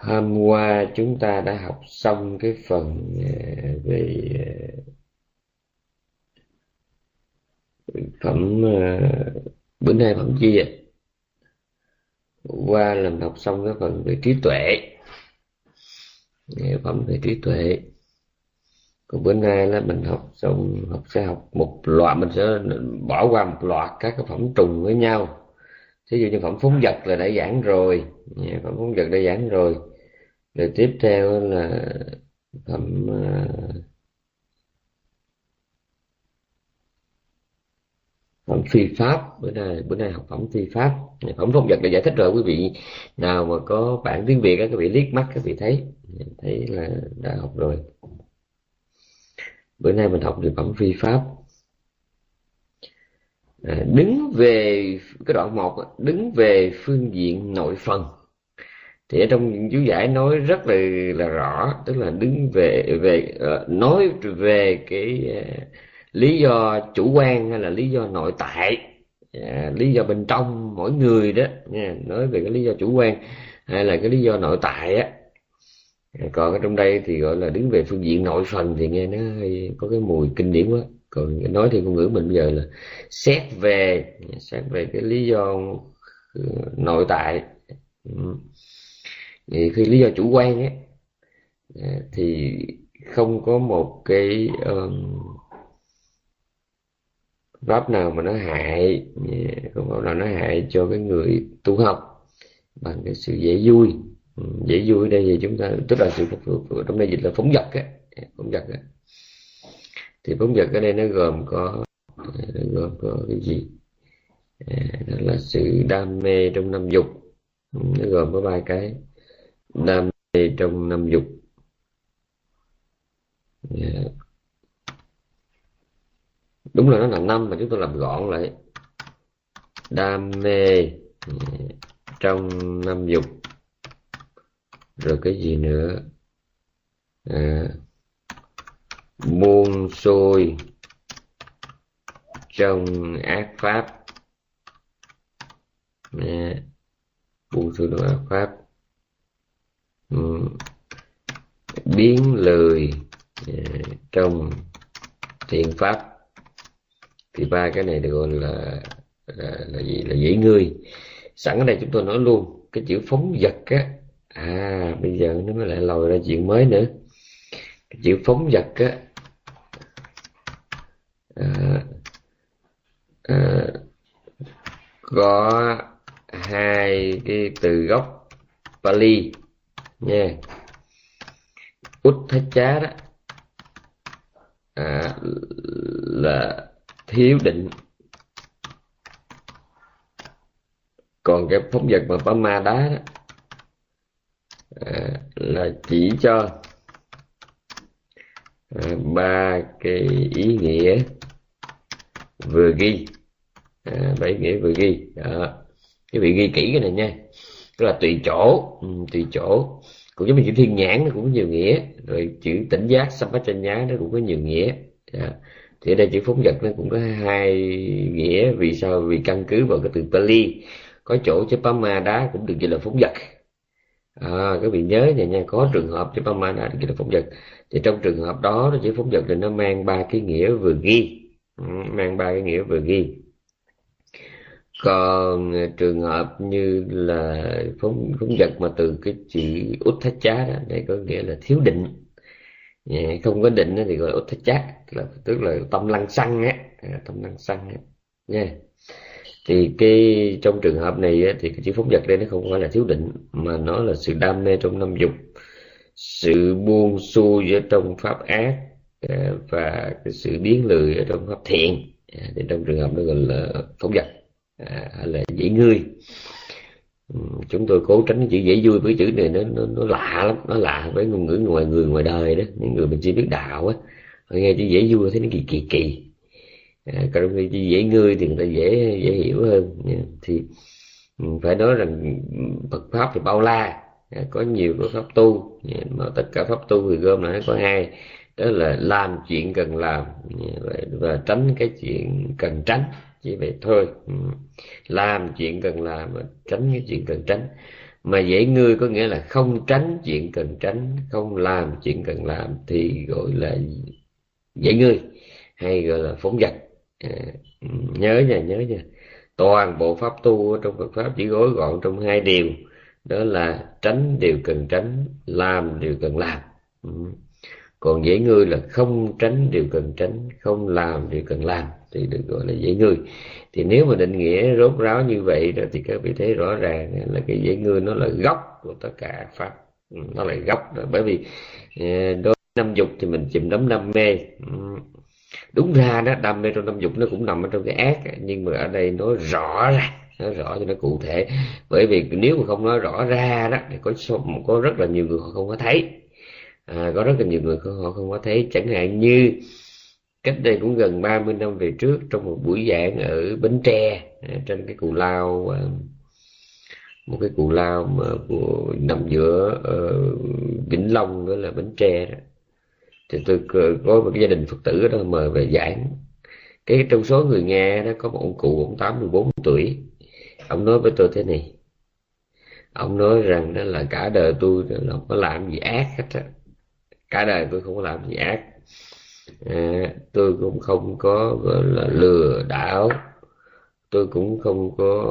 hôm qua chúng ta đã học xong cái phần à, về à, phẩm à, bữa nay phẩm chi vậy? qua làm học xong cái phần về trí tuệ. Phẩm về trí tuệ. Còn bữa nay là mình học xong, học sẽ học một loạt, mình sẽ bỏ qua một loạt các cái phẩm trùng với nhau. Thí dụ như phẩm phóng vật là đã giảng rồi. Phẩm phóng vật đã giảng rồi rồi tiếp theo là phẩm ờ, phẩm phi pháp. Bữa nay bữa nay học phẩm phi pháp. Phẩm phong vật đã giải thích rồi quý vị nào mà có bản tiếng việt các vị liếc mắt các vị thấy. Thấy là đã học rồi. Bữa nay mình học được phẩm phi pháp. À, đứng về cái đoạn một đứng về phương diện nội phần thì ở trong chú giải nói rất là là rõ tức là đứng về về uh, nói về cái uh, lý do chủ quan hay là lý do nội tại uh, lý do bên trong mỗi người đó nha nói về cái lý do chủ quan hay là cái lý do nội tại á. À, còn ở trong đây thì gọi là đứng về phương diện nội phần thì nghe nó hơi có cái mùi kinh điển quá. Còn nói thì ngôn ngữ mình bây giờ là xét về xét về cái lý do ờ, nội tại. Ừ thì khi lý do chủ quan ấy à, thì không có một cái um, pháp nào mà nó hại à, không pháp nào nó hại cho cái người tu học bằng cái sự dễ vui. Ừ, dễ vui ở đây thì chúng ta tức là sự trong đây dịch là phóng vật á phóng vật á thì phóng vật ở đây nó gồm có nó gồm có cái gì? Đó là sự đam mê trong năm dục. Ừ, nó gồm có ba cái đam mê trong năm dục. Yeah. đúng là nó là năm mà chúng tôi làm gọn lại. Đam mê dạ, trong năm dục. Rồi cái gì nữa? À, buông xuôi trong ác pháp. Dạ. À, buông xuôi trong ác pháp. Ừ. biến lười à, trong thiện pháp thì ba cái này được gọi là là, là gì? Là dễ ngươi. Sẵn ở đây chúng tôi nói luôn cái chữ phóng vật á à bây giờ nó mới lại lòi ra chuyện mới nữa. Cái chữ phóng vật á à, à, có hai cái từ gốc Pali nha. Út thách chá đó à, là thiếu định. Còn cái phóng vật mà bá ma đá đó à, là chỉ cho à, ba cái ý nghĩa vừa ghi à, ba ý nghĩa vừa ghi. Đó. cái vị ghi kỹ cái này nha. Tức là tùy chỗ ừ, tùy chỗ cũng giống như chữ thiên nhãn nó cũng có nhiều nghĩa. Rồi chữ tỉnh giác sampachanya nó cũng có nhiều nghĩa. Dạ. Thì ở đây chữ phóng vật nó cũng có hai nghĩa. Vì sao? Vì căn cứ vào cái từ Pali. Có chỗ chữ Pama đá cũng được gọi là phóng vật à, các vị nhớ nha nha có trường hợp chữ Pama đá được gọi là phóng vật thì trong trường hợp đó chữ phóng vật thì nó mang ba cái nghĩa vừa ghi. Ừ, mang ba cái nghĩa vừa ghi còn à, trường hợp như là phóng phóng vật mà từ cái chữ út thách chá đó đây có nghĩa là thiếu định. Không có định thì gọi là út thách chá là tức là tâm lăng xăng á à, tâm lăng xăng á. Nha. Thì cái trong trường hợp này á, thì cái chữ phóng vật đây nó không phải là thiếu định mà nó là sự đam mê trong năm dục sự buông xuôi ở trong pháp ác à, và cái sự biến lười ở trong pháp thiện. Thì trong trường hợp nó gọi là phóng vật à, là dễ ngươi. Ừ, chúng tôi cố tránh chữ dễ vui với chữ này nó, nó nó lạ lắm nó lạ với ngôn ngữ ngoài người ngoài đời đó. Những người mình chỉ biết đạo á nghe chữ dễ vui thấy nó kỳ kỳ kỳ. À, còn chữ dễ ngươi thì người ta dễ dễ hiểu hơn. Thì ừ, phải nói rằng Phật pháp thì bao la. À, có nhiều cái pháp tu. Mà tất cả pháp tu thì gom lại có hai. Đó là làm chuyện cần làm và tránh cái chuyện cần tránh chỉ vậy thôi. Ừ. Làm chuyện cần làm và tránh cái chuyện cần tránh. Mà dễ ngươi có nghĩa là không tránh chuyện cần tránh không làm chuyện cần làm thì gọi là dễ ngươi hay gọi là phóng dật. À, ừ, nhớ nha nhớ nha. Toàn bộ pháp tu trong Phật pháp chỉ gói gọn trong hai điều. Đó là tránh điều cần tránh làm điều cần làm. Ừ. Còn dễ ngươi là không tránh điều cần tránh không làm điều cần làm thì được gọi là dễ ngươi. Thì nếu mà định nghĩa rốt ráo như vậy rồi thì các vị thấy rõ ràng là cái dễ ngươi nó là gốc của tất cả pháp. Ừ, nó là gốc rồi bởi vì ờ, đối năm dục thì mình chìm đắm đam mê. Ừ, đúng ra đó đam mê trong năm dục nó cũng nằm ở trong cái ác nhưng mà ở đây nó rõ ra nó rõ cho nó cụ thể. Bởi vì nếu mà không nói rõ ra đó thì có có rất là nhiều người họ không có thấy. À, có rất là nhiều người họ không có thấy. Chẳng hạn như cách đây cũng gần 30 năm về trước trong một buổi giảng ở Bến Tre à, trên cái cù lao à, một cái cù lao mà của, nằm giữa uh, Vĩnh Long đó là Bến Tre đó. thì tôi có một cái gia đình Phật tử đó mời về giảng. Cái trong số người nghe đó có một ông cụ ông 84 tuổi. Ông nói với tôi thế này ông nói rằng đó là cả đời tôi là không có làm gì ác hết á. Cả đời tôi không có làm gì ác à, tôi cũng không có gọi là lừa đảo. Tôi cũng không có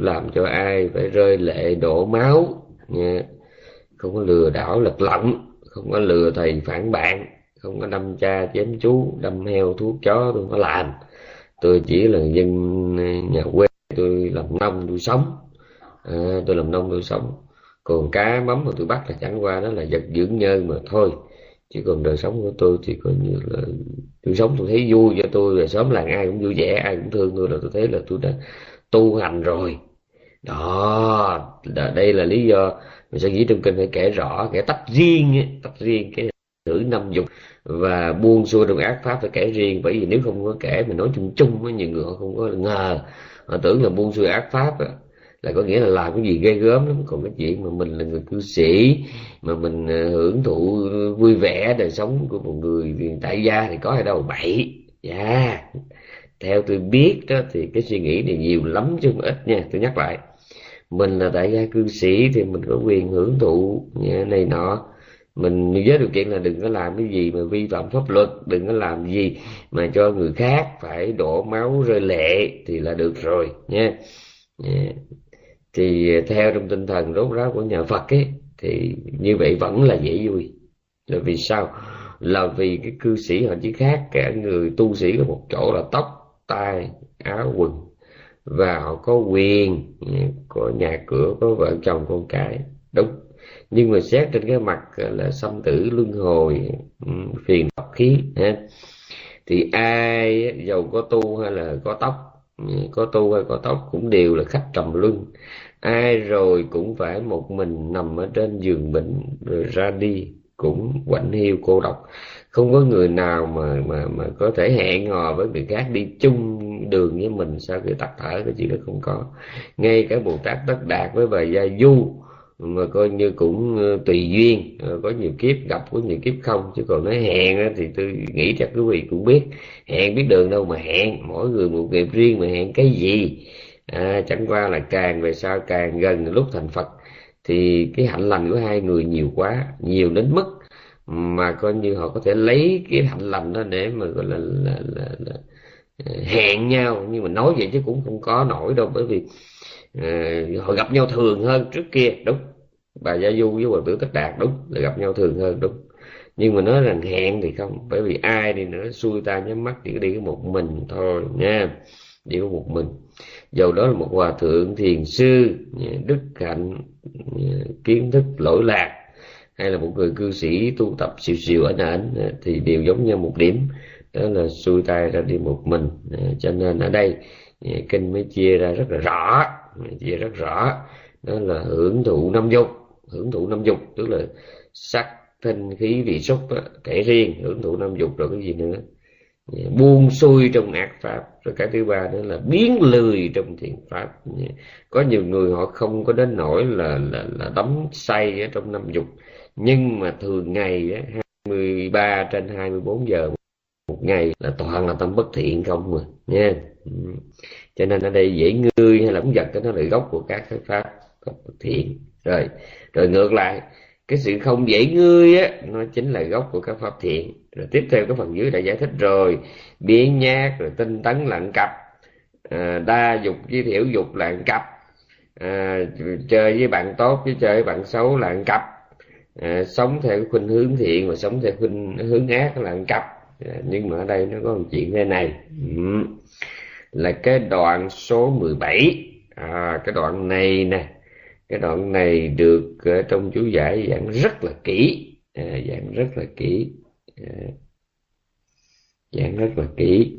làm cho ai phải rơi lệ đổ máu nha không có lừa đảo lật lọng không có lừa thầy phản bạn không có đâm cha chém chú đâm heo thuốc chó tôi không có làm. Tôi chỉ là dân nhà quê tôi làm nông tôi sống. À, tôi làm nông tôi sống. Còn cá mắm mà tôi bắt là chẳng qua đó là vật dưỡng nhân mà thôi chứ còn đời sống của tôi thì coi như là tôi sống, tôi thấy vui cho tôi, rồi sớm làng ai cũng vui vẻ, ai cũng thương tôi, là tôi thấy là tôi đã tu hành rồi. Đó đây là lý do mình sẽ nghĩ trong kinh phải kể rõ, kể tách riêng tách riêng cái thử năm dục và buông xuôi trong ác pháp phải kể riêng. Bởi vì nếu không có kể mình nói chung chung với nhiều người họ không có ngờ. Họ tưởng là buông xuôi ác pháp là có nghĩa là làm cái gì ghê gớm lắm. Còn cái chuyện mà mình là người cư sĩ, mà mình ờ, hưởng thụ ờ, vui vẻ đời sống của một người tại gia thì có ở đâu bậy. Dạ. Yeah. theo tôi biết đó, thì cái suy nghĩ này nhiều lắm chứ không ít nha, tôi nhắc lại. Mình là tại gia cư sĩ thì mình có quyền hưởng thụ này nọ. Mình với điều kiện là đừng có làm cái gì mà vi phạm pháp luật, đừng có làm gì mà cho người khác phải đổ máu rơi lệ thì là được rồi, nha. Dạ thì theo trong tinh thần rốt ráo của nhà Phật ấy, thì như vậy vẫn là dễ vui. Là vì sao? Là vì cái cư sĩ họ chỉ khác cả người tu sĩ có một chỗ là tóc, tai, áo quần. Và họ có quyền, có nhà cửa, có vợ chồng, con cái. Đúng. Nhưng mà xét trên cái mặt là xâm tử luân hồi ừ, phiền tập khí, ha. Thì ai giàu có tu hay là có tóc có tu hay có tóc cũng đều là khách trầm luân. Ai rồi cũng phải một mình nằm ở trên giường bệnh rồi ra đi, cũng quạnh hiu cô độc. Không có người nào mà mà mà có thể hẹn hò với người khác đi chung đường với mình sau khi tắt thở, cái chuyện đó không có. Ngay cả bồ tát tất đạt với bà gia du mà coi như cũng ờ, tùy duyên ờ, có nhiều kiếp gặp có nhiều kiếp không. Chứ còn nói hẹn thì tôi nghĩ chắc quý vị cũng biết hẹn biết đường đâu mà hẹn. Mỗi người một nghiệp riêng mà hẹn cái gì? À, chẳng qua là càng về sau càng gần lúc thành phật thì cái hạnh lành của hai người nhiều quá nhiều đến mức mà coi như họ có thể lấy cái hạnh lành đó để mà gọi là, là, là, là ờ, hẹn nhau. Nhưng mà nói vậy chứ cũng không có nổi đâu bởi vì à, họ gặp nhau thường hơn trước kia đúng. Bà gia du với bà tử tất đạt đúng là gặp nhau thường hơn đúng. Nhưng mà nói rằng hẹn thì không bởi vì ai đi nữa xui ta nhắm mắt chỉ đi có một mình thôi nha. Đi có một mình. Dầu đó là một hòa thượng thiền sư đức hạnh kiến thức lỗi lạc hay là một người cư sĩ tu tập xìu xìu ảnh ảnh thì đều giống nhau một điểm. Đó là xuôi tay ra đi một mình ờ, cho nên ở đây kinh mới chia ra rất là rõ chia rất rõ, đó là hưởng thụ năm dục, hưởng thụ năm dục, tức là sắc thanh khí vị xúc kể riêng, hưởng thụ năm dục rồi cái gì nữa. Buông xuôi trong ác pháp, rồi cái thứ ba nữa là biến lười trong thiện pháp. Có nhiều người họ không có đến nỗi là là là đắm say ở trong năm dục, nhưng mà thường ngày hai mươi ba trên hai mươi bốn giờ một ngày là toàn là tâm bất thiện không mà nha. Ừ cho nên ở đây dễ ngươi hay là cũng giật cái nó là gốc của các cái pháp thiện. Rồi rồi ngược lại cái sự không dễ ngươi á nó chính là gốc của các pháp thiện. Rồi tiếp theo cái phần dưới đã giải thích rồi. Biến nhát rồi tinh tấn lặng cặp à, đa dục với thiểu dục lặng cặp à, chơi với bạn tốt với chơi với bạn xấu lặng cặp à, sống theo khuynh hướng thiện và sống theo khuynh hướng ác lặng cặp à, nhưng mà ở đây nó có một chuyện thế này. Ừ là cái đoạn số 17 à, cái đoạn này nè cái đoạn này được ờ, trong chú giải giảng rất là kỹ. À, giảng rất là kỹ. À, giảng rất là kỹ.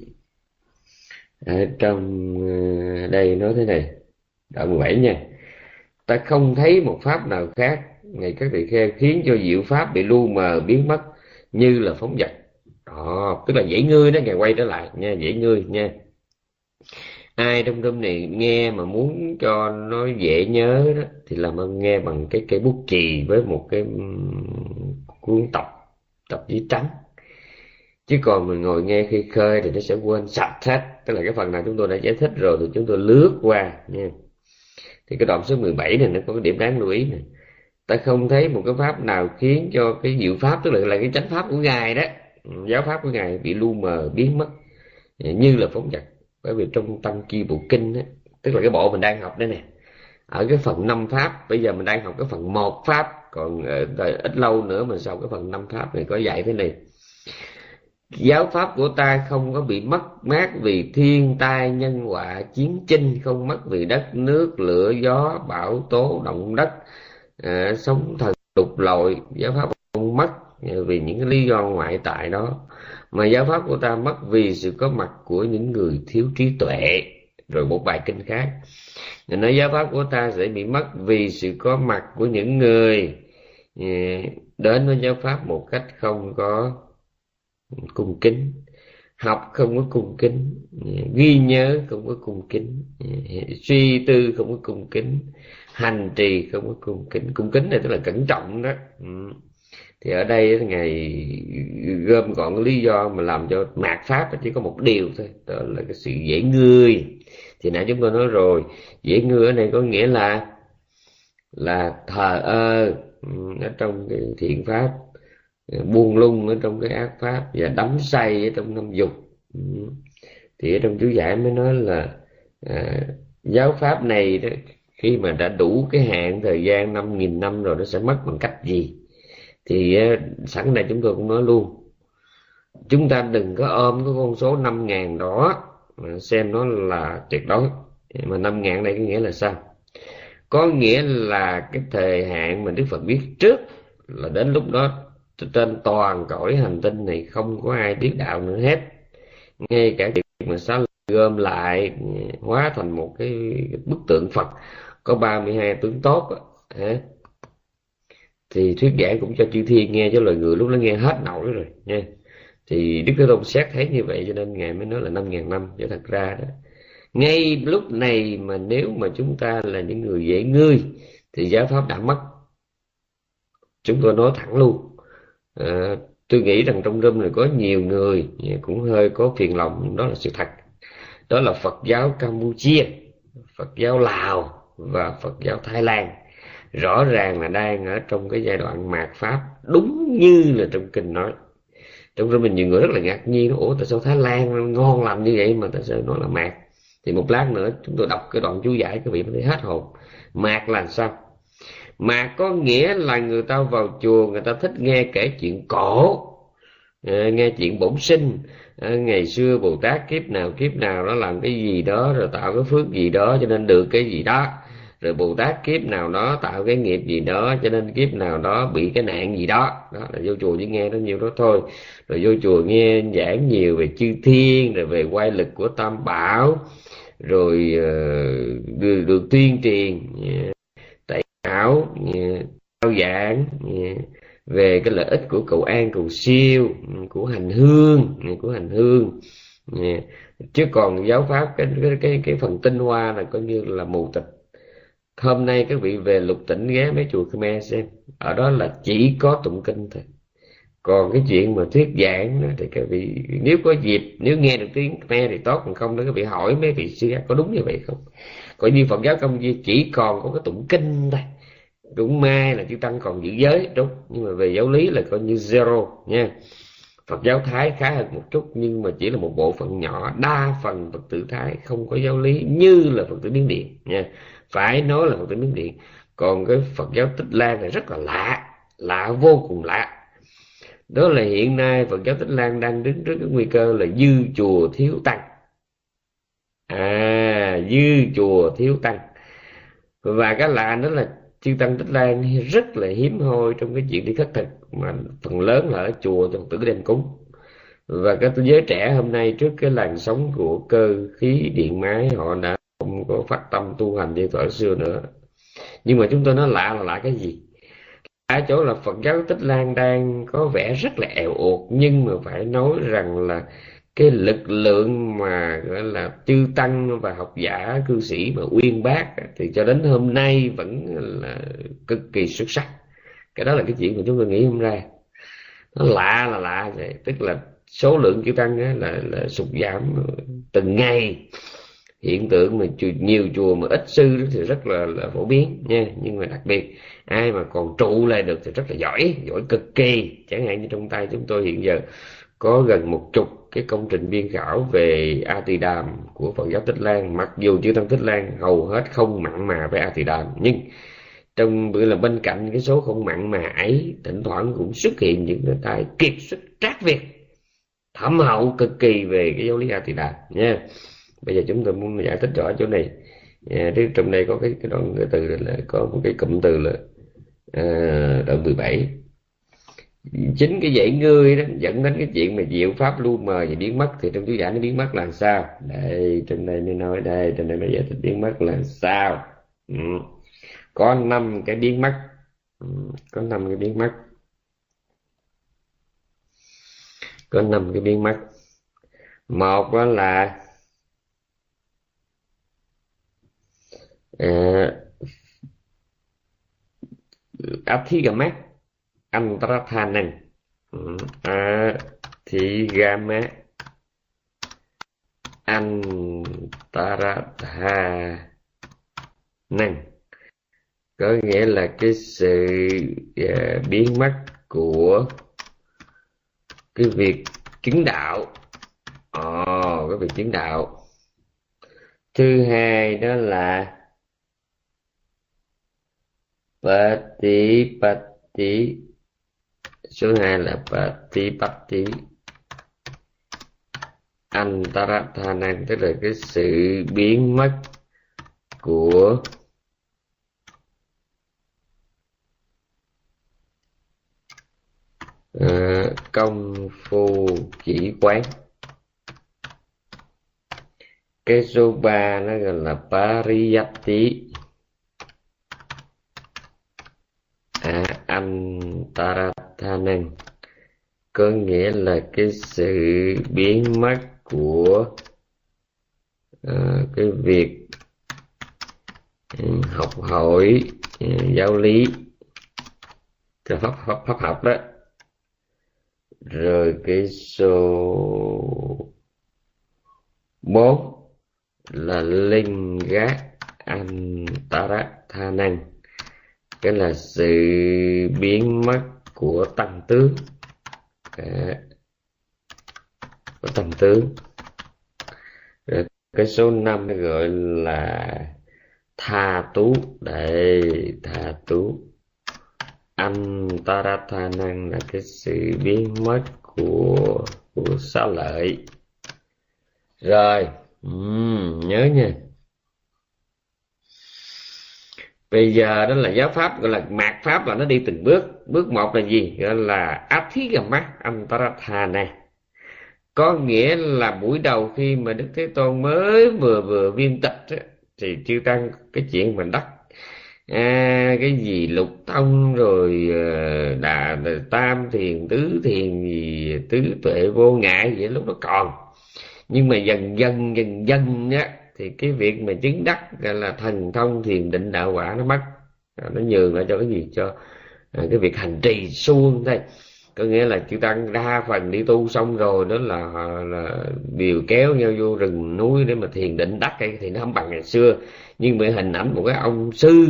Ở trong ờ, đây nói thế này đoạn 17 nha. Ta không thấy một pháp nào khác ngày các tỳ kheo khiến cho diệu pháp bị lu mờ biến mất như là phóng vật. Đó tức là dễ ngươi đó ngày quay trở lại nha dễ ngươi nha ai trong room này nghe mà muốn cho nó dễ nhớ đó, thì làm ơn nghe bằng cái cây bút chì với một cái cuốn tập tập giấy trắng. Chứ còn mình ngồi nghe khi khơi thì nó sẽ quên sạch hết. Tức là cái phần nào chúng tôi đã giải thích rồi thì chúng tôi lướt qua, nha. Thì cái đoạn số 17 này nó có cái điểm đáng lưu ý này ta không thấy một cái pháp nào khiến cho cái diệu pháp, tức là là cái chánh pháp của ngài đó giáo pháp của ngài bị lu mờ, biến mất. Như là phóng vật bởi vì trong tâm chi bộ kinh á, tức là cái bộ mình đang học đây nè ở cái phần năm pháp bây giờ mình đang học cái phần một pháp còn ờ, đợi ít lâu nữa mình sau cái phần năm pháp này có dạy thế này. Giáo pháp của ta không có bị mất mát vì thiên tai nhân họa chiến tranh không mất vì đất nước lửa gió bão tố động đất ờ, à, sống thần đục lội. Giáo pháp không mất vì những cái lý do ngoại tại đó mà giáo pháp của ta mất vì sự có mặt của những người thiếu trí tuệ. Rồi một bài kinh khác. Người nói giáo pháp của ta sẽ bị mất vì sự có mặt của những người ừ, đến với giáo pháp một cách không có cung kính, học không có cung kính ừ, ghi nhớ không có cung kính ừ, suy tư không có cung kính, hành trì không có cung kính. Cung kính này tức là cẩn trọng đó thì ở đây ngài gom gọn cái lý do mà làm cho mạt pháp chỉ có một điều thôi đó là cái sự dễ ngươi. Thì nãy chúng tôi nói rồi dễ ngươi ở đây có nghĩa là là thờ ơ ở trong cái thiện pháp buông lung ở trong cái ác pháp và đắm say ở trong năm dục. Thì ở trong chú giải mới nói là à, giáo pháp này đó khi mà đã đủ cái hạn thời gian năm nghìn năm rồi nó sẽ mất bằng cách gì? Thì sẵn đây chúng tôi cũng nói luôn chúng ta đừng có ôm cái con số năm ngàn đó mà xem nó là tuyệt đối. Mà năm ngàn đây có nghĩa là sao? Có nghĩa là cái thời hạn mà Đức Phật biết trước là đến lúc đó trên toàn cõi hành tinh này không có ai biết đạo nữa hết. Ngay cả việc mà sao gom lại hóa thành một cái bức tượng Phật có 32 tướng tốt đó, thì thuyết giảng cũng cho chư thiên nghe cho loài người lúc đó nghe hết nổi rồi nha. Thì đức thế tôn xét thấy như vậy cho nên ngài mới nói là năm ngàn năm cho thật ra đó. Ngay lúc này mà nếu mà chúng ta là những người dễ ngươi thì giáo pháp đã mất. Chúng tôi nói thẳng luôn. À, tôi nghĩ rằng trong râm này có nhiều người cũng hơi có phiền lòng đó là sự thật. Đó là phật giáo campuchia phật giáo lào và phật giáo thái lan rõ ràng là đang ở trong cái giai đoạn mạt pháp, đúng như là trong kinh nói. Trong đó mình nhiều người rất là ngạc nhiên, ủa, tại sao thái lan ngon làm như vậy mà tại sao nó là mạt? Thì một lát nữa chúng tôi đọc cái đoạn chú giải các vị mới thấy hết hồn. Mạt là sao? Mạt có nghĩa là người ta vào chùa, người ta thích nghe kể chuyện cổ ờ, nghe chuyện bổn sinh. Ờ, ngày xưa bồ tát kiếp nào kiếp nào nó làm cái gì đó, rồi tạo cái phước gì đó, cho nên được cái gì đó rồi bồ tát kiếp nào đó tạo cái nghiệp gì đó cho nên kiếp nào đó bị cái nạn gì đó. Đó là vô chùa chỉ nghe nó nhiều đó thôi. Rồi vô chùa nghe giảng nhiều về chư thiên rồi về quay lực của tam bảo rồi ờ, uh, được, được tuyên truyền uh, tẩy ảo uh, giảng về cái lợi ích của cầu an cầu siêu ừ, của hành hương ừ, của hành hương chứ còn giáo pháp cái cái cái, cái phần tinh hoa là coi như là mù tịch hôm nay các vị về lục tỉnh ghé mấy chùa Khmer xem. Ở đó là chỉ có tụng kinh thôi. Còn cái chuyện mà thuyết giảng đó, thì các vị nếu có dịp nếu nghe được tiếng Khmer thì tốt còn không nữa các vị hỏi mấy vị sư có đúng như vậy không? Còn như Phật giáo công viên chỉ còn có cái tụng kinh thôi. Cũng may là chư tăng còn giữ giới đúng. Nhưng mà về giáo lý là coi như zero nha. Phật giáo Thái khá hơn một chút nhưng mà chỉ là một bộ phận nhỏ. Đa phần Phật tử Thái không có giáo lý như là Phật tử Miến Điện nha phải nói là Phật tử Miến Điện. Còn cái Phật giáo Tích Lan là rất là lạ lạ vô cùng lạ. Đó là hiện nay Phật giáo Tích Lan đang đứng trước cái nguy cơ là dư chùa thiếu tăng. À dư chùa thiếu tăng. Và cái lạ đó là chư tăng tích lan rất là hiếm hoi trong cái chuyện đi khất thực, mà phần lớn là ở chùa cho tử đem cúng. Và các giới trẻ hôm nay trước cái làn sóng của cơ khí, điện, máy, họ đã không có phát tâm tu hành như thời xưa nữa. Nhưng mà chúng tôi nói lạ là lạ cái gì? Ở chỗ là Phật giáo Tích Lan đang có vẻ rất là eo uột, nhưng mà phải nói rằng là cái lực lượng mà, gọi là chư tăng và học giả, cư sĩ mà uyên bác thì cho đến hôm nay vẫn là cực kỳ xuất sắc. Cái đó là cái chuyện mà chúng tôi nghĩ hôm ra nó lạ là lạ vậy, tức là số lượng chư tăng là là sụt giảm từng ngày hiện tượng mà nhiều chùa mà ít sư thì rất là, là phổ biến nha. Nhưng mà đặc biệt ai mà còn trụ lại được thì rất là giỏi giỏi cực kỳ. Chẳng hạn như trong tay chúng tôi hiện giờ có gần một chục cái công trình biên khảo về A Tỳ Đàm của Phật giáo Tích Lan. Mặc dù chư tăng Tích Lan hầu hết không mặn mà với A Tỳ Đàm nhưng trong bữa là bên cạnh cái số không mặn mà ấy thỉnh thoảng cũng xuất hiện những cái tài kiệt xuất trác việt thẩm hậu cực kỳ về cái giáo lý A Tỳ Đàm nha bây giờ chúng tôi muốn giải thích rõ chỗ này. À, trong đây có cái, cái đoạn từ là có một cái cụm từ là à, đoạn 17 chính cái dãy ngươi đó dẫn đến cái chuyện mà diệu pháp lu mờ và biến mất. Thì trong chú giải nó biến mất là sao? Đây trên đây mới nói đây trên đây mới giải thích biến mất là sao? Ừ. có năm cái biến mất. Ừ. có năm cái biến mất. Có năm cái biến mất. Một đó là uh, áp thi gà mát Antrathanan Athigama Antrathanan có nghĩa là cái sự uh, biến mất của cái việc chứng đạo. Ồ oh, cái việc chứng đạo. Thứ hai đó là Pati Pati số 2 là Pati Patipatti Antarathanan tức là cái sự biến mất của uh, công phu chỉ quán. Cái số 3 nó gọi là pariyatti à, có nghĩa là cái sự biến mất của uh, cái việc ừ, học hỏi uh, giáo lý theo pháp, pháp, pháp học đó. Rồi cái số bốn là linh gác antara tha năng cái là sự biến mất của tăng tướng. À, của tăng tướng. Rồi cái số năm nó gọi là tha tú. Đây, tha tú. Năng là cái sự biến mất của của xá lợi. Rồi uhm, nhớ nha bây giờ đó là giáo pháp gọi là mạt pháp là nó đi từng bước. Bước một là gì? Gọi là athigama antarathana có nghĩa là buổi đầu khi mà đức thế tôn mới vừa vừa viên tịch á, thì chưa tăng cái chuyện mình đắc à, cái gì lục tông rồi ờ, đà, đà tam thiền tứ thiền gì tứ tuệ vô ngại vậy lúc đó còn. Nhưng mà dần dần dần dần á thì cái việc mà chứng đắc gọi là thần thông thiền định đạo quả nó mất. Nó nhường lại cho cái gì? Cho à, cái việc hành trì suông thôi. Có nghĩa là chư tăng đa phần đi tu xong rồi đó là, là điều kéo nhau vô rừng núi để mà thiền định đắc cây thì nó không bằng ngày xưa. Nhưng mà hình ảnh một cái ông sư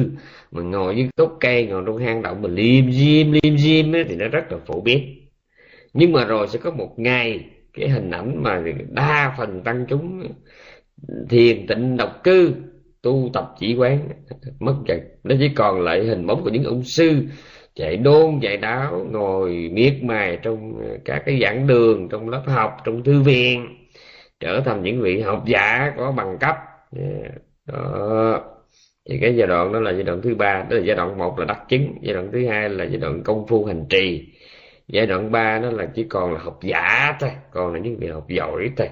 mà ngồi dưới gốc cây ngồi trong hang động mà liêm diêm liêm diêm ấy, thì nó rất là phổ biến. Nhưng mà rồi sẽ có một ngày cái hình ảnh mà đa phần tăng chúng thiền tịnh độc cư, tu tập chỉ quán, mất dần nó chỉ còn lại hình bóng của những ông sư chạy đôn, chạy đáo, ngồi miết mài trong ờ, các cái giảng đường, trong lớp học, trong thư viện, trở thành những vị học giả có bằng cấp. Dạ, đó. Thì cái giai đoạn đó là giai đoạn thứ ba, đó là giai đoạn một là đắc chứng, giai đoạn thứ hai là giai đoạn công phu hành trì. Giai đoạn ba nó là chỉ còn là học giả thôi, còn là những vị học giỏi thôi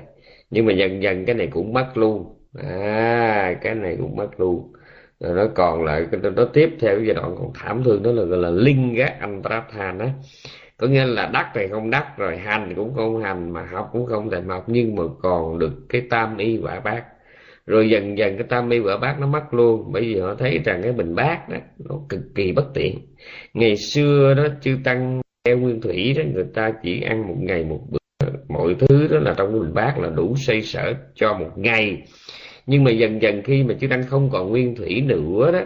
nhưng mà dần dần cái này cũng mất luôn. À cái này cũng mất luôn. Rồi nó còn lại nó tiếp theo cái giai đoạn còn thảm thương đó là gọi là linh gác anh antrathan á. Có nghĩa là đắc thì không đắc rồi hành cũng không hành mà học cũng không thành học nhưng mà còn được cái tam y quả bác, rồi dần dần cái tam y quả bác nó mất luôn. Bởi vì họ thấy rằng cái bình bát đó nó cực kỳ bất tiện. Ngày xưa đó chư tăng theo nguyên thủy đó người ta chỉ ăn một ngày một bữa mọi thứ đó là trong cái bình bát là đủ xây sở cho một ngày. Nhưng mà dần dần khi mà chức năng không còn nguyên thủy nữa đó,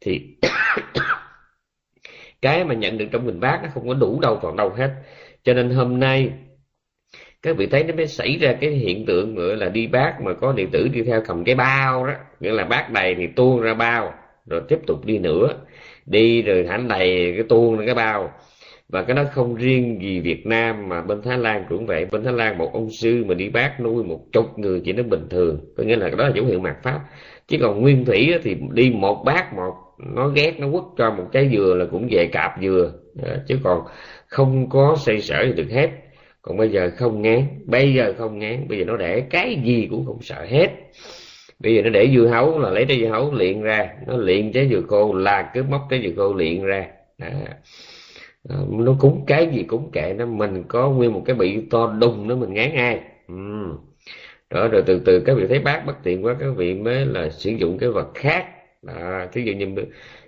thì cái mà nhận được trong bình bát nó không có đủ đâu còn đâu hết. Cho nên hôm nay, các vị thấy nó mới xảy ra cái hiện tượng nữa là đi bát mà có đệ tử đi theo cầm cái bao đó, nghĩa là bát đầy thì tuôn ra bao, rồi tiếp tục đi nữa. Đi rồi thảnh đầy cái tuôn ra cái bao và cái đó không riêng gì Việt Nam mà bên Thái Lan cũng vậy. Bên Thái Lan một ông sư mà đi bác nuôi một chục người chỉ nó bình thường. Có nghĩa là đó là dấu hiệu mạt pháp. Chứ còn nguyên thủy thì đi một bát một, nó ghét, nó quất cho một trái dừa là cũng về cạp dừa. Chứ còn không có xây sở gì được hết. Còn bây giờ không ngán, bây giờ không ngán, bây giờ nó để cái gì cũng không sợ hết. Bây giờ nó để dưa hấu là lấy trái dưa hấu liền ra, nó liền trái dừa khô, là cứ móc trái dừa khô liền ra. À à, nó cúng cái gì cúng kệ nó mình có nguyên một cái bị to đùng nữa mình ngán ai. Ừ. đó rồi từ từ các vị thấy bác bất tiện quá các vị mới là sử dụng cái vật khác. À, thí dụ như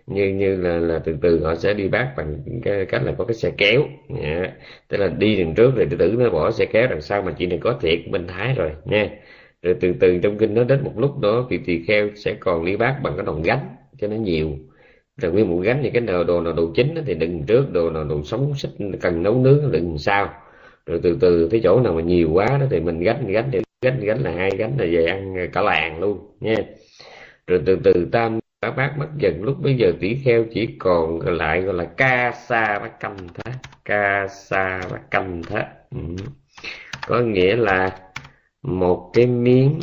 như như là là từ từ họ sẽ đi bác bằng cái cách là có cái xe kéo. Nha. tức là đi đằng trước rồi từ từ nó bỏ xe kéo đằng sau mà chị này có thiệt bên thái rồi nha. Rồi từ từ trong kinh nó đến một lúc đó vị tỳ kheo sẽ còn đi bác bằng cái đòn gánh cho nó nhiều rồi nguyên một gánh thì cái nào đồ nào đồ chính thì đừng trước, đồ nào đồ sống, xích, cần nấu nướng đừng sau rồi từ từ cái chỗ nào mà nhiều quá đó thì mình gánh gánh thì gánh gánh là hai gánh là về ăn cả làng luôn, nha. Rồi từ từ tam bác bác mất dần, lúc bây giờ tỷ kheo chỉ còn lại gọi là ca sa bát canh thế, ca sa bát canh thế. Ừ. có nghĩa là một cái miếng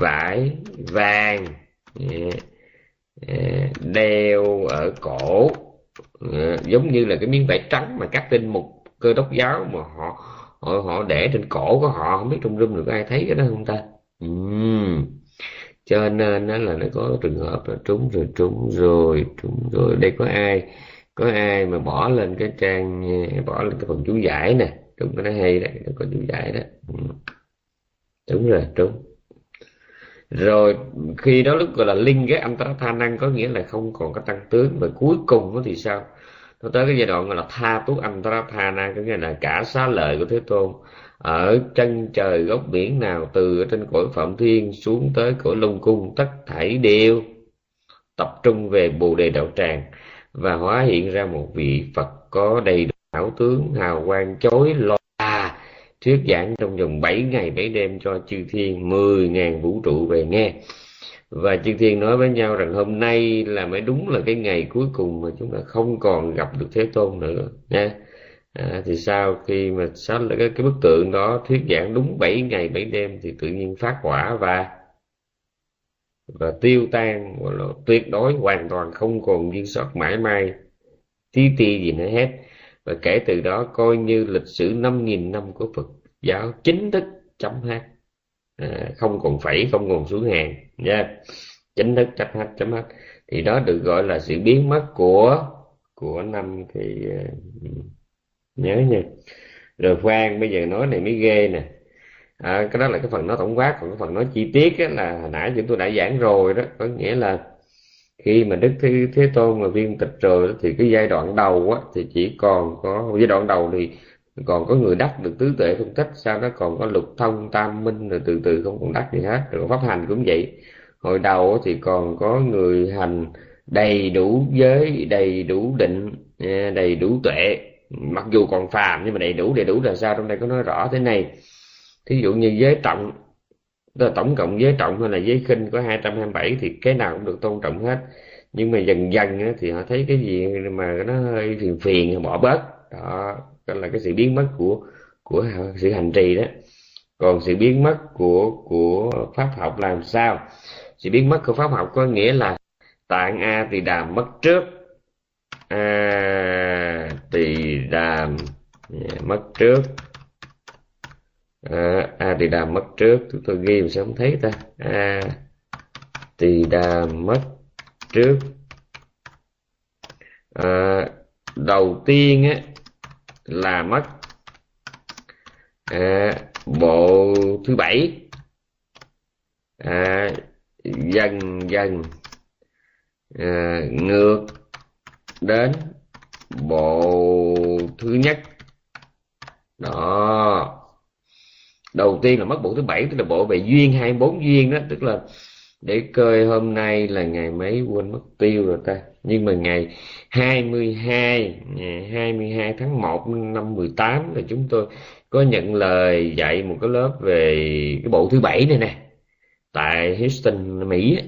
vải vàng yeah Ờ, đeo ở cổ. Ờ, giống như là cái miếng vải trắng mà các tinh mục cơ đốc giáo mà họ họ họ để trên cổ của họ, không biết trong rung được ai thấy cái đó không ta? Uhm. cho nên nó là nó có trường hợp là trúng rồi trúng rồi trúng rồi. Đây có ai có ai mà bỏ lên cái trang, bỏ lên cái phần chú giải nè? Đúng, cái nó hay đấy có chú giải đó. Đúng rồi, trúng rồi, khi đó lúc gọi là linh cái anh ta tha năng có nghĩa là không còn có tăng tướng. Và cuối cùng thì sao? Nó tới cái giai đoạn gọi là tha túc anh ta tha năng, có nghĩa là cả xá lợi của thế tôn ở chân trời góc biển nào, từ ở trên cõi phạm thiên xuống tới cõi lông cung, tất thảy đều tập trung về bồ đề đạo tràng. Và hóa hiện ra một vị phật có đầy đủ hảo tướng, hào quang, chói lòa thuyết giảng trong vòng 7 ngày 7 đêm cho chư thiên 10.000 vũ trụ về nghe. Và chư thiên nói với nhau rằng hôm nay là mới đúng là cái ngày cuối cùng mà chúng ta không còn gặp được thế tôn nữa nha. À, thì sau khi mà sắp lại cái, cái bức tượng đó thuyết giảng đúng 7 ngày 7 đêm thì tự nhiên phát quả và và tiêu tan là tuyệt đối hoàn toàn không còn dư sót mãi mai. Tí ti gì nữa hết và kể từ đó coi như lịch sử 5.000 năm của Phật giáo chính thức chấm hết à, không còn phẩy không còn xuống hàng. Nha. Chính thức chấm hết chấm hết thì đó được gọi là sự biến mất của của năm thì uh, nhớ nha. Rồi khoan bây giờ nói này mới ghê nè. À, cái đó là cái phần nói tổng quát còn cái phần nói chi tiết á, là hồi nãy chúng tôi đã giảng rồi đó. Có nghĩa là khi mà đức thế, thế tôn là viên tịch rồi thì cái giai đoạn đầu á, thì chỉ còn có giai đoạn đầu thì còn có người đắc được tứ tuệ phân tích sau đó còn có lục thông tam minh rồi từ từ không còn đắc gì hết rồi pháp hành cũng vậy. Hồi đầu thì còn có người hành đầy đủ giới đầy đủ định à, đầy đủ tuệ. Mặc dù còn phàm nhưng mà đầy đủ đầy đủ là sao? Trong đây có nói rõ thế này. Thí dụ như giới trọng tổng cộng giới trọng hay là giới khinh có 227 thì cái nào cũng được tôn trọng hết. Nhưng mà dần dần thì họ thấy cái gì mà nó hơi phiền phiền bỏ bớt. Đó đó là cái sự biến mất của của sự hành trì đó. Còn sự biến mất của của pháp học làm sao? Sự biến mất của pháp học có nghĩa là tạng a thì đàm mất trước. A tỳ đàm à, mất trước à, a tỳ đàm mất trước chúng tôi ghi mà sao không thấy ta. A tỳ đàm mất trước. À, đầu tiên á là mất à, bộ thứ bảy. À, dần dần à, ngược đến bộ thứ nhất. Đó đầu tiên là mất bộ thứ bảy, tức là bộ về duyên 24 duyên đó, tức là để coi hôm nay là ngày mấy, quên mất tiêu rồi ta. Nhưng mà ngày 22 ngày 22 tháng 1 năm 18 là chúng tôi có nhận lời dạy một cái lớp về cái bộ thứ bảy này nè, tại Houston, Mỹ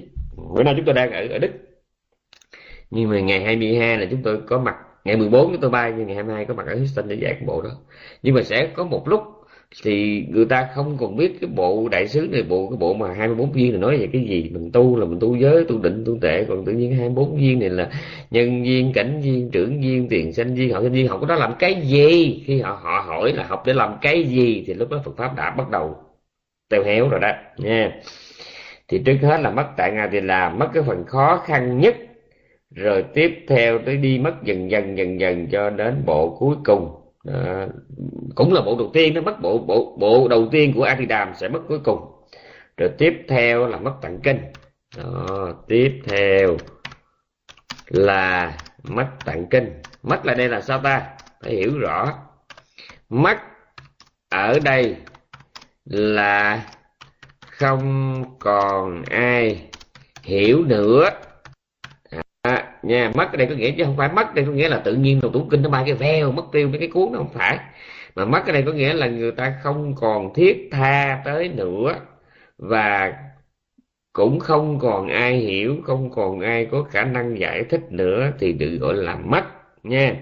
bữa nay chúng tôi đang ở ở Đức. Nhưng mà ngày 22 là chúng tôi có mặt, ngày 14 chúng tôi bay, nhưng ngày 22 có mặt ở Houston để dạy cái bộ đó. Nhưng mà sẽ có một lúc thì người ta không còn biết cái bộ đại sứ này, bộ, cái bộ mà 24 viên này nói về cái gì. Mình tu là mình tu giới, tu định, tu tệ còn tự nhiên 24 viên này là nhân viên, cảnh viên, trưởng viên, tiền sanh viên. Họ sinh viên học có đó làm cái gì? Khi họ họ hỏi là học để làm cái gì thì lúc đó Phật pháp đã bắt đầu teo héo rồi đó, nha. Thì trước hết là mất tại ngài thì là mất cái phần khó khăn nhất. Rồi tiếp theo tới đi mất dần dần dần dần cho đến bộ cuối cùng à, cũng là bộ đầu tiên nó mất bộ bộ bộ đầu tiên của Atidam sẽ mất cuối cùng. Rồi tiếp theo là mất tặng kinh. Đó, tiếp theo là mất tặng kinh. Mất là đây là sao ta? Phải hiểu rõ. Mất ở đây là không còn ai hiểu nữa nha mất ở đây có nghĩa chứ không phải mất đây có nghĩa là tự nhiên đầu tủ kinh nó bay cái veo mất tiêu mấy cái cuốn nó không phải. Mà mất ở đây có nghĩa là người ta không còn thiết tha tới nữa và cũng không còn ai hiểu không còn ai có khả năng giải thích nữa thì được gọi là mất nha.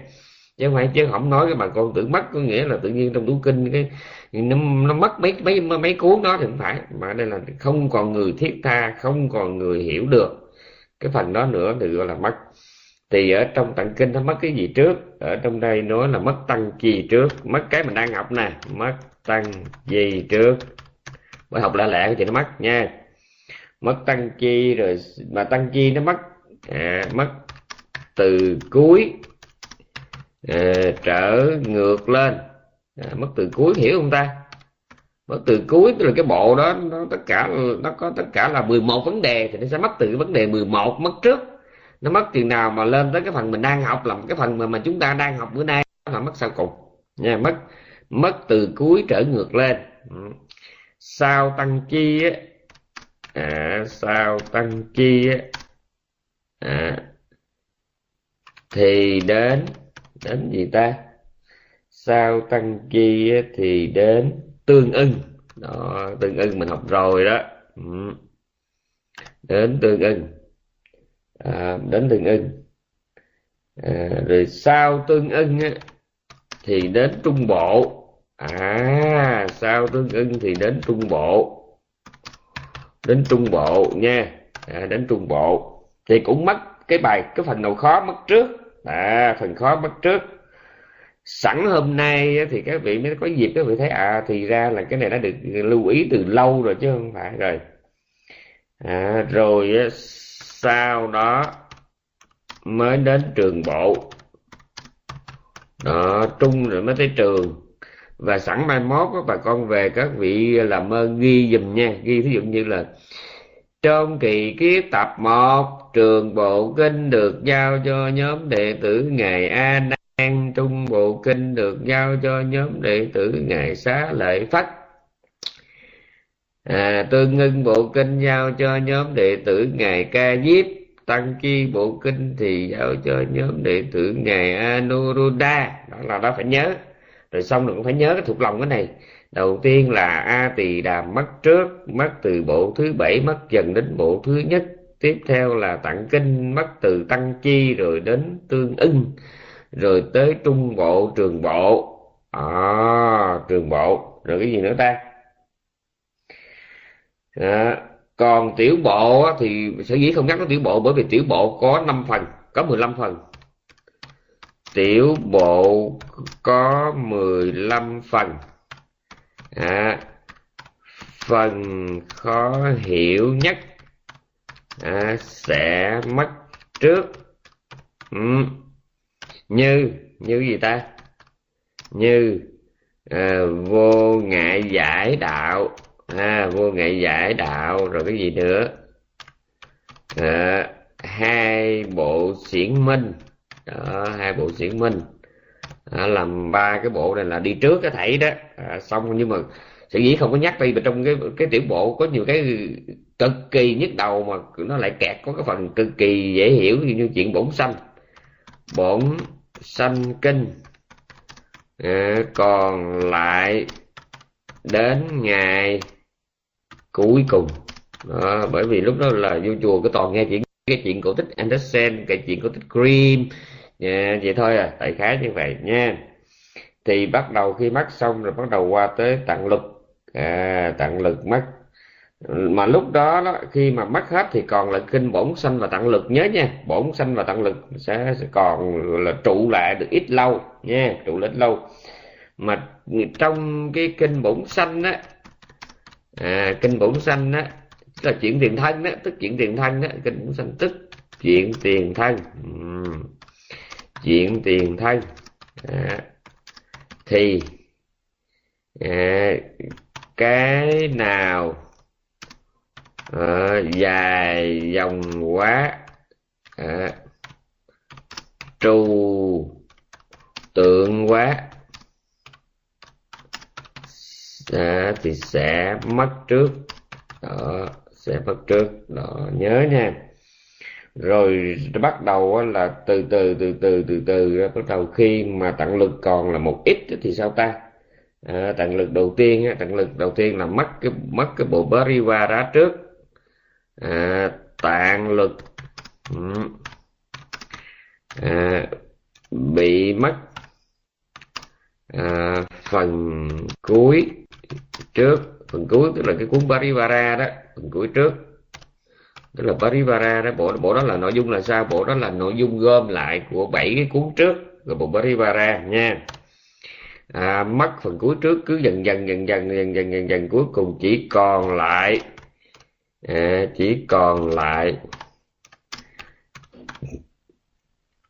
Chứ không phải chứ không nói cái bà con tưởng mất có nghĩa là tự nhiên trong tủ kinh cái nó, nó mất mấy mấy mấy cuốn đó thì không phải. Mà đây là không còn người thiết tha không còn người hiểu được cái phần đó nữa thì gọi là mất thì ở trong tạng kinh nó mất cái gì trước? Ở trong đây nói là mất tăng chi trước mất cái mình đang học nè mất tăng gì trước? Bởi học lẹ lẹ thì nó mất nha. Mất tăng chi rồi mà tăng chi nó mất à, mất từ cuối à, trở ngược lên. À, mất từ cuối hiểu không ta? Mất từ cuối tức là cái bộ đó nó tất cả nó có tất cả là 11 vấn đề thì nó sẽ mất từ cái vấn đề 11 mất trước nó mất chừng nào mà lên tới cái phần mình đang học là cái phần mà, mà chúng ta đang học bữa nay là mất sau cùng. Nha mất mất từ cuối trở ngược lên. Ừ. Sao tăng chi á? À, sao tăng chi á? À, thì đến đến gì ta? Sao tăng chi á, thì đến tương ưng. Đó tương ưng mình học rồi đó. Ừ. Đến tương ưng à, đến tương ưng. À, rồi sau tương ưng á, thì đến trung bộ. À sau tương ưng thì đến trung bộ. Đến trung bộ nha. À, đến trung bộ. Thì cũng mất cái bài cái phần nào khó mất trước. À phần khó mất trước. Sẵn hôm nay thì các vị mới có dịp các vị thấy à thì ra là cái này đã được lưu ý từ lâu rồi chứ không phải rồi. À, rồi sau đó mới đến trường bộ. Đó, trung rồi mới tới trường. Và sẵn mai mốt các bà con về các vị làm ơn ghi dùm nha. Ghi ví dụ như là, trong kỳ kiếp tập một, trường bộ kinh được giao cho nhóm đệ tử ngài a nan. Trung bộ kinh được giao cho nhóm đệ tử ngài xá lợi phách à, tương ngưng bộ kinh giao cho nhóm đệ tử ngài ca diếp tăng chi bộ kinh thì giao cho nhóm đệ tử ngài anuruddha. Đó là đó phải nhớ. Rồi xong rồi cũng phải nhớ cái thuộc lòng cái này. Đầu tiên là a tỳ đàm mất trước mất từ bộ thứ bảy mất dần đến bộ thứ nhất. Tiếp theo là tặng kinh mất từ tăng chi rồi đến tương ưng. Rồi tới trung bộ trường bộ. À, trường bộ. Rồi cái gì nữa ta? À, còn tiểu bộ thì sở dĩ không nhắc đến tiểu bộ bởi vì tiểu bộ có 5 phần có 15 phần. Tiểu bộ có 15 phần. À, phần khó hiểu nhất à, sẽ mất trước. Ừ. như như gì ta? Như à, vô ngại giải đạo à, vô ngại giải đạo rồi cái gì nữa? À, hai bộ xiển minh. Đó, hai bộ xiển minh. À, làm ba cái bộ này là đi trước cái thảy đó. À, xong nhưng mà sự dĩ không có nhắc đi trong cái cái tiểu bộ có nhiều cái cực kỳ nhức đầu mà nó lại kẹt có cái phần cực kỳ dễ hiểu như chuyện bổn sanh. Bổn sanh kinh. À, còn lại đến ngày cuối cùng. Đó, bởi vì lúc đó là vô chùa cứ toàn nghe chuyện cái chuyện cổ tích Anderson cái chuyện cổ tích Grimm. Yeah, vậy thôi à đại khái như vậy nha. Thì bắt đầu khi mắc xong rồi bắt đầu qua tới tặng lực à, tặng lực mắc. mà lúc đó, đó khi mà mắc hết thì còn là kinh bổn sanh và tặng lực nhớ nha. Bổn sanh và tặng lực sẽ, sẽ còn là trụ lại được ít lâu nha trụ lại ít lâu. Mà trong cái kinh bổn sanh á à, kinh bổn sanh á là chuyện tiền thân đó tức chuyện tiền thân đó kinh bổn sanh tức chuyện tiền thân. Chuyện tiền thân. À, thì à, cái nào à, dài dòng quá à, trù tượng quá đó, thì sẽ mất trước. Đó sẽ mất trước. Đó nhớ nha. Rồi bắt đầu là từ từ từ từ từ từ bắt đầu khi mà tặng lực còn là một ít thì sao ta? À, tặng lực đầu tiên tặng lực đầu tiên là mất cái mất cái bộ Parivara trước. À, tạng lực à, bị mất à, phần cuối trước phần cuối tức là cái cuốn Parivara đó phần cuối trước. Tức là Parivara đó bộ bộ đó là nội dung là sao? Bộ đó là nội dung gom lại của bảy cái cuốn trước rồi bộ Parivara nha. À, mất phần cuối trước cứ dần dần dần dần dần dần dần dần cuối cùng chỉ còn lại à, chỉ còn lại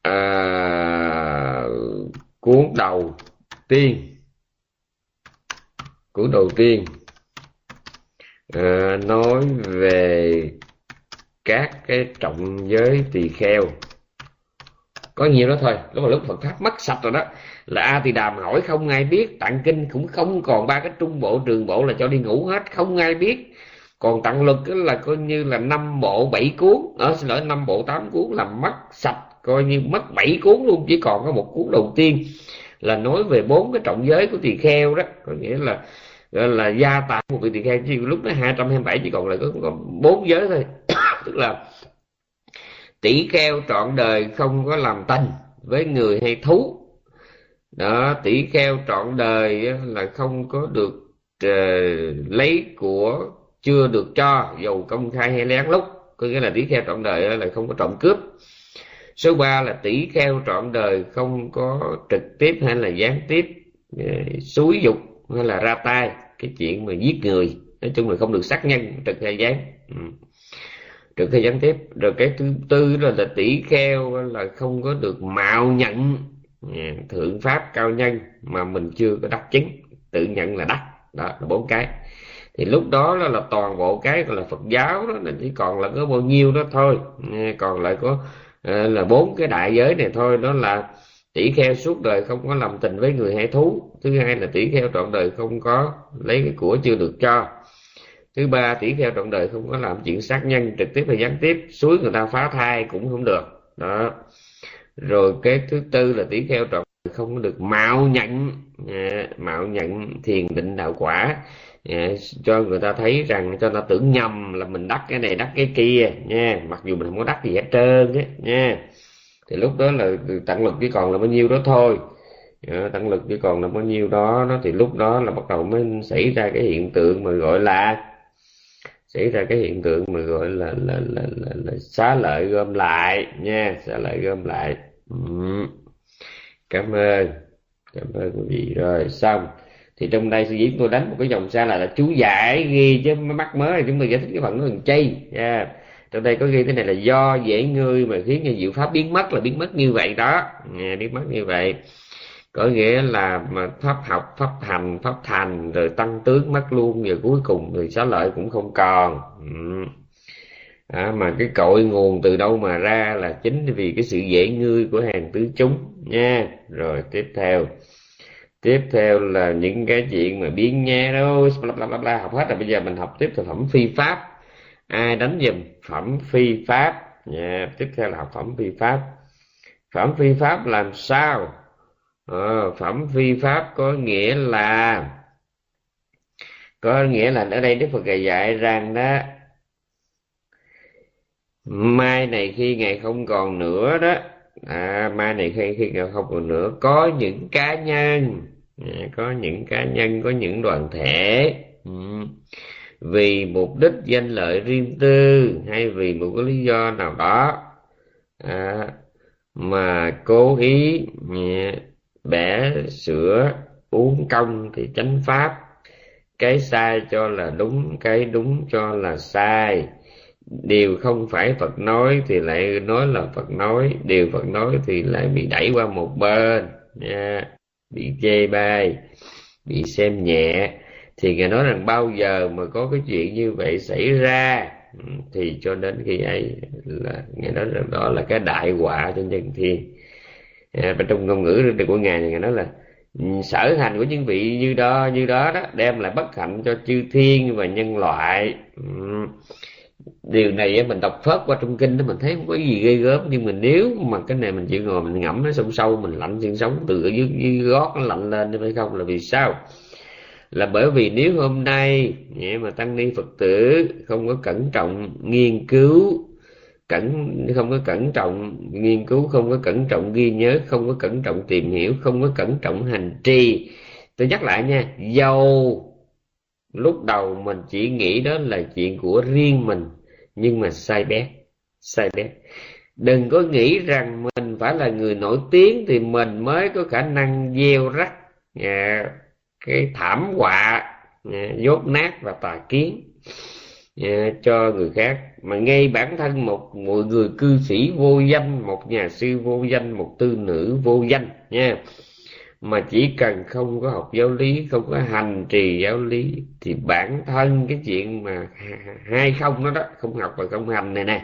à, cuốn đầu tiên cuốn đầu tiên à, nói về các cái trọng giới tỳ kheo. Có nhiều đó thôi lúc mà lúc Phật pháp mất sạch rồi đó là A Tỳ Đàm hỏi không ai biết tặng kinh cũng không còn ba cái trung bộ trường bộ là cho đi ngủ hết không ai biết. Còn tặng lực là coi như là năm bộ bảy cuốn. Ở ờ, xin lỗi năm bộ tám cuốn là mất sạch coi như mất bảy cuốn luôn chỉ còn có một cuốn đầu tiên là nói về bốn cái trọng giới của tỳ kheo đó. Có nghĩa là gọi là gia tài một vị tỳ kheo. Chỉ lúc đó 227 chỉ còn lại có, có bốn giới thôi. Tức là tỷ kheo trọn đời không có làm tình với người hay thú. Đó tỷ kheo trọn đời là không có được uh, lấy của chưa được cho dầu công khai hay lén lút. Có nghĩa là tỷ kheo trọn đời là không có trộm cướp số 3 là tỷ kheo trọn đời không có trực tiếp hay là gián tiếp ờ, xúi dục hay là ra tay. Cái chuyện mà giết người nói chung là không được sát nhân trực hay gián. Ừ. trực hay gián tiếp. Rồi cái thứ tư là, là tỷ kheo là không có được mạo nhận ờ, thượng pháp cao nhân mà mình chưa có đắc chứng. Tự nhận là đắc. Đó là bốn cái. Thì lúc đó là, là toàn bộ cái gọi là Phật giáo đó là chỉ còn là có bao nhiêu đó thôi. Ờ, còn lại có Ờ, là bốn cái đại giới này thôi, đó là tỷ kheo suốt đời không có làm tình với người hay thú. Thứ hai là tỷ kheo trọn đời không có lấy cái của chưa được cho. Thứ ba tỷ kheo trọn đời không có làm chuyện sát nhân, trực tiếp hay gián tiếp, suối người ta phá thai cũng không được. Đó. Rồi cái thứ tư là tỷ kheo trọn đời không có được mạo nhận. Ờ, mạo nhận thiền định đạo quả. Dạ, cho người ta thấy rằng cho người ta tưởng nhầm là mình đắc cái này đắc cái kia nha. Mặc dù mình không có đắc gì hết trơn á nha. Thì lúc đó là tặng lực chỉ còn là bao nhiêu đó thôi. Dạ, tặng lực chỉ còn là bao nhiêu đó nó thì lúc đó là bắt đầu mới xảy ra cái hiện tượng mà gọi là xảy ra cái hiện tượng mà gọi là là là là, là xá lợi gom lại nha. Xá lợi gom lại. Ừ. cảm ơn. Cảm ơn quý vị. Rồi xong thì trong đây sư diễn tôi đánh một cái dòng xa là, là chú giải ghi chứ mắc mới chúng tôi giải thích cái phần nó bằng chi. Yeah. trong đây có ghi thế này là do dễ ngươi mà khiến cho diệu pháp biến mất là biến mất như vậy đó. Yeah, biến mất như vậy. Có nghĩa là mà pháp học pháp hành pháp thành rồi tăng tướng mất luôn rồi cuối cùng thì xá lợi cũng không còn. Ừ. à, mà cái cội nguồn từ đâu mà ra là chính vì cái sự dễ ngươi của hàng tứ chúng. Nha. Rồi tiếp theo tiếp theo là những cái chuyện mà biến nghe đâu bla bla bla bla học hết rồi. Bây giờ mình học tiếp thực phẩm phi pháp. Ai đánh dùm phẩm phi pháp? Yeah. tiếp theo là học phẩm phi pháp. Phẩm phi pháp làm sao? Ờ, phẩm phi pháp có nghĩa là có nghĩa là ở đây đức phật dạy rằng đó mai này khi ngày không còn nữa đó à, mai này khi khi ngày không còn nữa có những cá nhân Dạ, có những cá nhân có những đoàn thể ừ, vì mục đích danh lợi riêng tư hay vì một cái lý do nào đó à, mà cố ý ừ, bẻ sửa uống công thì chánh pháp. Cái sai cho là đúng cái đúng cho là sai. Điều không phải phật nói thì lại nói là phật nói điều phật nói thì lại bị đẩy qua một bên. Nha bị chê bai bị xem nhẹ. Thì ngài nói rằng bao giờ mà có cái chuyện như vậy xảy ra? Ừ, thì cho đến khi ấy là ngài nói rằng đó là cái đại họa cho nhân thiên. À, trong ngôn ngữ của ngài thì ngài nói là ừ, sở hành của những vị như đó như đó đó đem lại bất hạnh cho chư thiên và nhân loại. Ừ điều này mình đọc phớt qua trong kinh đó mình thấy không có gì ghê gớm. Nhưng mà nếu mà cái này mình chịu ngồi mình ngẫm nó sâu sâu mình lạnh xương sống từ ở dưới, dưới gót nó lạnh lên phải không? Là vì sao? Là bởi vì nếu hôm nay mà tăng ni phật tử không có cẩn trọng nghiên cứu cẩn không có cẩn trọng nghiên cứu không có cẩn trọng ghi nhớ không có cẩn trọng tìm hiểu không có cẩn trọng hành trì. Tôi nhắc lại nha dầu lúc đầu mình chỉ nghĩ đó là chuyện của riêng mình nhưng mà sai bé sai bé. Đừng có nghĩ rằng mình phải là người nổi tiếng thì mình mới có khả năng gieo rắc à, cái thảm họa à, dốt nát và tà kiến à, cho người khác. Mà ngay bản thân một một người cư sĩ vô danh một nhà sư vô danh một tư nữ vô danh nha mà chỉ cần không có học giáo lý, không có hành trì giáo lý, thì bản thân cái chuyện mà hai không nó đó, không học và không hành này nè,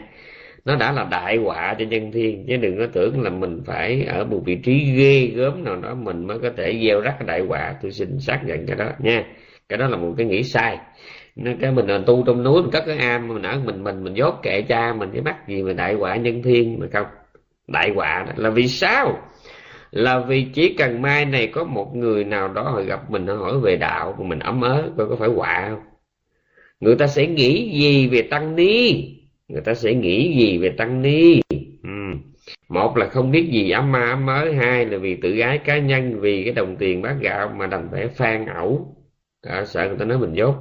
nó đã là đại họa cho nhân thiên. Chứ đừng có tưởng là mình phải ở một vị trí ghê gớm nào đó mình mới có thể gieo rắc đại họa. Tôi xin xác nhận cái đó nha. Cái đó là một cái nghĩ sai. Nên cái mình là tu trong núi, mình cất cái am, mình ở mình mình mình dốt kệ cha mình, cái mắt gì mà đại họa nhân thiên mà không? Đại họa là vì sao? Là vì chỉ cần mai này có một người nào đó họ gặp mình họ hỏi về đạo mà mình ấm ớ coi có phải quạ không? Người ta sẽ nghĩ gì về tăng ni? Người ta sẽ nghĩ gì về tăng ni? Ừ. một là không biết gì ấm ma ấm ớ hai là vì tự ái cá nhân vì cái đồng tiền bát gạo mà đành phải phan ẩu. À, sợ người ta nói mình dốt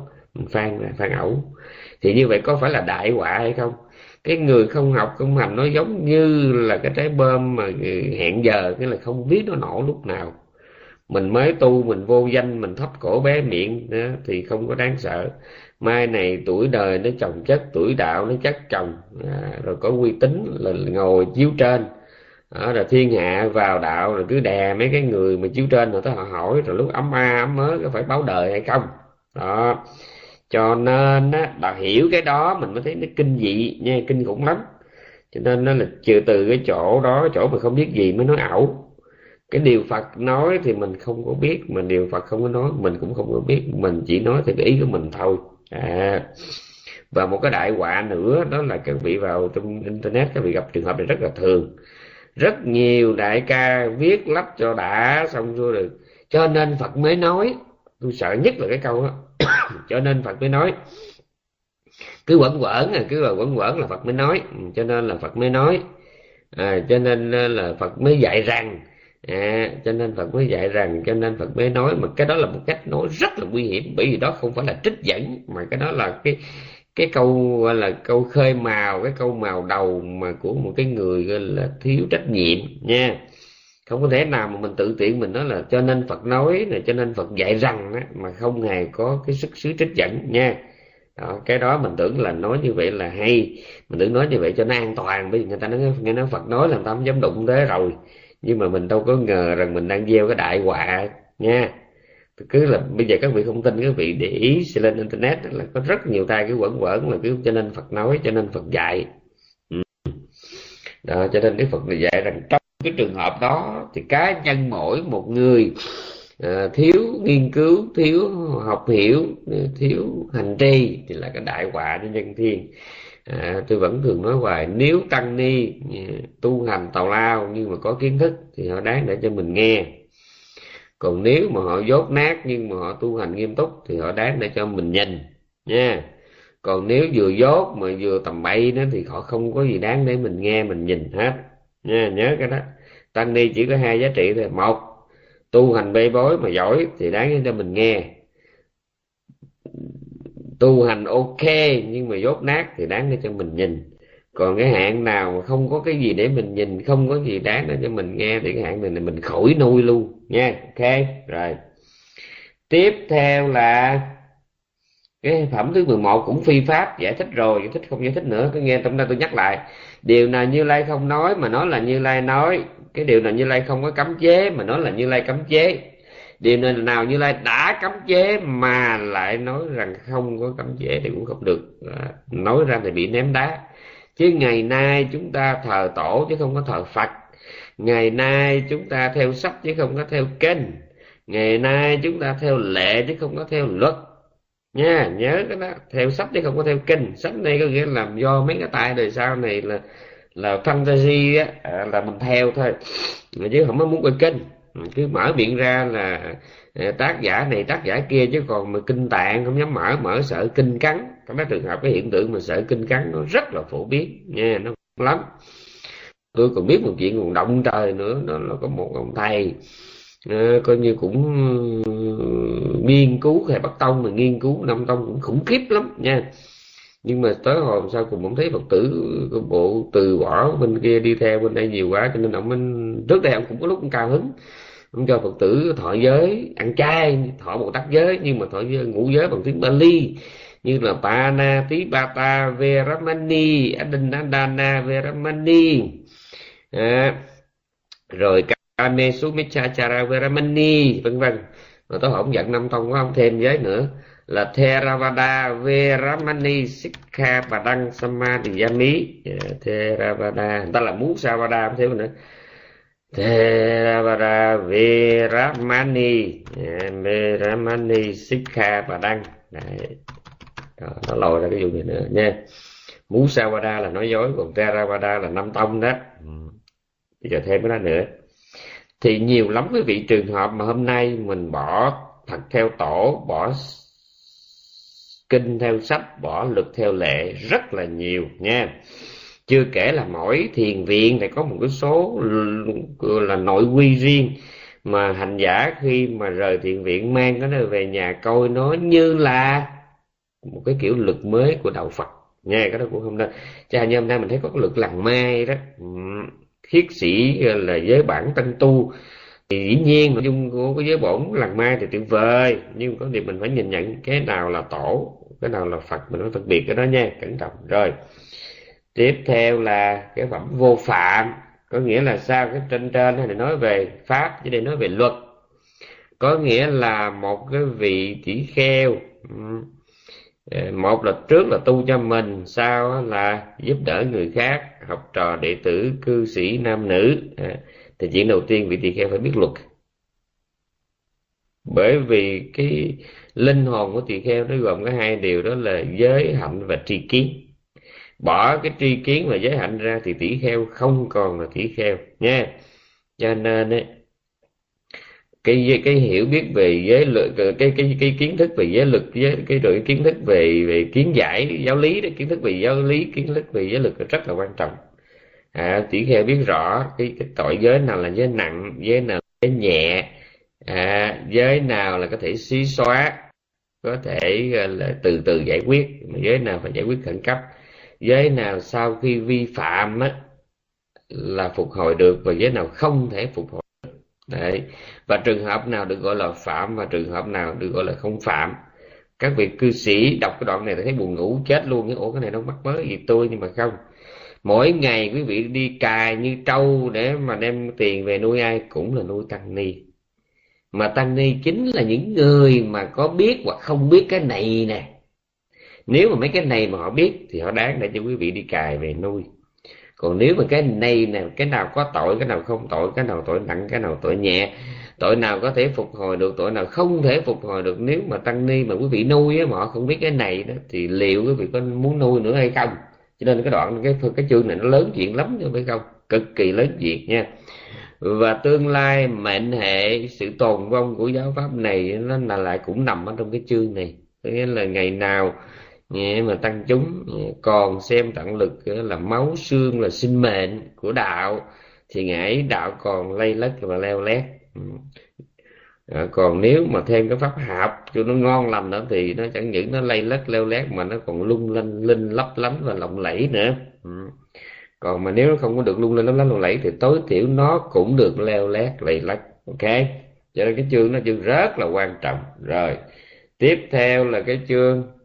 phan phan ẩu. Thì như vậy có phải là đại họa hay không? Cái người không học không hành nó giống như là cái trái bơm mà ừ, hẹn giờ cái là không biết nó nổ lúc nào. Mình mới tu mình vô danh mình thấp cổ bé miệng đó, thì không có đáng sợ. Mai này tuổi đời nó chồng chất tuổi đạo nó chất chồng à, rồi có uy tín là ngồi chiếu trên. Đó, rồi thiên hạ vào đạo rồi cứ đè mấy cái người mà chiếu trên rồi tới họ hỏi rồi lúc ấm a ấm mới có phải báo đời hay không? Đó cho nên á đã hiểu cái đó, mình mới thấy nó kinh dị nha, kinh khủng lắm. Cho nên nó là trừ từ cái chỗ đó, chỗ mà không biết gì mới nói ảo. Cái điều Phật nói thì mình không có biết, mà điều Phật không có nói, mình cũng không có biết. Mình chỉ nói theo cái ý của mình thôi. À. Và một cái đại họa nữa, đó là các vị vào trong internet, các vị gặp trường hợp này rất là thường. Rất nhiều đại ca viết lắp cho đã, xong rồi được cho nên Phật mới nói, tôi sợ nhất là cái câu đó cho nên Phật mới nói. Cứ quẩn quẩn à cứ là quẩn quẩn là Phật mới nói. Ừ, cho nên là Phật mới nói. À, cho nên à, là Phật mới dạy rằng. À, cho nên Phật mới dạy rằng cho nên Phật mới nói. Mà cái đó là một cách nói rất là nguy hiểm bởi vì đó không phải là trích dẫn mà cái đó là cái cái câu gọi là câu khơi màu cái câu màu đầu mà của một cái người gọi là thiếu trách nhiệm nha không có thể nào mà mình tự tiện mình nói là cho nên Phật nói này cho nên Phật dạy rằng đó, mà không hề có cái sức xứ trích dẫn nha. Đó, cái đó mình tưởng là nói như vậy là hay. Mình tưởng nói như vậy cho nó an toàn bởi vì người ta nói nghe nói Phật nói là người ta không dám đụng tới rồi. Nhưng mà mình đâu có ngờ rằng mình đang gieo cái đại họa nha. Cứ là bây giờ các vị không tin các vị để ý sẽ lên internet là có rất nhiều tay cái quẩn quẩn là cứ cho nên Phật nói cho nên Phật dạy. Ừ. Đó, cho nên cái Phật này dạy rằng trong cái trường hợp đó thì cá nhân mỗi một người à, thiếu nghiên cứu thiếu học hiểu thiếu hành tri thì là cái đại họa cho nhân thiên. À, tôi vẫn thường nói hoài nếu tăng ni ờ, tu hành tào lao nhưng mà có kiến thức thì họ đáng để cho mình nghe. Còn nếu mà họ dốt nát nhưng mà họ tu hành nghiêm túc thì họ đáng để cho mình nhìn nha. Còn nếu vừa dốt mà vừa tầm bậy nữa thì họ không có gì đáng để mình nghe mình nhìn hết nha nhớ cái đó. Tăng ni chỉ có hai giá trị thôi. Một tu hành bê bối mà giỏi thì đáng để cho mình nghe. Tu hành ok nhưng mà dốt nát thì đáng để cho mình nhìn. Còn cái hạn nào mà không có cái gì để mình nhìn không có gì đáng để cho mình nghe thì cái hạn này, này mình khỏi nuôi luôn. Nha ok rồi. Tiếp theo là cái phẩm thứ 11 cũng phi pháp giải thích rồi giải thích không giải thích nữa cứ nghe trong đây tôi nhắc lại điều nào như lai không nói mà nói là như lai nói. Cái điều nào như lai không có cấm chế mà nói là như lai cấm chế. Điều này nào như lai đã cấm chế mà lại nói rằng không có cấm chế thì cũng không được. À, nói ra thì bị ném đá. Chứ ngày nay chúng ta thờ tổ chứ không có thờ phật. Ngày nay chúng ta theo sách chứ không có theo kênh ngày nay chúng ta theo lệ chứ không có theo luật nha nhớ cái đó. Theo sách chứ không có theo kinh. Sách này có nghĩa là do mấy cái tay đời sau này là là fantasy á à, là mình theo thôi. Chứ không có muốn coi kinh. Cứ mở miệng ra là à, tác giả này tác giả kia chứ còn mà kinh tạng không dám mở mở sợ kinh cắn. Có mấy trường hợp cái hiện tượng mà sợ kinh cắn nó rất là phổ biến. Nha nó lắm. Tôi còn biết một chuyện còn động trời nữa nó, nó có một ông thầy à, coi như cũng ừ, nghiên cứu thầy bắt tông mà nghiên cứu năm tông cũng khủng khiếp lắm nha. Nhưng mà tới hồi sau cùng ông thấy phật tử bộ từ bỏ bên kia đi theo bên đây nhiều quá cho nên ông mình trước đây ông cũng có lúc cũng cao hứng. Ông cho phật tử thọ giới ăn chay thọ một tắc giới nhưng mà thọ giới ngũ giới bằng tiếng Bali như là Pana ta Veramani Adinadana Veramani. À, rồi Kame Sumichachara Veramani vân vân. Mà tôi không giận năm tông của ông thêm giới nữa. Là Theravada Veramani Sikha Padang Samadhiyami yeah, dạ, Theravada. Người ta là muốn Savada không thiếu nữa. Theravada Veramani yeah, dạ, Veramani Sikha Padang Đấy. Đó, nó lòi ra cái vụ này nữa nha. Musawada là nói dối còn Theravada là năm tông đó. Ừ. Bây giờ thêm cái đó nữa thì nhiều lắm cái vị trường hợp mà hôm nay mình bỏ thật theo tổ, bỏ kinh theo sách, bỏ luật theo lệ rất là nhiều nha. Chưa kể là mỗi thiền viện lại có một cái số là nội quy riêng mà hành giả khi mà rời thiền viện mang cái này về nhà coi nó như là một cái kiểu luật mới của đạo Phật. Nha cái đó cũng không nên. Cha, như hôm nay mình thấy có cái luật làng mai đó thiết sĩ ờ, là giới bản tân tu. Thì dĩ nhiên nội dung của cái giới bổn làng mai thì tuyệt vời, nhưng có điều mình phải nhìn nhận cái nào là tổ, cái nào là phật, mình phải phân biệt cái đó nha, cẩn trọng. Rồi, tiếp theo là cái phẩm vô phạm, có nghĩa là sao? Cái trên trên này nói về pháp chứ đây nói về luật. Có nghĩa là một cái vị chỉ kheo Ờ, một là trước là tu cho mình sau là giúp đỡ người khác học trò đệ tử cư sĩ nam nữ. À, thì chuyện đầu tiên vị tỳ kheo phải biết luật. Bởi vì cái linh hồn của tỳ kheo nó gồm có hai điều đó là giới hạnh và tri kiến. Bỏ cái tri kiến và giới hạnh ra thì tỷ kheo không còn là tỷ kheo nha. Cho nên ấy, cái cái hiểu biết về giới luật cái cái cái kiến thức về giới luật giới cái rồi kiến thức về về kiến giải giáo lý đó kiến thức về giáo lý kiến thức về giới luật rất là quan trọng à, tỷ kheo biết rõ cái, cái tội giới nào là giới nặng giới nào là giới nhẹ à, giới nào là có thể xí xóa có thể là từ từ giải quyết giới nào phải giải quyết khẩn cấp giới nào sau khi vi phạm á, là phục hồi được và giới nào không thể phục hồi. Đấy. và trường hợp nào được gọi là phạm và trường hợp nào được gọi là không phạm, các vị cư sĩ đọc cái đoạn này thấy buồn ngủ, chết luôn. Ủa, cái này đâu mắc mới gì tôi nhưng mà không. Mỗi ngày quý vị đi cài như trâu để mà đem tiền về nuôi ai cũng là nuôi tăng ni. Mà tăng ni chính là những người mà có biết hoặc không biết cái này nè. Nếu mà mấy cái này mà họ biết thì họ đáng để cho quý vị đi cài về nuôi còn nếu mà cái này nè, cái nào có tội, cái nào không tội, cái nào tội nặng, cái nào tội nhẹ, tội nào có thể phục hồi được, tội nào không thể phục hồi được, nếu mà tăng ni mà quý vị nuôi á mà họ không biết cái này đó, thì liệu quý vị có muốn nuôi nữa hay không? Cho nên cái đoạn, cái cái chương này nó lớn chuyện lắm, chứ phải không? Cực kỳ lớn chuyện nha. Và tương lai mệnh hệ, sự tồn vong của giáo pháp này nó là lại cũng nằm ở trong cái chương này. Nghĩa là ngày nào nghe mà tăng chúng còn xem tận lực là máu xương là sinh mệnh của đạo. Thì ngãi đạo còn lây lất và leo lét. Ừ. À, còn nếu mà thêm cái pháp hạp cho nó ngon lành nữa thì nó chẳng những nó lây lất leo lét mà nó còn lung linh linh lấp lánh và lộng lẫy nữa. Ừ. còn mà nếu nó không có được lung linh lấp lánh lộng lẫy thì tối thiểu nó cũng được leo lét lây lất. Ok? Cho nên cái chương nó chương rất là quan trọng. Rồi tiếp theo là cái chương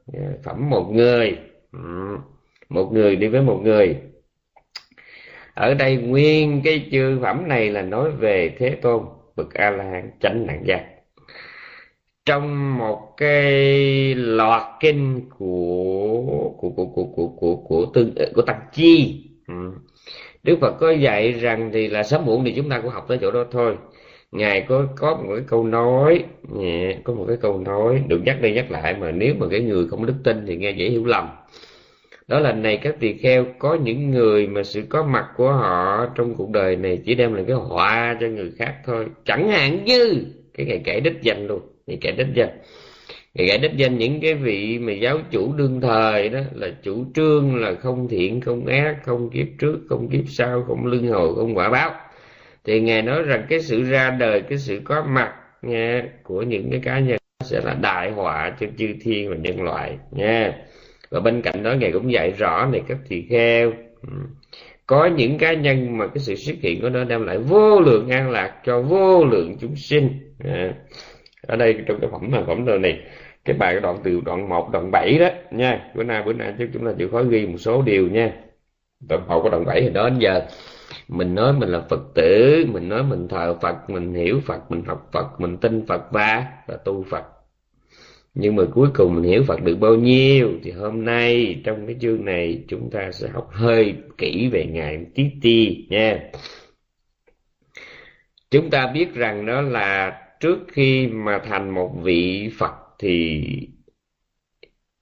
phẩm một người. Ừ. Một người đi với một người. Ở đây nguyên cái chương phẩm này là nói về thế tôn, bậc a la hán chánh nạn giác. Trong một cái loạt kinh của của của của của của của tương, của tăng chi. Ừ. đức phật có dạy rằng thì là sớm muộn thì chúng ta cũng học tới chỗ đó thôi ngài có có một cái câu nói có một cái câu nói, được nhắc đi nhắc lại mà nếu mà cái người không đức tin thì nghe dễ hiểu lầm. Đó là, này các tỳ kheo, có những người mà sự có mặt của họ trong cuộc đời này chỉ đem lại cái họa cho người khác thôi. Chẳng hạn như cái ngày kể đích danh luôn, ngày kể đích danh. Ngày kể đích danh những cái vị mà giáo chủ đương thời đó, là chủ trương là không thiện, không ác, không kiếp trước, không kiếp sau, không lương hồi, không quả báo thì ngài nói rằng cái sự ra đời, cái sự có mặt nha của những cái cá nhân sẽ là đại họa cho chư thiên và nhân loại nha và bên cạnh đó ngài cũng dạy rõ này các tỳ kheo. Ừ. Có những cá nhân mà cái sự xuất hiện của nó đem lại vô lượng an lạc cho vô lượng chúng sinh à. ở đây trong cái phẩm mà phẩm đời này, cái bài đoạn từ đoạn 1 đoạn 7 đó, nha. Bữa nay bữa nay chúng ta chịu khó ghi một số điều, nha. Đoạn 1 của đoạn 7 thì đó đến giờ mình nói mình là phật tử, mình nói mình thờ phật, mình hiểu phật, mình học phật, mình tin phật và và tu phật. Nhưng mà cuối cùng mình hiểu phật được bao nhiêu thì hôm nay trong cái chương này chúng ta sẽ học hơi kỹ về ngài tí ti nha. Chúng ta biết rằng đó là trước khi mà thành một vị phật thì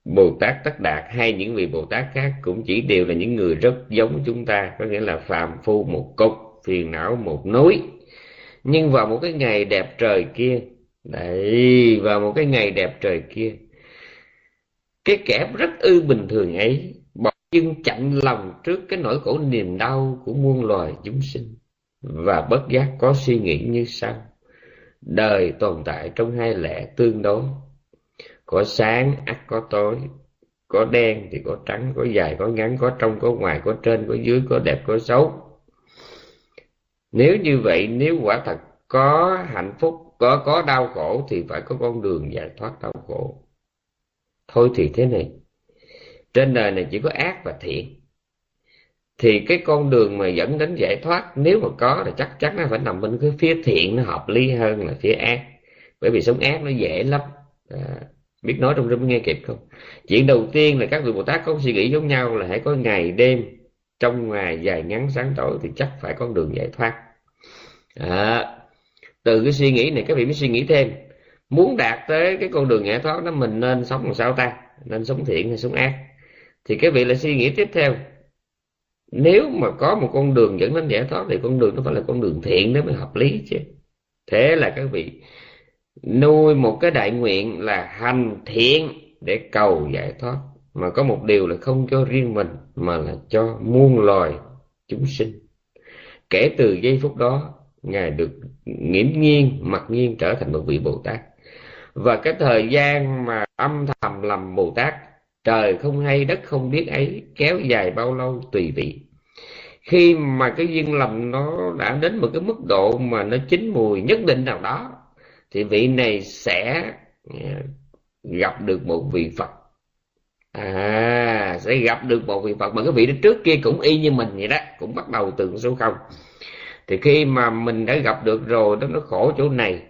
Bồ Tát Tất Đạt hay những vị Bồ Tát khác cũng chỉ đều là những người rất giống chúng ta, có nghĩa là phàm phu một cục, phiền não một núi. Nhưng vào một cái ngày đẹp trời kia, đấy, vào một cái ngày đẹp trời kia, cái kẻ rất ư bình thường ấy, bỗng dưng chạnh lòng trước cái nỗi khổ niềm đau của muôn loài chúng sinh, và bất giác có suy nghĩ như sau. Đời tồn tại trong hai lẽ tương đối có sáng ắt có tối. Có đen thì có trắng có dài có ngắn có trong có ngoài có trên có dưới có đẹp có xấu. Nếu như vậy nếu quả thật có hạnh phúc có có đau khổ thì phải có con đường giải thoát đau khổ. Thôi thì thế này. Trên đời này chỉ có ác và thiện. Thì cái con đường mà dẫn đến giải thoát nếu mà có thì chắc chắn nó phải nằm bên cái phía thiện nó hợp lý hơn là phía ác. Bởi vì sống ác nó dễ lắm. À, biết nói trong rung nghe kịp không? Chuyện đầu tiên là các vị bồ tát có suy nghĩ giống nhau là hãy có ngày đêm trong ngày dài ngắn sáng tối thì chắc phải có đường giải thoát. À, từ cái suy nghĩ này các vị mới suy nghĩ thêm. Muốn đạt tới cái con đường giải thoát đó mình nên sống làm sao ta? Nên sống thiện hay sống ác? Thì các vị lại suy nghĩ tiếp theo. Nếu mà có một con đường dẫn đến giải thoát thì con đường nó phải là con đường thiện đó mới hợp lý chứ. Thế là các vị nuôi một cái đại nguyện là hành thiện để cầu giải thoát. Mà có một điều là không cho riêng mình, mà là cho muôn loài chúng sinh. Kể từ giây phút đó, ngài được nghiễm nhiên, mặc nhiên trở thành một vị bồ tát. Và cái thời gian mà âm thầm làm bồ tát, trời không hay, đất không biết ấy, kéo dài bao lâu tùy vị. Khi mà cái duyên lầm nó đã đến một cái mức độ mà nó chín mùi nhất định nào đó thì vị này sẽ à, gặp được một vị Phật. À sẽ gặp được một vị Phật. Mà cái vị đó trước kia cũng y như mình vậy đó, cũng bắt đầu từ số không. Thì khi mà mình đã gặp được rồi, đó, nó khổ chỗ này.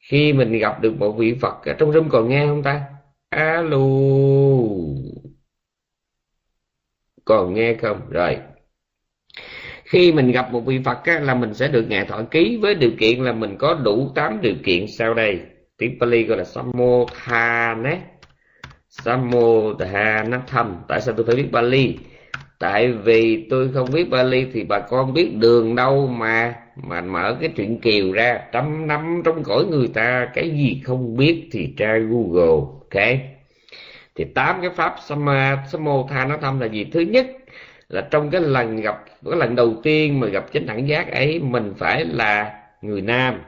Khi mình gặp được một vị Phật, ở trong rung còn nghe không ta? Alo. Còn nghe không? Rồi khi mình gặp một vị Phật á, là mình sẽ được ngài thọ ký với điều kiện là mình có đủ tám điều kiện sau đây. Tiếng Pali gọi là Sammothane Sammothanatham tại sao tôi phải biết Pali tại vì tôi không biết Bali thì bà con biết đường đâu mà mà mở cái chuyện kiều ra trăm năm trong cõi người ta cái gì không biết thì tra Google ok? Thì tám cái pháp sama samotha nó thăm là gì? Thứ nhất là trong cái lần gặp, cái lần đầu tiên mà gặp chánh đẳng giác ấy, mình phải là người nam,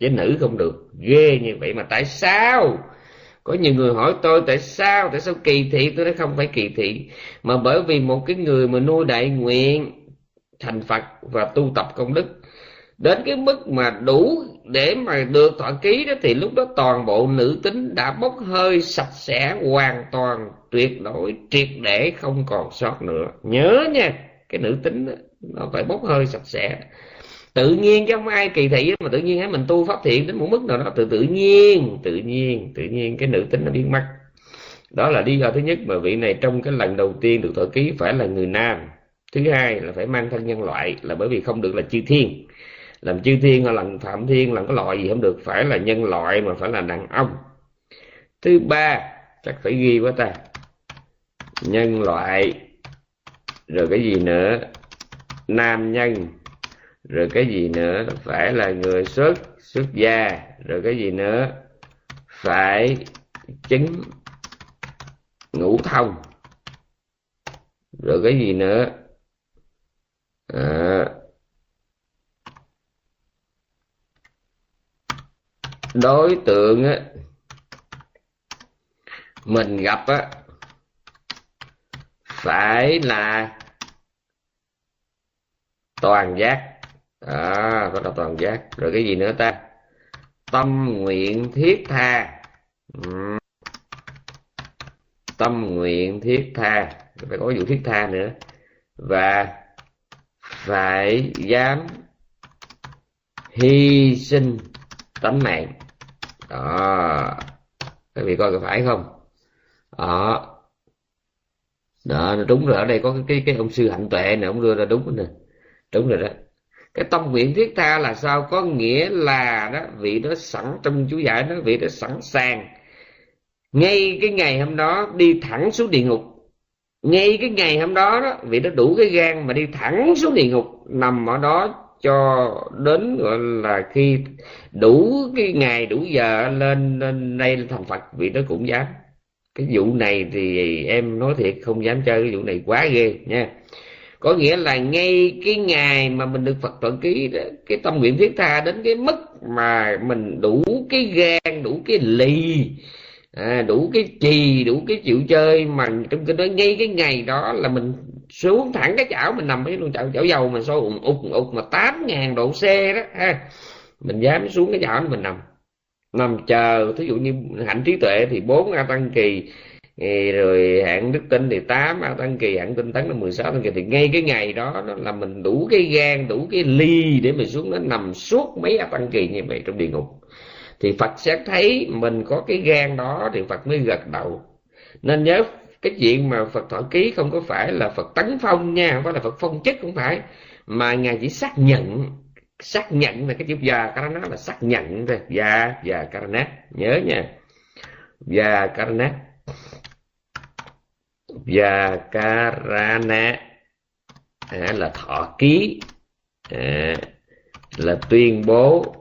chứ nữ không được. Ghê như vậy mà tại sao? Có nhiều người hỏi tôi, tại sao? Tại sao kỳ thị? Tôi nói, không phải kỳ thị, mà bởi vì một cái người mà nuôi đại nguyện, thành phật và tu tập công đức đến cái mức mà đủ để mà được thọ ký đó thì lúc đó toàn bộ nữ tính đã bốc hơi sạch sẽ hoàn toàn tuyệt đối triệt để không còn sót nữa. Nhớ nha cái nữ tính đó, nó phải bốc hơi sạch sẽ. Tự nhiên chứ không ai kỳ thị mà tự nhiên ấy mình tu pháp thiện đến một mức nào đó tự tự nhiên tự nhiên tự nhiên cái nữ tính nó biến mất đó là lý do thứ nhất mà vị này trong cái lần đầu tiên được thọ ký phải là người nam. Thứ hai là phải mang thân nhân loại là bởi vì không được là chư thiên làm chư thiên hoặc làm phạm thiên làm cái loại gì không được phải là nhân loại mà phải là đàn ông. Thứ ba chắc phải ghi quá ta. Nhân loại rồi cái gì nữa? Nam nhân rồi cái gì nữa? Phải là người xuất xuất gia rồi cái gì nữa? Phải chứng ngũ thông rồi cái gì nữa? À, đối tượng á mình gặp á phải là toàn giác. À, có là toàn giác. Rồi cái gì nữa ta? Tâm nguyện thiết tha. Ừ. tâm nguyện thiết tha. Phải có vụ thiết tha nữa. Và phải dám hy sinh tánh mạng đó. Các vị coi có phải không? Đó. Đó đúng rồi ở đây có cái cái, cái ông sư hạnh tuệ này ông đưa ra đúng nè. Đúng rồi đó. Cái tâm nguyện thiết tha là sao? Có nghĩa là đó vị đó sẵn trong chú giải đó vị đó sẵn sàng. Ngay cái ngày hôm đó đi thẳng xuống địa ngục. Ngay cái ngày hôm đó đó vị đó đủ cái gan mà đi thẳng xuống địa ngục nằm ở đó cho đến gọi là khi đủ cái ngày đủ giờ lên lên đây thành phật vì nó cũng dám. Cái vụ này thì em nói thiệt không dám chơi cái vụ này quá ghê nha. Có nghĩa là ngay cái ngày mà mình được Phật thuận ký đó, cái tâm nguyện thiết tha đến cái mức mà mình đủ cái gan đủ cái lì à, đủ cái trì đủ cái chịu chơi mà trong cái đó ngay cái ngày đó là mình xuống thẳng cái chảo, mình nằm cái luôn chảo chảo dầu mình sôi ụt ụt ụt mà tám ngàn độ C đó, ha. Mình dám xuống cái chảo mình nằm. Nằm chờ, thí dụ như hạnh trí tuệ thì bốn a tăng kỳ rồi hạng đức tin thì tám a tăng kỳ, hạng tinh tấn là 16 tăng kỳ. Thì ngay cái ngày đó là mình đủ cái gan, đủ cái ly để mình xuống nó nằm suốt mấy a tăng kỳ như vậy trong địa ngục. Thì phật sẽ thấy mình có cái gan đó thì phật mới gật đầu. Nên nhớ cái chuyện mà phật thọ ký không có phải là phật tấn phong nha không phải là phật phong chức không phải. Mà ngài chỉ xác nhận xác nhận là cái chữ già karana là xác nhận thôi. Già già karana nhớ nha. Già karana già karana à, là thọ ký. À, là tuyên bố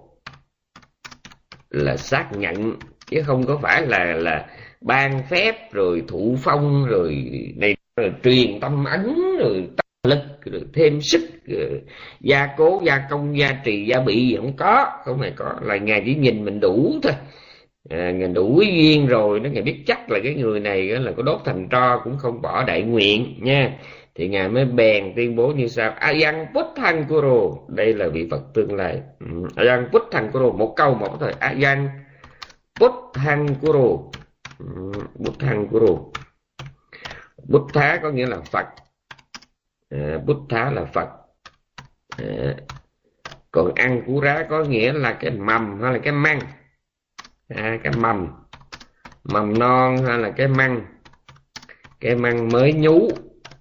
là xác nhận chứ không có phải là là ban phép rồi thụ phong rồi này rồi truyền tâm ấn rồi lực rồi thêm sức rồi gia cố gia công gia trì gia bị gì không có. Không này có là ngài chỉ nhìn mình đủ thôi. À, ngài đủ duyên rồi nó ngài biết chắc là cái người này là có đốt thành tro cũng không bỏ đại nguyện nha. Thì ngài mới bèn tuyên bố như sau ayang thăng kuro đây là vị phật tương lai. Ừ, Ayan ayang thăng kuro một câu một thôi. Ayang thăng kuro bút ừ, guru bút thá có nghĩa là Phật. À, thá là Phật. À, còn ăn cú rá có nghĩa là cái mầm hay là cái măng. À, cái mầm. Mầm non hay là cái măng. Cái măng mới nhú.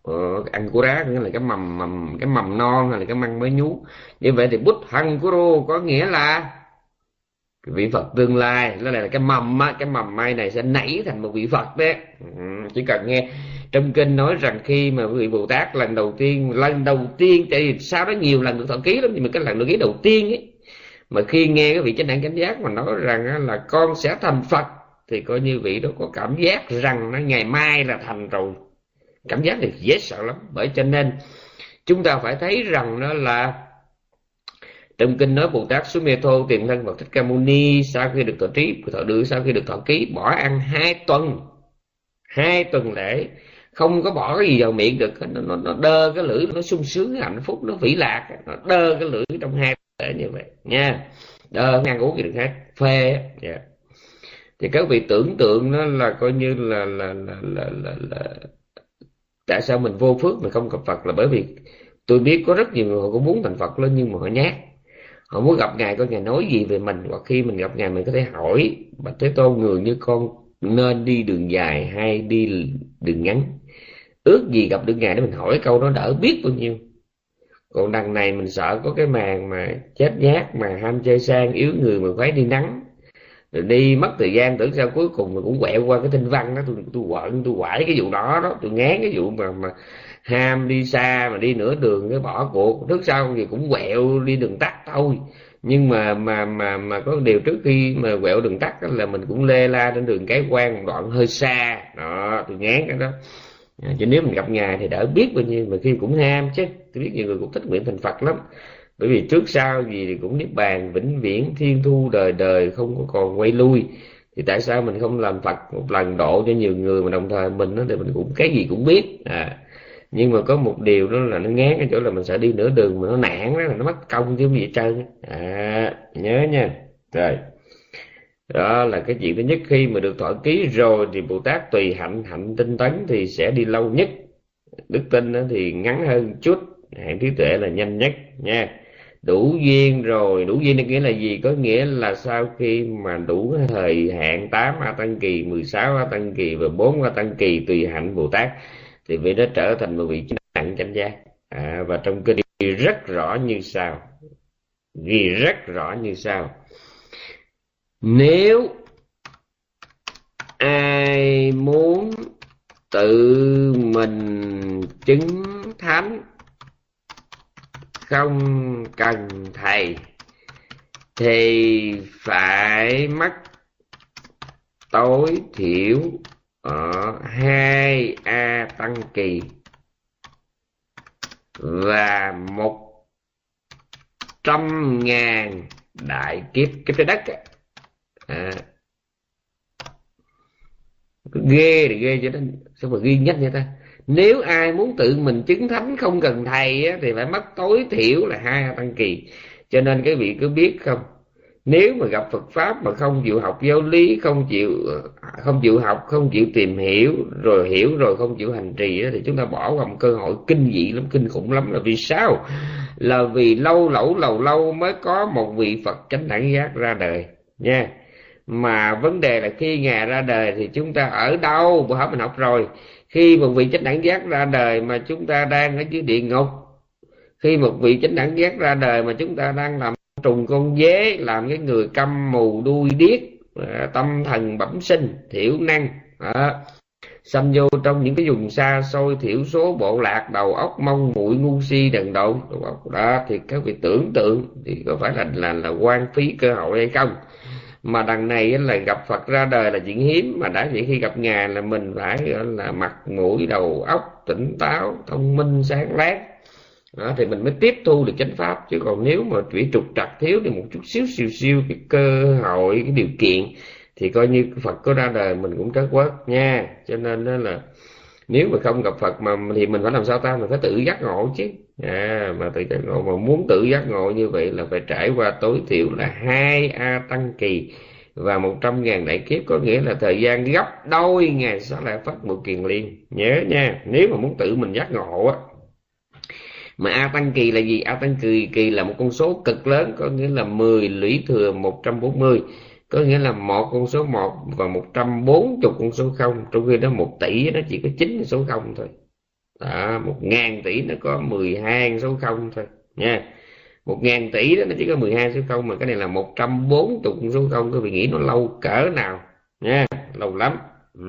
Ờ, ăn cú rá nghĩa là cái mầm mầm cái mầm non hay là cái măng mới nhú. Như vậy thì bút hăng cú rô có nghĩa là vị Phật tương lai nó là cái mầm á, cái mầm mai này sẽ nảy thành một vị Phật đấy. Ừ, chỉ cần nghe trong kinh nói rằng khi mà vị Bồ Tát lần đầu tiên lần đầu tiên tại vì sau đó nhiều lần được thọ ký lắm nhưng mà cái lần được ký đầu tiên ấy mà khi nghe cái vị chánh đẳng chánh giác mà nói rằng là con sẽ thành Phật thì coi như vị đó có cảm giác rằng nó ngày mai là thành rồi. Cảm giác này dễ sợ lắm bởi cho nên chúng ta phải thấy rằng nó là trong kinh nói Bồ Tát xuống Mê Thô tiền thân Phật Thích Ca Mâu Ni sau khi được thọ trí thọ được sau khi được thọ ký bỏ ăn hai tuần. Hai tuần lễ. Không có bỏ cái gì vào miệng được. Nó, nó, nó đơ cái lưỡi nó sung sướng hạnh phúc nó vĩ lạc. Nó đơ cái lưỡi trong hai tuần lễ như vậy. Nha. Đơ ăn uống gì được hết. Phê. Yeah. Thì các vị tưởng tượng nó là coi như là là là là, là, là tại sao mình vô phước mình không gặp Phật là bởi vì tôi biết có rất nhiều người họ cũng muốn thành Phật lên nhưng mà họ nhát họ muốn gặp ngài, coi ngài nói gì về mình, hoặc khi mình gặp ngài, mình có thể hỏi. Bạch thế tôn, người như con nên đi đường dài hay đi đường ngắn? Ước gì gặp được ngài để mình hỏi câu đó đỡ biết bao nhiêu. Còn đằng này mình sợ có cái màn mà chết nhát, mà ham chơi sang, yếu người mà khoái đi nắng rồi đi mất thời gian, tưởng sao cuối cùng mình cũng quẹo qua cái tinh văn đó. Tôi tôi quẩn tôi quải cái vụ đó đó. Tôi ngán cái vụ mà mà ham đi xa mà đi nửa đường cái bỏ cuộc. Trước sau thì cũng quẹo đi đường tắt thôi. Nhưng mà mà mà mà có điều trước khi mà quẹo đường tắt là mình cũng lê la trên đường cái quan một đoạn hơi xa. Đó, tôi ngán cái đó. À, chứ nếu mình gặp ngài thì đỡ biết bao nhiêu, mà khi cũng ham chứ. Tôi biết nhiều người cũng thích nguyện thành phật lắm bởi vì trước sau gì thì cũng niết bàn, vĩnh viễn, thiên thu, đời đời, không có còn quay lui. Thì tại sao mình không làm phật một lần độ cho nhiều người mà đồng thời mình đó thì mình cũng cái gì cũng biết. À nhưng mà có một điều đó là nó ngán cái chỗ là mình sẽ đi nửa đường mà nó nản đó là nó mất công chứ gì hết trơn. À nhớ nha. Rồi. Đó là cái chuyện thứ nhất, khi mà được thọ ký rồi thì bồ tát tùy hạnh hạnh tinh tấn thì sẽ đi lâu nhất. Đức tin thì ngắn hơn chút. Hạng trí tuệ là nhanh nhất nha đủ duyên rồi. Đủ duyên nghĩa là gì? Có nghĩa là sau khi mà đủ thời hạn 8 a tăng kỳ 16 a tăng kỳ và 4 a tăng kỳ tùy hạnh bồ tát thì vị đó trở thành một vị đẳng chánh giác. À, và trong kinh ghi rất rõ như sau ghi rất rõ như sau. Nếu ai muốn tự mình chứng thánh không cần thầy, thì phải mất tối thiểu ở hai a tăng kỳ và một trăm ngàn đại kiếp kiếp trái đất à. ghê thì ghê cho nên sao mà ghi nhất vậy ta nếu ai muốn tự mình chứng thánh không cần thầy á, thì phải mất tối thiểu là hai tăng kỳ. Cho nên cái vị cứ biết không? Nếu mà gặp Phật pháp mà không chịu học giáo lý không chịu không chịu học không chịu tìm hiểu rồi hiểu rồi không chịu hành trì đó, thì chúng ta bỏ qua một cơ hội kinh dị lắm kinh khủng lắm là vì sao? Là vì lâu lẩu lâu lâu mới có một vị Phật chánh đẳng giác ra đời nha. Mà vấn đề là khi ngài ra đời thì chúng ta ở đâu? Bữa học mình học rồi khi một vị chánh đẳng giác ra đời mà chúng ta đang ở dưới địa ngục khi một vị chánh đẳng giác ra đời mà chúng ta đang làm trùng con dế làm cái người câm mù đuôi điếc à, tâm thần bẩm sinh thiểu năng à, xâm vô trong những cái vùng xa xôi thiểu số bộ lạc đầu óc mông mũi ngu si đần độn đó thì các vị tưởng tượng thì có phải là là là quan phí cơ hội hay không? Mà đằng này là gặp Phật ra đời là chuyện hiếm. Mà đã vậy khi gặp ngài là mình phải là mặt mũi đầu óc tỉnh táo thông minh sáng láng. Đó, thì mình mới tiếp thu được chánh pháp. Chứ còn nếu mà chỉ trục trặc thiếu đi một chút xíu siêu siêu cái cơ hội cái điều kiện thì coi như Phật có ra đời mình cũng trớt quất nha. Cho nên đó là nếu mà không gặp Phật mà thì mình phải làm sao ta? Mình phải tự giác ngộ chứ à mà tự giác ngộ, mà muốn tự giác ngộ như vậy là phải trải qua tối thiểu là hai a tăng kỳ và một trăm ngàn đại kiếp. Có nghĩa là thời gian gấp đôi ngày sẽ lại phát một kiền liên. Nhớ nha, nếu mà muốn tự mình giác ngộ á. Mà a tăng kỳ là gì? A tăng kỳ kỳ là một con số cực lớn, có nghĩa là 10 lũy thừa 140 có nghĩa là một con số 1 và 140 con số 0 trong khi đó 1 tỷ nó chỉ có 9 số 0 thôi đó, một ngàn tỷ nó có 12 số không thôi nha. Một ngàn tỷ đó nó chỉ có 12 số không mà cái này là 140 số không các vị nghĩ nó lâu cỡ nào nha. Lâu lắm. Ừ,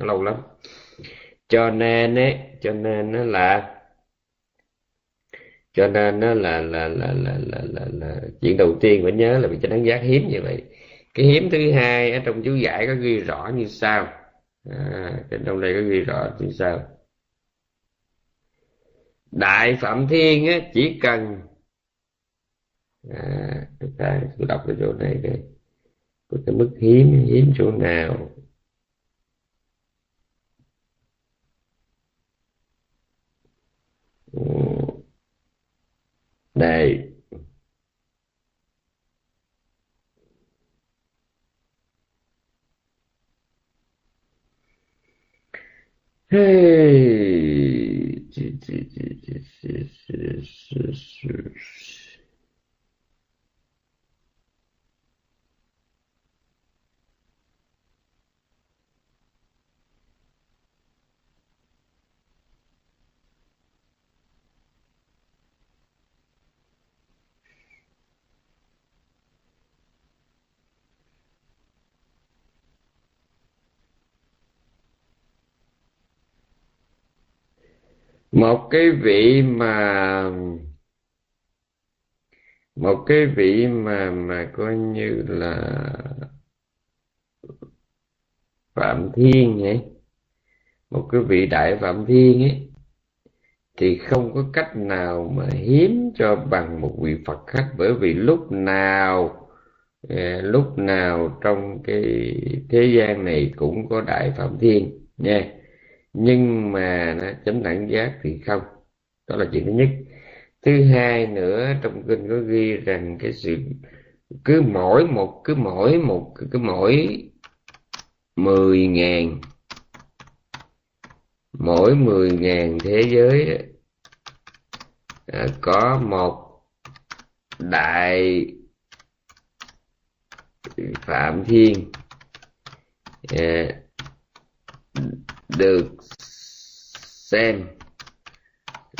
lâu lắm. Cho nên ấy cho nên nó là cho nên nó là là là là là là, là chuyện đầu tiên phải nhớ là bị cho đánh giác hiếm như vậy. Cái hiếm thứ hai ở trong chú giải có ghi rõ như sau. À, trong đây có ghi rõ như sau đại phạm thiên á, chỉ cần. À, ta tôi đọc cái chỗ này đây có cái mức hiếm hiếm chỗ nào? Đây. Hey, 是是是是。Một cái vị mà, một cái vị mà mà coi như là phạm thiên ấy, một cái vị đại phạm thiên ấy, thì không có cách nào mà hiếm cho bằng một vị Phật khác, bởi vì lúc nào à, lúc nào trong cái thế gian này cũng có đại phạm thiên, nha nhưng mà nó chánh đẳng giác thì không. Đó là chuyện thứ nhất. Thứ hai nữa trong kinh có ghi rằng cái sự cứ mỗi một cứ mỗi một cứ mỗi mười ngàn mỗi mười ngàn thế giới à, có một đại phạm thiên à, được xem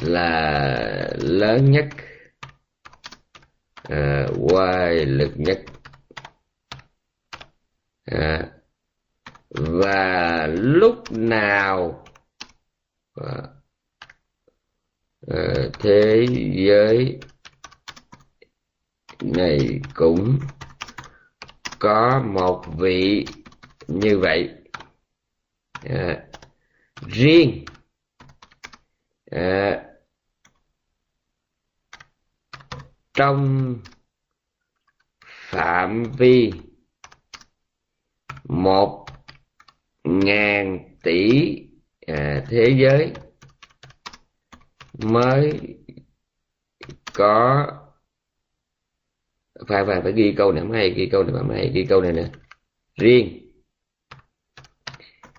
là lớn nhất à, quay lực nhất. À, và lúc nào à, à, thế giới này cũng có một vị như vậy. À, riêng. À, trong phạm vi một ngàn tỷ à, thế giới mới có phải phải phải ghi câu này hay ghi câu này mà hay ghi câu này nè riêng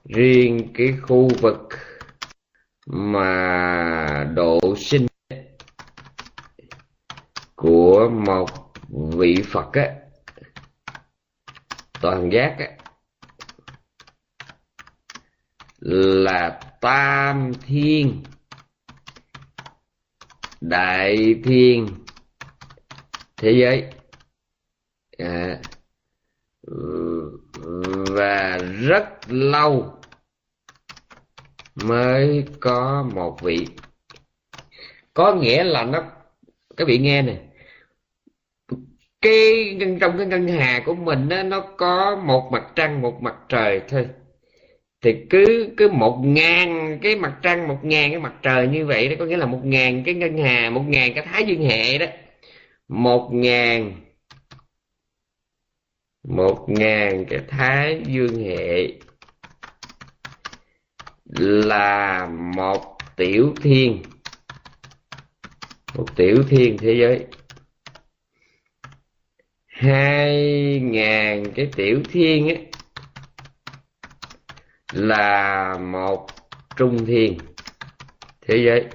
riêng cái khu vực mà độ sinh của một vị Phật á toàn giác á, là tam thiên. Đại thiên thế giới. À, và rất lâu mới có một vị. Có nghĩa là nó các vị nghe nè. Cái trong cái ngân hà của mình đó, nó có một mặt trăng một mặt trời thôi. Thì cứ cứ một ngàn cái mặt trăng một ngàn cái mặt trời như vậy đó có nghĩa là một ngàn cái ngân hà một ngàn cái thái dương hệ đó. Một ngàn một ngàn cái thái dương hệ là một tiểu thiên. Một tiểu thiên thế giới. Hai ngàn cái tiểu thiên ấy là một trung thiên thế giới.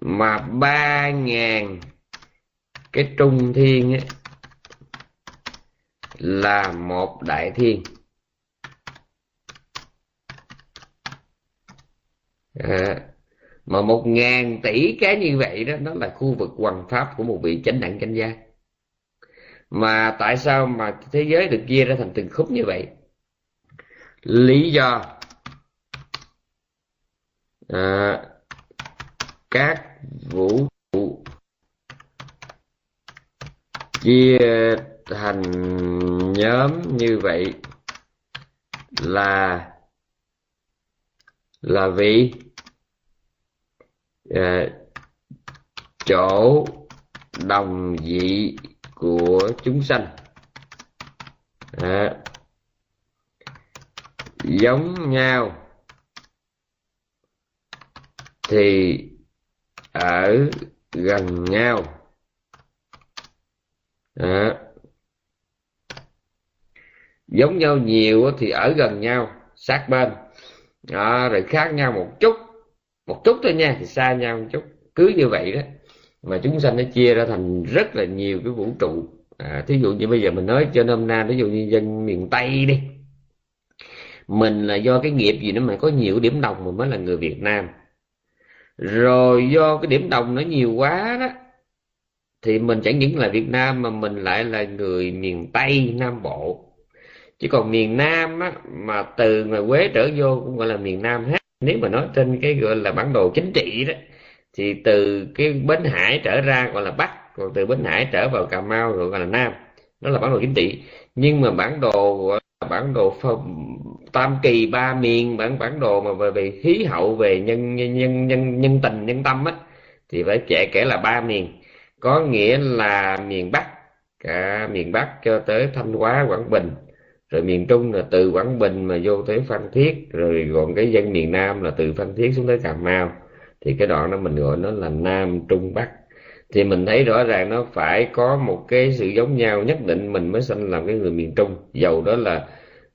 Mà ba ngàn cái trung thiên ấy là một đại thiên. À, mà một ngàn tỷ cái như vậy đó nó là khu vực hoàng pháp của một vị chánh đẳng chánh giác. Mà tại sao mà thế giới được chia ra thành từng khúc như vậy? Lý do. À, các vũ trụ chia thành nhóm như vậy là là vì à, chỗ đồng vị của chúng sanh. À, giống nhau thì ở gần nhau. À, giống nhau nhiều thì ở gần nhau sát bên đó, rồi khác nhau một chút. Một chút thôi nha thì xa nhau một chút. Cứ như vậy đó. Mà chúng sanh nó chia ra thành rất là nhiều cái vũ trụ. À, thí dụ như bây giờ mình nói cho nôm na ví dụ như dân miền tây đi. Mình là do cái nghiệp gì nó mà có nhiều điểm đồng mà mới là người việt nam. Rồi do cái điểm đồng nó nhiều quá đó thì mình chẳng những là việt nam mà mình lại là người miền tây nam bộ chứ còn miền nam á, mà từ ngoài quế trở vô cũng gọi là miền nam hết. Nếu mà nói trên cái gọi là bản đồ chính trị đó thì từ cái bến hải trở ra gọi là bắc còn từ bến hải trở vào cà mau rồi gọi là nam. Đó là bản đồ chính trị. Nhưng mà bản đồ gọi là bản đồ tam kỳ ba miền bản bản đồ mà về, về khí hậu về nhân nhân nhân nhân, nhân tình nhân tâm á thì phải kể kể là ba miền. Có nghĩa là miền bắc cả miền bắc cho tới thanh hóa quảng bình rồi miền trung là từ quảng bình mà vô tới phan thiết rồi còn cái dân miền nam là từ phan thiết xuống tới cà mau. Thì cái đoạn đó mình gọi nó là nam trung bắc. Thì mình thấy rõ ràng nó phải có một cái sự giống nhau nhất định mình mới sinh làm cái người miền trung. Dầu đó là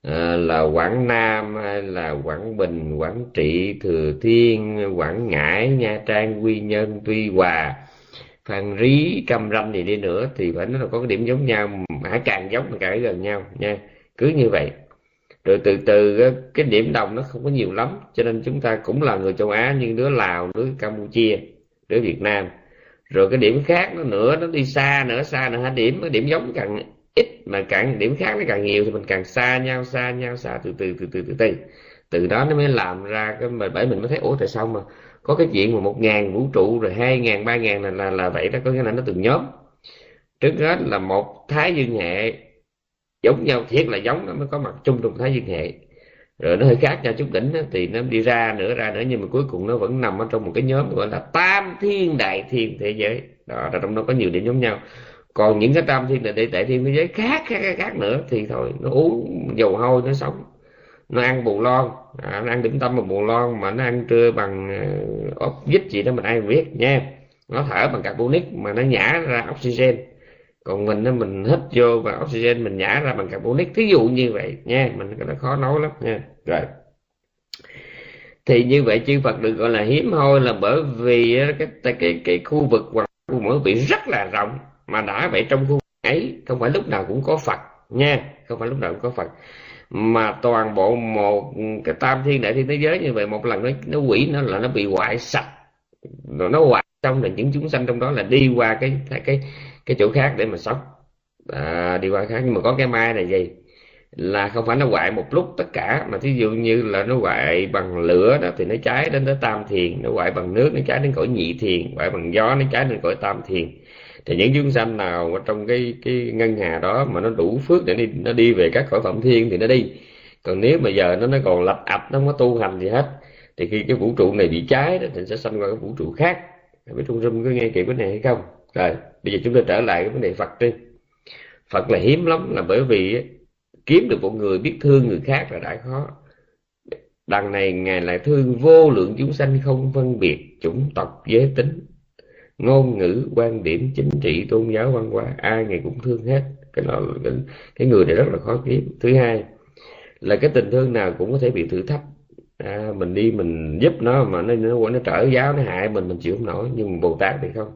à, là quảng nam hay là quảng bình quảng trị thừa thiên quảng ngãi nha trang quy nhơn tuy hòa phan rí cam ranh gì đi nữa thì phải nó là có cái điểm giống nhau. Hãy càng giống càng gần nhau nha cứ như vậy. Rồi từ từ cái điểm đồng nó không có nhiều lắm cho nên chúng ta cũng là người châu Á nhưng đứa Lào đứa Campuchia đứa Việt Nam. Rồi cái điểm khác nó nữa nó đi xa nữa xa nữa. Hai điểm cái điểm giống càng ít mà càng điểm khác nó càng nhiều thì mình càng xa nhau xa nhau xa từ từ từ từ từ từ. Từ đó nó mới làm ra cái mà bởi mình mới thấy ủa tại sao mà có cái chuyện mà một ngàn vũ trụ rồi hai ngàn ba ngàn là, là là vậy đó có nghĩa là nó từng nhóm. Trước hết là một thái dương hệ giống nhau thiệt là giống nó mới có mặt chung trong thái dương hệ. Rồi nó hơi khác nhau chút đỉnh đó, thì nó đi ra nữa ra nữa nhưng mà cuối cùng nó vẫn nằm ở trong một cái nhóm gọi là tam thiên đại thiên thế giới. Đó là trong đó có nhiều điểm giống nhau. Còn những cái tam thiên đại, đại thiên thế giới khác khác khác, khác nữa thì thôi nó uống dầu hôi nó sống. Nó ăn bù lon à, nó ăn điểm tâm bằng bù lon mà nó ăn trưa bằng ờ, ốc vít gì đó mình ai biết nha. Nó thở bằng carbonic mà nó nhả ra oxygen còn mình á mình hít vô và oxygen mình nhả ra bằng carbonic thí dụ như vậy nha mình cái đó khó nói lắm nha. Rồi. Thì như vậy chư Phật được gọi là hiếm hoi là bởi vì cái cái cái, cái khu vực hoặc khu mỗi vị rất là rộng mà đã vậy trong khu vực ấy không phải lúc nào cũng có Phật nha không phải lúc nào cũng có phật. Mà toàn bộ một cái tam thiên đại thiên thế giới như vậy một lần nó nó quỷ nó là nó bị hoại sạch. Rồi nó hoại xong là những chúng sanh trong đó là đi qua cái cái cái chỗ khác để mà sống. À, đi qua khác. Nhưng mà có cái mai này gì? Là không phải nó hoại một lúc tất cả mà thí dụ như là nó hoại bằng lửa đó thì nó cháy đến tới tam thiền nó hoại bằng nước nó cháy đến cõi nhị thiền hoại bằng gió nó cháy đến cõi tam thiền. Thì những chúng sanh nào ở trong cái cái ngân hà đó mà nó đủ phước để đi nó đi về các cõi phẩm thiên thì nó đi. Còn nếu mà giờ nó nó còn lập ập nó không có tu hành gì hết. Thì khi cái vũ trụ này bị cháy đó, thì sẽ sanh qua cái vũ trụ khác. Biết trung rung có nghe kịp cái này hay không? Rồi bây giờ chúng ta trở lại cái vấn đề phật đi. Phật là hiếm lắm là bởi vì kiếm được một người biết thương người khác là đã khó. Đằng này ngài lại thương vô lượng chúng sanh không phân biệt chủng tộc giới tính ngôn ngữ quan điểm chính trị tôn giáo văn hóa ai ngài cũng thương hết. Cái đó cái, cái người này rất là khó kiếm. Thứ hai là cái tình thương nào cũng có thể bị thử thách. À, mình đi mình giúp nó mà nó nó, nó trở giáo nó hại mình mình chịu không nổi. Nhưng mà bồ tát thì không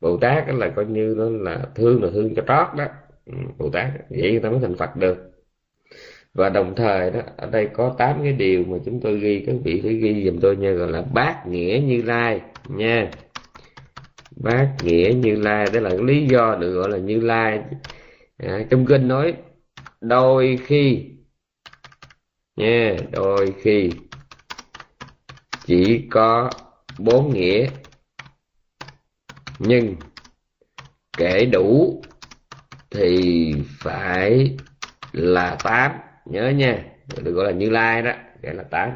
bồ tát là coi như nó là thương là thương cho trót đó. Ừ, bồ tát vậy người ta mới thành phật được. Và đồng thời đó ở đây có tám cái điều mà chúng tôi ghi các vị phải ghi dùm tôi nha gọi là bát nghĩa như lai nha. Bát nghĩa như lai đó là lý do được gọi là như lai. À, trong kinh nói đôi khi nha đôi khi chỉ có bốn nghĩa nhưng kể đủ thì phải là tám. Nhớ nha, được gọi là như lai đó, kể là tám.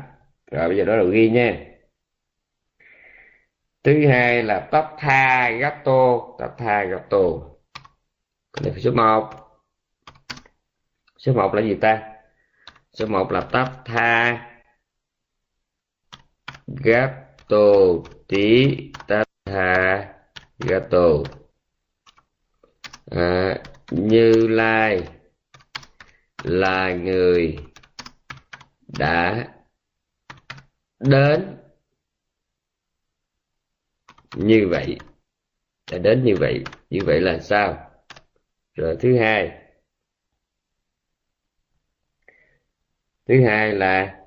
Rồi bây giờ đó là ghi nha. Thứ hai là tóc tha gato, tóc tha gato. Đây số một. Số một là gì ta? Số một là tóc tha gato, tí tóc tha gato. À, như lai là người đã đến như vậy. Đã đến như vậy. Như vậy là sao? Rồi thứ hai. Thứ hai là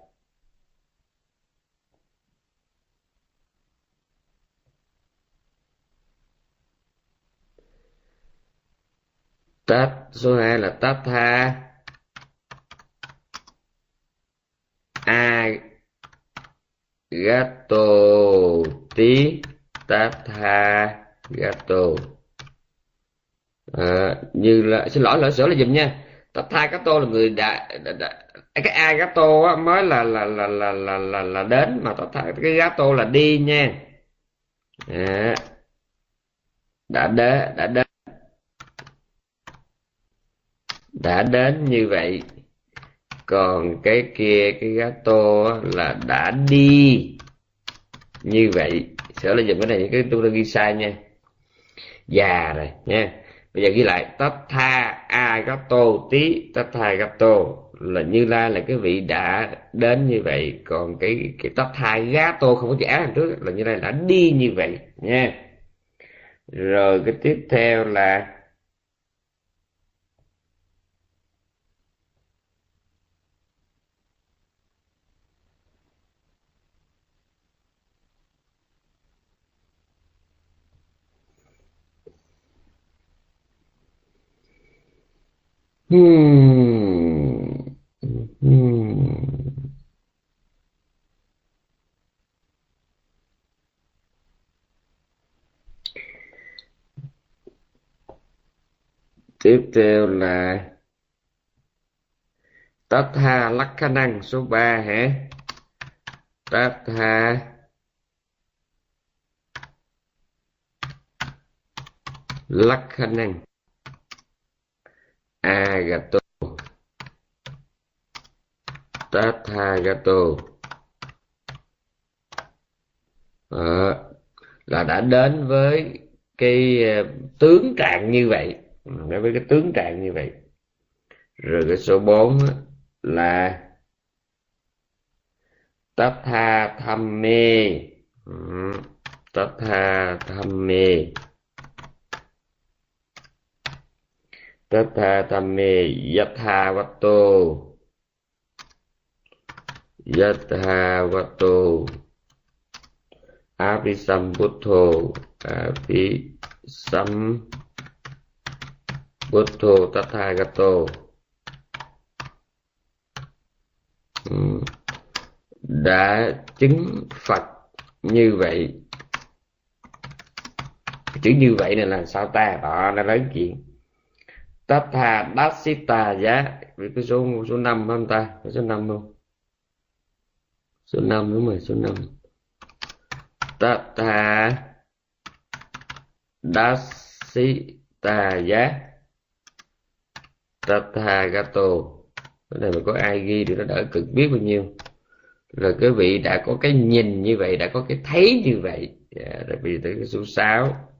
tát số hai là tát tha. A gato tí tatha gato à, như là xin lỗi lỗi sửa là dùm nha. Tatha gato là người đã, đã, đã cái a gato á, mới là là là là là là, là đến mà tatha cái gato là đi nha. À, đã đến đã đến đã đến như vậy, còn cái kia, cái gato là đã đi. Như vậy, Sẽ là dùng cái này, cái tôi đã ghi sai nha. Già rồi, nha. Bây giờ ghi lại tất tha a gato tí tất tha là như lai là cái vị đã đến như vậy, còn cái cái tất tha gato không có chữ á trước là như lai đã đi như vậy, nha. Rồi cái tiếp theo là Hmm. Hmm. Tiếp theo là Tát tha lắc khả năng số 3 hả? Tát tha lắc khả năng agato. Tathagato. À, là đã đến với cái ờ, tướng trạng như vậy. Ừ, đối với cái tướng trạng như vậy. Rồi cái số 4 là tatha tham mê ừ, tatha tham mê Tatha tamme yatha vato Yatha vato Apisambuddho Apisam Buddho Tathagato hmm. đã chứng Phật như vậy. Chữ như vậy này là sao ta? Đó, nó lớn chuyện. Tatha Dasita giá. Vì cái số số năm không ta? Có số năm không? Số năm đúng rồi số năm. Tatha Dasita giá. Tathagato. Cái này mà có ai ghi thì nó đỡ cực biết bao nhiêu. Rồi quý vị đã có cái nhìn như vậy đã có cái thấy như vậy. Yeah, đặc biệt tới cái số 6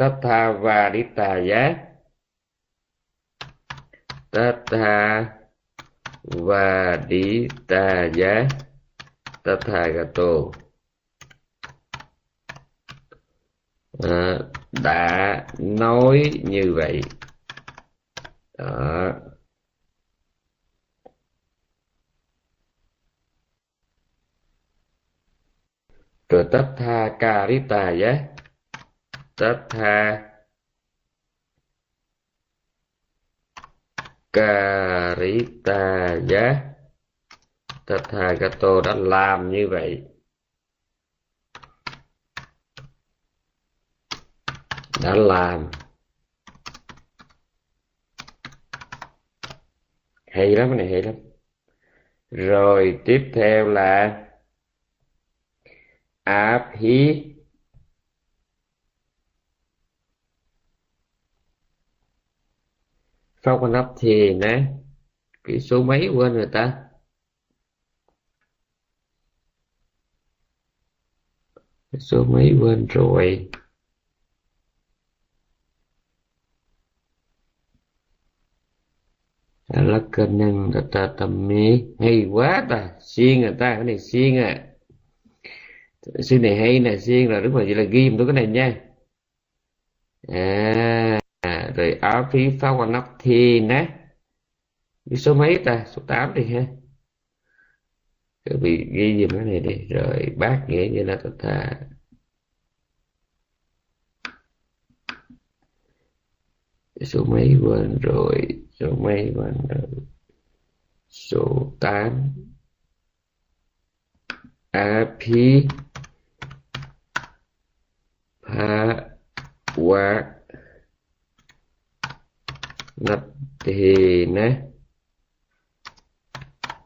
Tatha giác Tatha Vaditaya Tathagato. À, đã nói như vậy. Đó. Rồi tất tha ca rít tà tha karitaya tất tha gato đã làm như vậy. Đã làm. Hay lắm, cái này hay lắm. Rồi tiếp theo là áp hí con ấp thì nè cái số mấy quên rồi ta? Cái số mấy quên rồi? Là cân năng ta tầm mê hay quá ta xiên à ta cái này xiên à. Xiên này hay nè xiên là đúng rồi vậy là ghi tôi cái này nha. À, rồi Á phí phá quan nắp thì nè cái số mấy ta? Số 8 đi ha. Cứ bị ghi dùm cái này đi. Rồi bác nghĩa như là thật thà số mấy quên rồi, số mấy quên rồi. Số 8 api wa Nathina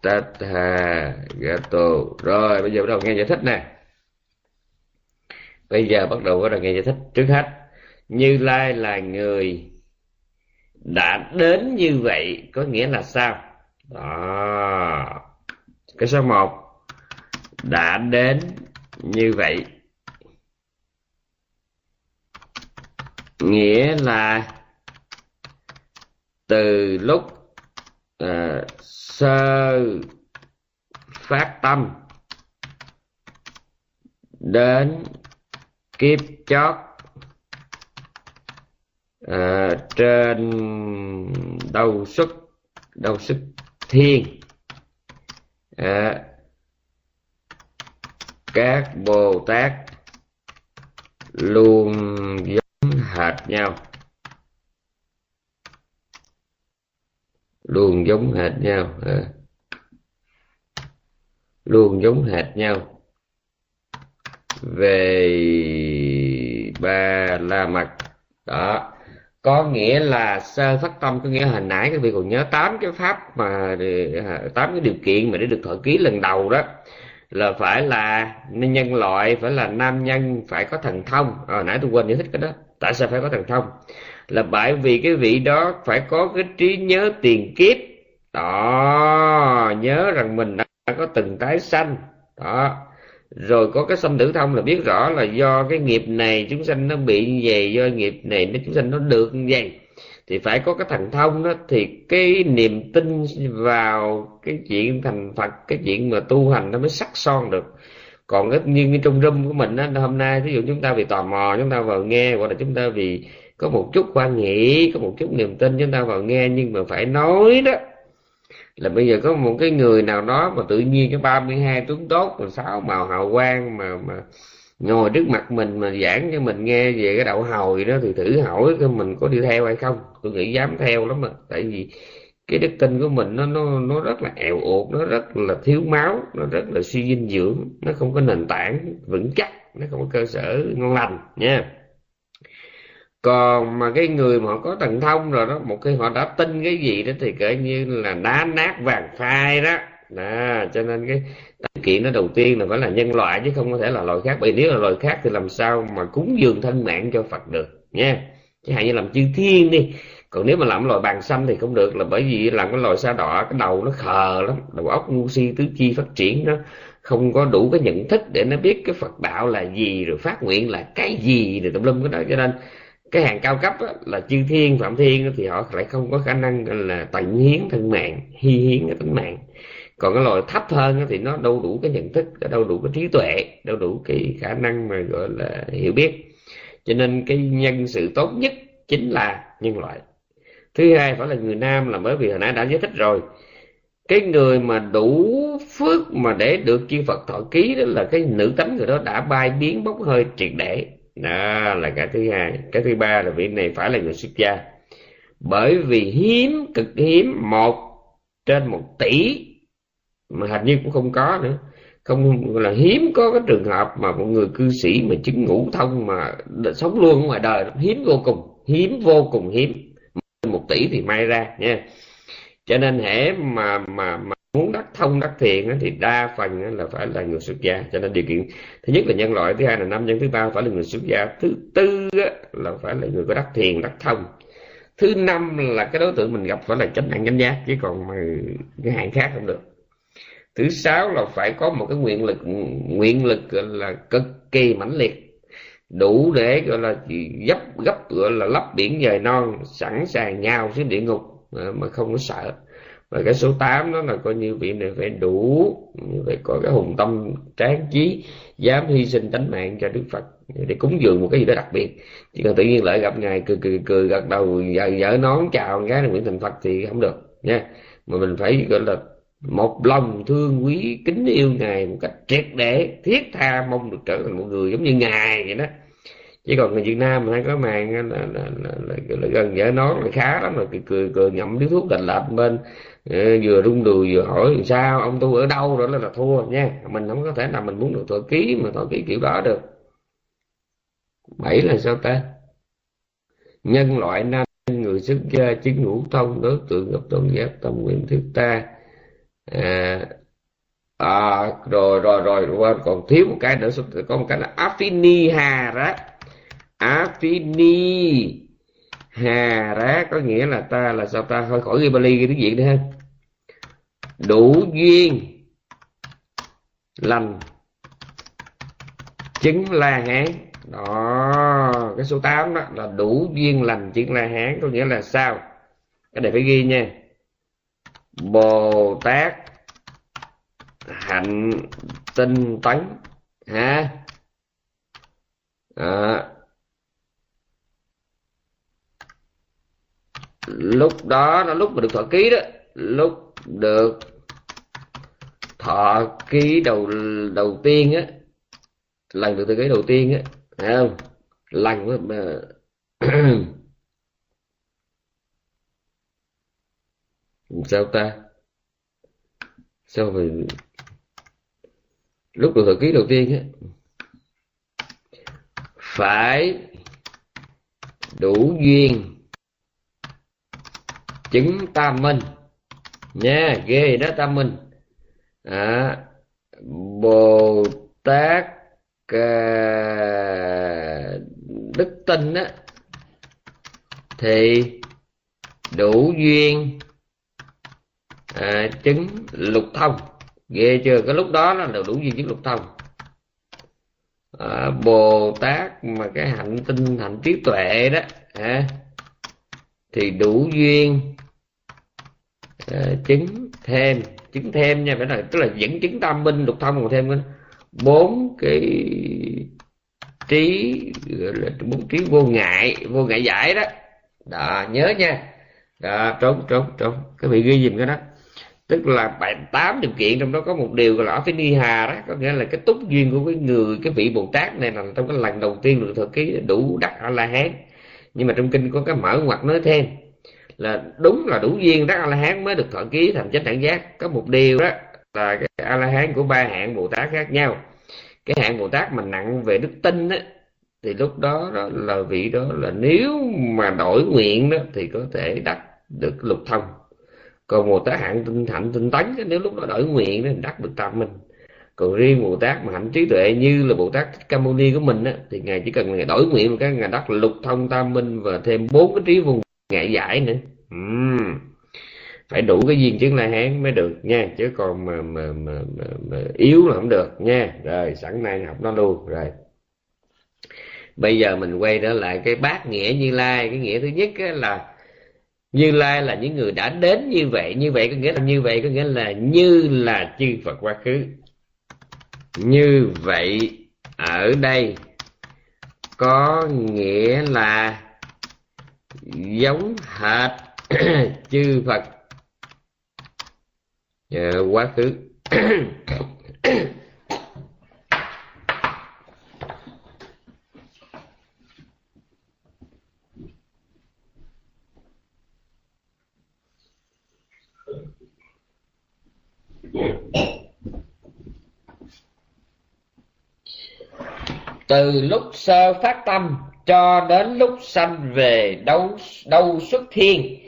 Tathagato Rồi, bây giờ bắt đầu nghe giải thích nè. Bây giờ bắt đầu bắt đầu nghe giải thích Trước hết. Như Lai là người Đã đến như vậy Có nghĩa là sao? Đó. Cái số 1 Đã đến như vậy nghĩa là từ lúc uh, sơ phát tâm đến kiếp chót uh, trên đầu xuất đầu xuất thiên uh, các bồ tát luôn giống hệt nhau. Luôn giống hệt nhau. À. luôn giống hệt nhau. Về ba la mật. Đó. Có nghĩa là sơ phát tâm có nghĩa hồi nãy các vị còn nhớ tám cái pháp mà à, tám cái điều kiện mà để được thọ ký lần đầu đó. Là phải là nhân loại phải là nam nhân phải có thần thông. À, nãy tôi quên giải thích cái đó. Tại sao phải có thần thông? Là bởi vì cái vị đó phải có cái trí nhớ tiền kiếp. Đó, nhớ rằng mình đã có từng tái sanh. Đó. Rồi có cái sanh tử thông là biết rõ là do cái nghiệp này chúng sanh nó bị như vậy, do nghiệp này nó chúng sanh nó được như vậy. Thì phải có cái thành thông đó, thì cái niềm tin vào cái chuyện thành phật, cái chuyện mà tu hành nó mới sắc son được. Còn cái như trong room của mình á, hôm nay ví dụ chúng ta vì tò mò, chúng ta vào nghe, hoặc là chúng ta vì có một chút quan nghĩ có một chút niềm tin chúng ta vào nghe, nhưng mà phải nói đó. Là bây giờ có một cái người nào đó mà tự nhiên cái 32 tướng tốt rồi sáu màu hào quang mà mà ngồi trước mặt mình mà giảng cho mình nghe về cái đậu hồi đó thì thử hỏi coi mình có đi theo hay không. Tôi nghĩ dám theo lắm mà. Tại vì cái đức tin của mình nó nó nó rất là eo ụt, nó rất là thiếu máu, nó rất là suy dinh dưỡng, nó không có nền tảng vững chắc, nó không có cơ sở ngon lành nha còn mà cái người mà họ có thần thông rồi đó, một khi họ đã tin cái gì đó thì kể như là đá nát vàng phai đó. Đó, cho nên cái điều kiện nó đầu tiên là phải là nhân loại chứ không có thể là loài khác. Bởi nếu là loài khác thì làm sao mà cúng dường thân mạng cho phật được, nha. Chứ hạn như làm chư thiên đi. Còn nếu mà làm loài bàn xanh thì không được, là bởi vì làm cái loài sa đỏ cái đầu nó khờ lắm, đầu óc ngu si tứ chi phát triển nó không có đủ cái nhận thức để nó biết cái phật đạo là gì, rồi phát nguyện là cái gì, rồi tùm lum cái đó. Cho nên cái hàng cao cấp á, là chư thiên phạm thiên thì họ lại không có khả năng là tận hiến thân mạng hy hiến cái tính mạng. Còn cái loài thấp hơn thì nó đâu đủ cái nhận thức đâu đủ cái trí tuệ đâu đủ cái khả năng mà gọi là hiểu biết. Cho nên cái nhân sự tốt nhất chính là nhân loại. Thứ hai phải là người nam là bởi vì hồi nãy đã giải thích rồi. Cái người mà đủ phước mà để được chư Phật thọ ký đó là cái nữ tánh người đó đã bay biến bốc hơi triệt để đó là cái thứ hai. Cái thứ ba là vị này phải là người xuất gia. Bởi vì hiếm, cực hiếm, một trên một tỷ, mà hình như cũng không có nữa. Không là hiếm có cái trường hợp mà một người cư sĩ mà chứng ngũ thông mà sống luôn ở ngoài đời. Hiếm vô cùng, hiếm vô cùng hiếm. Một tỷ thì may ra, nha cho nên hễ mà mà mà muốn đắc thông, đắc thiện thì đa phần là phải là người xuất gia. Cho nên điều kiện thứ nhất là nhân loại, thứ hai là nam nhân, thứ ba phải là người xuất gia. Thứ tư là phải là người có đắc thiền đắc thông. Thứ năm là cái đối tượng mình gặp phải là chánh đẳng chánh giác, chứ còn mà cái hạng khác không được. Thứ sáu là phải có một cái nguyện lực nguyện lực là cực kỳ mãnh liệt. Đủ để gọi là gấp gấp, gọi là lấp biển dời non, sẵn sàng nhào xuống địa ngục mà không có sợ. Và cái số 8 đó là coi như vị này phải đủ phải có cái hùng tâm tráng trí dám hy sinh tánh mạng cho đức phật để cúng dường một cái gì đó đặc biệt. Chỉ cần tự nhiên lại gặp ngài cười cười cười gật đầu dở, dở nón chào cái là Nguyễn thành phật thì không được nha. Mà mình phải gọi là một lòng thương quý kính yêu ngài một cách triệt để thiết tha mong được trở thành một người giống như ngài vậy đó chứ còn người Việt Nam hay có màn là, là, là, là, là gần vợ nó là khá lắm rồi. Cười cười, cười nhậm điếu thuốc đành lạch bên vừa rung đùi vừa hỏi sao ông tu ở đâu? Rồi là, là thua nha mình không có thể nào mình muốn được thọ ký mà thọ ký kiểu đó được. Bảy là sao ta? Nhân loại nam người xuất gia chứng ngũ thông đối tượng gặp tôn giác tâm nguyện thức ta. À, à, rồi rồi rồi rồi còn thiếu một cái nữa có một cái là afiniha hà đó. Afini Hà rá có nghĩa là ta là sao ta? Thôi khỏi ghi Bali ghi tiếng Việt đi ha. Đủ duyên lành chứng la hán. Đó cái số 8 đó là đủ duyên lành chứng la hán có nghĩa là sao? Cái này phải ghi nha. Bồ tát hạnh tinh tấn ha? À, lúc đó nó lúc mà được thọ ký đó, lúc được thọ ký đầu đầu tiên á, lần được thọ ký đầu tiên á, thấy không? Lần mà sao ta? Sao mà lúc được thọ ký đầu tiên á, phải đủ duyên chứng tam minh nha ghê đó tam minh à, bồ tát à, đức tin á thì đủ duyên à, chứng lục thông. Ghê chưa? Cái lúc đó là đủ duyên chứng lục thông. À, bồ tát mà cái hạnh tinh hạnh trí tuệ đó à, thì đủ duyên uh, chứng thêm chứng thêm nha phải là tức là dẫn chứng tam minh lục thông còn thêm bốn cái trí gọi là bốn trí vô ngại vô ngại giải đó. Đó nhớ nha. Đó trốn trốn trốn. Cái bị ghi dùm cái đó. Tức là bảy tám điều kiện trong đó có một điều gọi là phải ni hà đó. Có nghĩa là cái túc duyên của cái người cái vị bồ tát này là trong cái lần đầu tiên được thực cái đủ đắc a la hán. Nhưng mà trong kinh có cái mở ngoặt nói thêm là đúng là đủ duyên đắc a la hán mới được thọ ký thành chánh đẳng giác. Có một điều đó là cái a la hán của ba hạng bồ tát khác nhau. Cái hạng bồ tát mà nặng về đức tin á thì lúc đó, đó là vị đó là nếu mà đổi nguyện đó thì có thể đắc được lục thông. Còn bồ tát hạng tinh hạnh tinh tấn nếu lúc đó đổi nguyện thì đắc được tam minh. Còn riêng bồ tát mà hạnh trí tuệ như là bồ tát ca mâu ni của mình á thì ngài chỉ cần ngài đổi nguyện một cái ngài đắc lục thông tam minh và thêm bốn cái trí vùng ngại giải nữa. Uhm. phải đủ cái duyên chứng la hán mới được nha. Chứ còn mà mà, mà, mà, mà yếu là không được nha. Rồi sẵn nay học nó luôn rồi. Bây giờ mình quay trở lại cái bát nghĩa như lai. Cái nghĩa thứ nhất là như lai là những người đã đến như vậy. Như vậy có nghĩa là như vậy có nghĩa là như là chư phật quá khứ. Như vậy ở đây có nghĩa là giống hệt chư phật. À, quá khứ. Từ lúc sơ phát tâm cho đến lúc sanh về đâu đâu xuất thiên.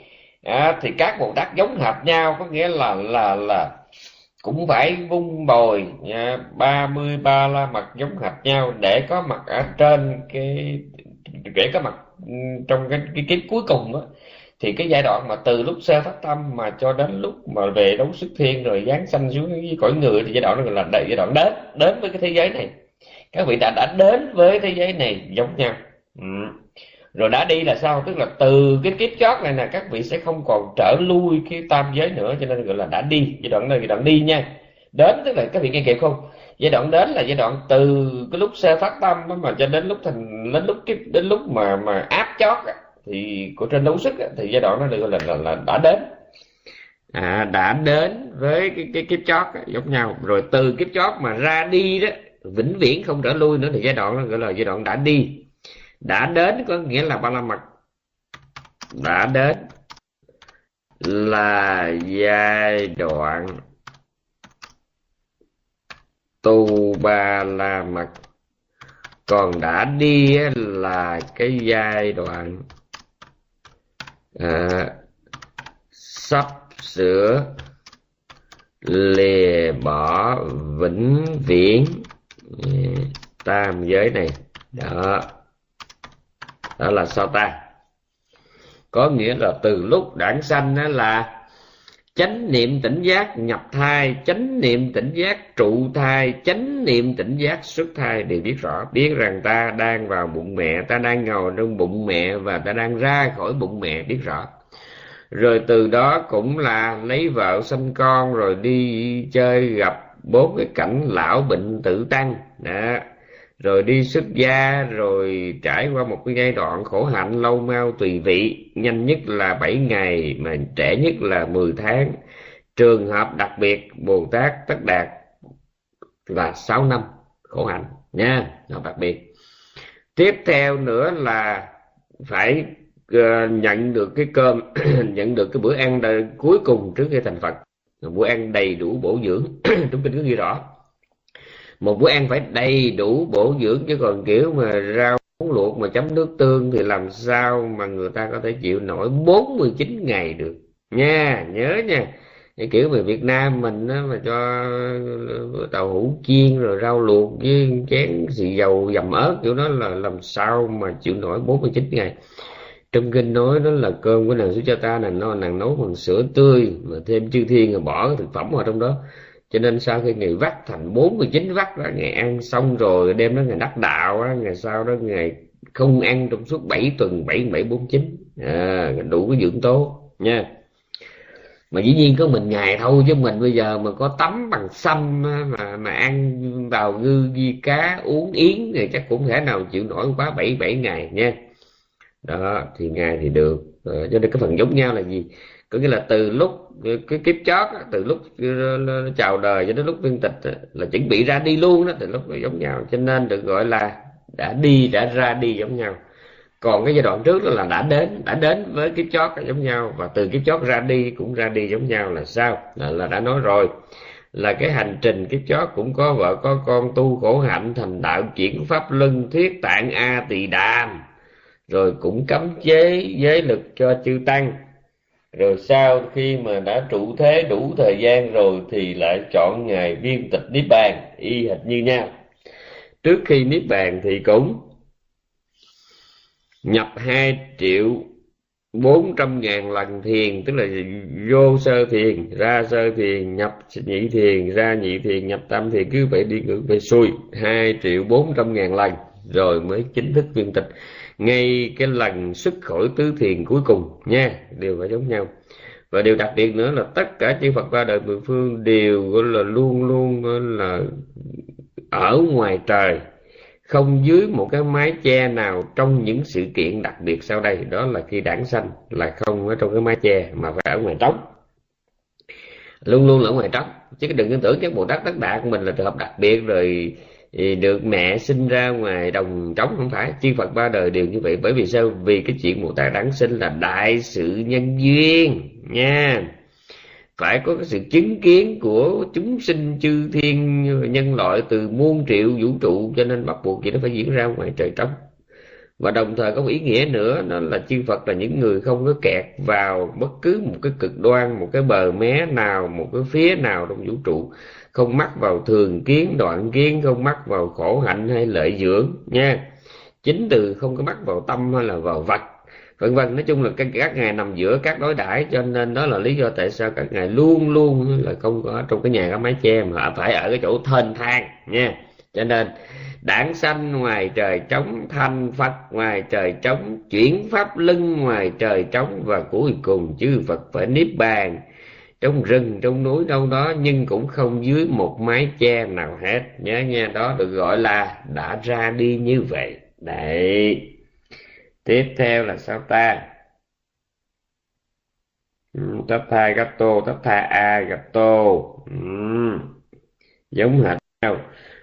À, thì các bồ tát giống hệt nhau có nghĩa là là là cũng phải vung bồi à, ba mươi ba la mặt giống hệt nhau để có mặt ở trên cái để có mặt trong cái cái kiếp cuối cùng đó thì cái giai đoạn mà từ lúc sơ phát tâm mà cho đến lúc mà về đấu xuất thiên rồi giáng sanh xuống với cõi người thì giai đoạn đó là giai đoạn đến đến với cái thế giới này. Các vị đã đã đến với thế giới này giống nhau ừ. rồi đã đi là sao? Tức là từ cái kiếp chót này nè các vị sẽ không còn trở lui cái tam giới nữa cho nên gọi là đã đi. Giai đoạn này giai đoạn đi nha. Đến tức là các vị nghe kịp không? Giai đoạn đến là giai đoạn từ cái lúc xe phát tâm mà cho đến lúc thành đến lúc cái đến lúc mà mà áp chót thì của trên đấu sức thì giai đoạn nó được gọi là, là, là đã đến. À, đã đến với cái cái kiếp chót giống nhau. Rồi từ kiếp chót mà ra đi đó vĩnh viễn không trở lui nữa thì giai đoạn nó gọi là giai đoạn đã đi đã đến có nghĩa là ba la mật. Đã đến là giai đoạn tu ba la mật. Còn đã đi là cái giai đoạn à, sắp sửa lìa bỏ vĩnh viễn à, tam giới này. Đó đó là sao ta? Có nghĩa là từ lúc đản sanh đó là chánh niệm tỉnh giác nhập thai, chánh niệm tỉnh giác trụ thai, chánh niệm tỉnh giác xuất thai đều biết rõ. Biết rằng ta đang vào bụng mẹ, ta đang ngồi trong bụng mẹ và ta đang ra khỏi bụng mẹ, biết rõ. Rồi từ đó cũng là lấy vợ sinh con, rồi đi chơi gặp bốn cái cảnh lão bệnh tử tăng. Đó rồi đi xuất gia rồi trải qua một cái giai đoạn khổ hạnh lâu mau tùy vị. Nhanh nhất là 7 ngày mà trẻ nhất là 10 tháng. Trường hợp đặc biệt bồ tát tất đạt là 6 năm khổ hạnh nha nó đặc biệt. Tiếp theo nữa là phải uh, nhận được cái cơm nhận được cái bữa ăn cuối cùng trước khi thành phật. Bữa ăn đầy đủ bổ dưỡng. Chúng mình cứ ghi rõ một bữa ăn phải đầy đủ bổ dưỡng chứ còn kiểu mà rau luộc mà chấm nước tương thì làm sao mà người ta có thể chịu nổi 49 ngày được? Nha nhớ nha. Cái kiểu về Việt Nam mình á, mà cho tàu hũ chiên rồi rau luộc với chén xì dầu dầm ớt kiểu đó là làm sao mà chịu nổi 49 ngày. Trong kinh nói đó là cơm của nàng ta là nó nàng nấu bằng sữa tươi mà thêm chư thiên rồi bỏ thực phẩm vào trong đó cho nên sau khi ngày vắt thành 49 vắt đó ngày ăn xong rồi đêm đó ngày đắc đạo đó, ngày sau đó ngày không ăn trong suốt 7 tuần 7 7 49 à, đủ cái dưỡng tố nha. Mà dĩ nhiên có mình ngày thôi chứ mình bây giờ mà có tắm bằng xăm mà mà ăn bào ngư ghi cá uống yến thì chắc cũng thể nào chịu nổi quá bảy bảy ngày nha. Đó thì ngày thì được. À, cho nên cái phần giống nhau là gì? Có nghĩa là từ lúc cái kiếp chót từ lúc ờ, chào đời cho đến lúc viên tịch là chuẩn bị ra đi luôn đó từ lúc giống nhau. Cho nên được gọi là đã đi đã ra đi giống nhau. Còn cái giai đoạn trước đó là đã đến đã đến với kiếp chót giống nhau. Và từ kiếp chót ra đi cũng ra đi giống nhau là sao? Là, là đã nói rồi. Là cái hành trình kiếp chót cũng có vợ có con tu khổ hạnh thành đạo chuyển pháp luân thuyết tạng a tỳ đàm. Rồi cũng cấm chế giới lực cho chư tăng rồi sau khi mà đã trụ thế đủ thời gian rồi thì lại chọn ngày viên tịch niết bàn, y hệt như nhau. Trước khi niết bàn thì cũng nhập hai triệu bốn trăm ngàn lần thiền, tức là vô sơ thiền, ra sơ thiền, nhập nhị thiền, ra nhị thiền, nhập tam thiền, cứ vậy đi ngược về xuôi hai triệu bốn trăm ngàn lần rồi mới chính thức viên tịch ngay cái lần xuất khỏi tứ thiền cuối cùng nha, đều phải giống nhau. Và điều đặc biệt nữa là tất cả chư Phật ba đời mười phương đều, gọi là luôn luôn là ở ngoài trời, không dưới một cái mái che nào trong những sự kiện đặc biệt sau đây. Đó là khi đảng sanh, là không ở trong cái mái che mà phải ở ngoài trống. Luôn luôn là ở ngoài trống. Chứ đừng tưởng cái bồ đất đất đạt của mình là trường hợp đặc biệt rồi thì được mẹ sinh ra ngoài đồng trống không phải. Chư Phật ba đời đều như vậy. Bởi vì sao? Vì cái chuyện Bồ Tát đáng sinh là đại sự nhân duyên, nha. Phải có cái sự chứng kiến của chúng sinh chư thiên nhân loại từ muôn triệu vũ trụ, cho nên bắt buộc gì nó phải diễn ra ngoài trời trống. Và đồng thời có một ý nghĩa nữa, đó là chư Phật là những người không có kẹt vào bất cứ một cái cực đoan, một cái bờ mé nào, một cái phía nào trong vũ trụ không mắc vào thường kiến đoạn kiến không mắc vào khổ hạnh hay lợi dưỡng nha. Chính từ không có mắc vào tâm hay là vào vật vân vân. Nói chung là các, các ngài nằm giữa các đối đãi cho nên đó là lý do tại sao các ngài luôn luôn là không có trong cái nhà có mái che mà phải ở cái chỗ thênh thang nha. Cho nên đảng sanh ngoài trời trống thanh phật ngoài trời trống chuyển pháp lưng ngoài trời trống và cuối cùng chư phật phải niết bàn trong rừng, trong núi đâu đó, nhưng cũng không dưới một mái che nào hết. Nhớ nha đó, được gọi là đã ra đi như vậy. Đấy. Tiếp theo là sao ta? Ừ, tắp thai gato tắp thai a gato uhm. giống hệt nhau.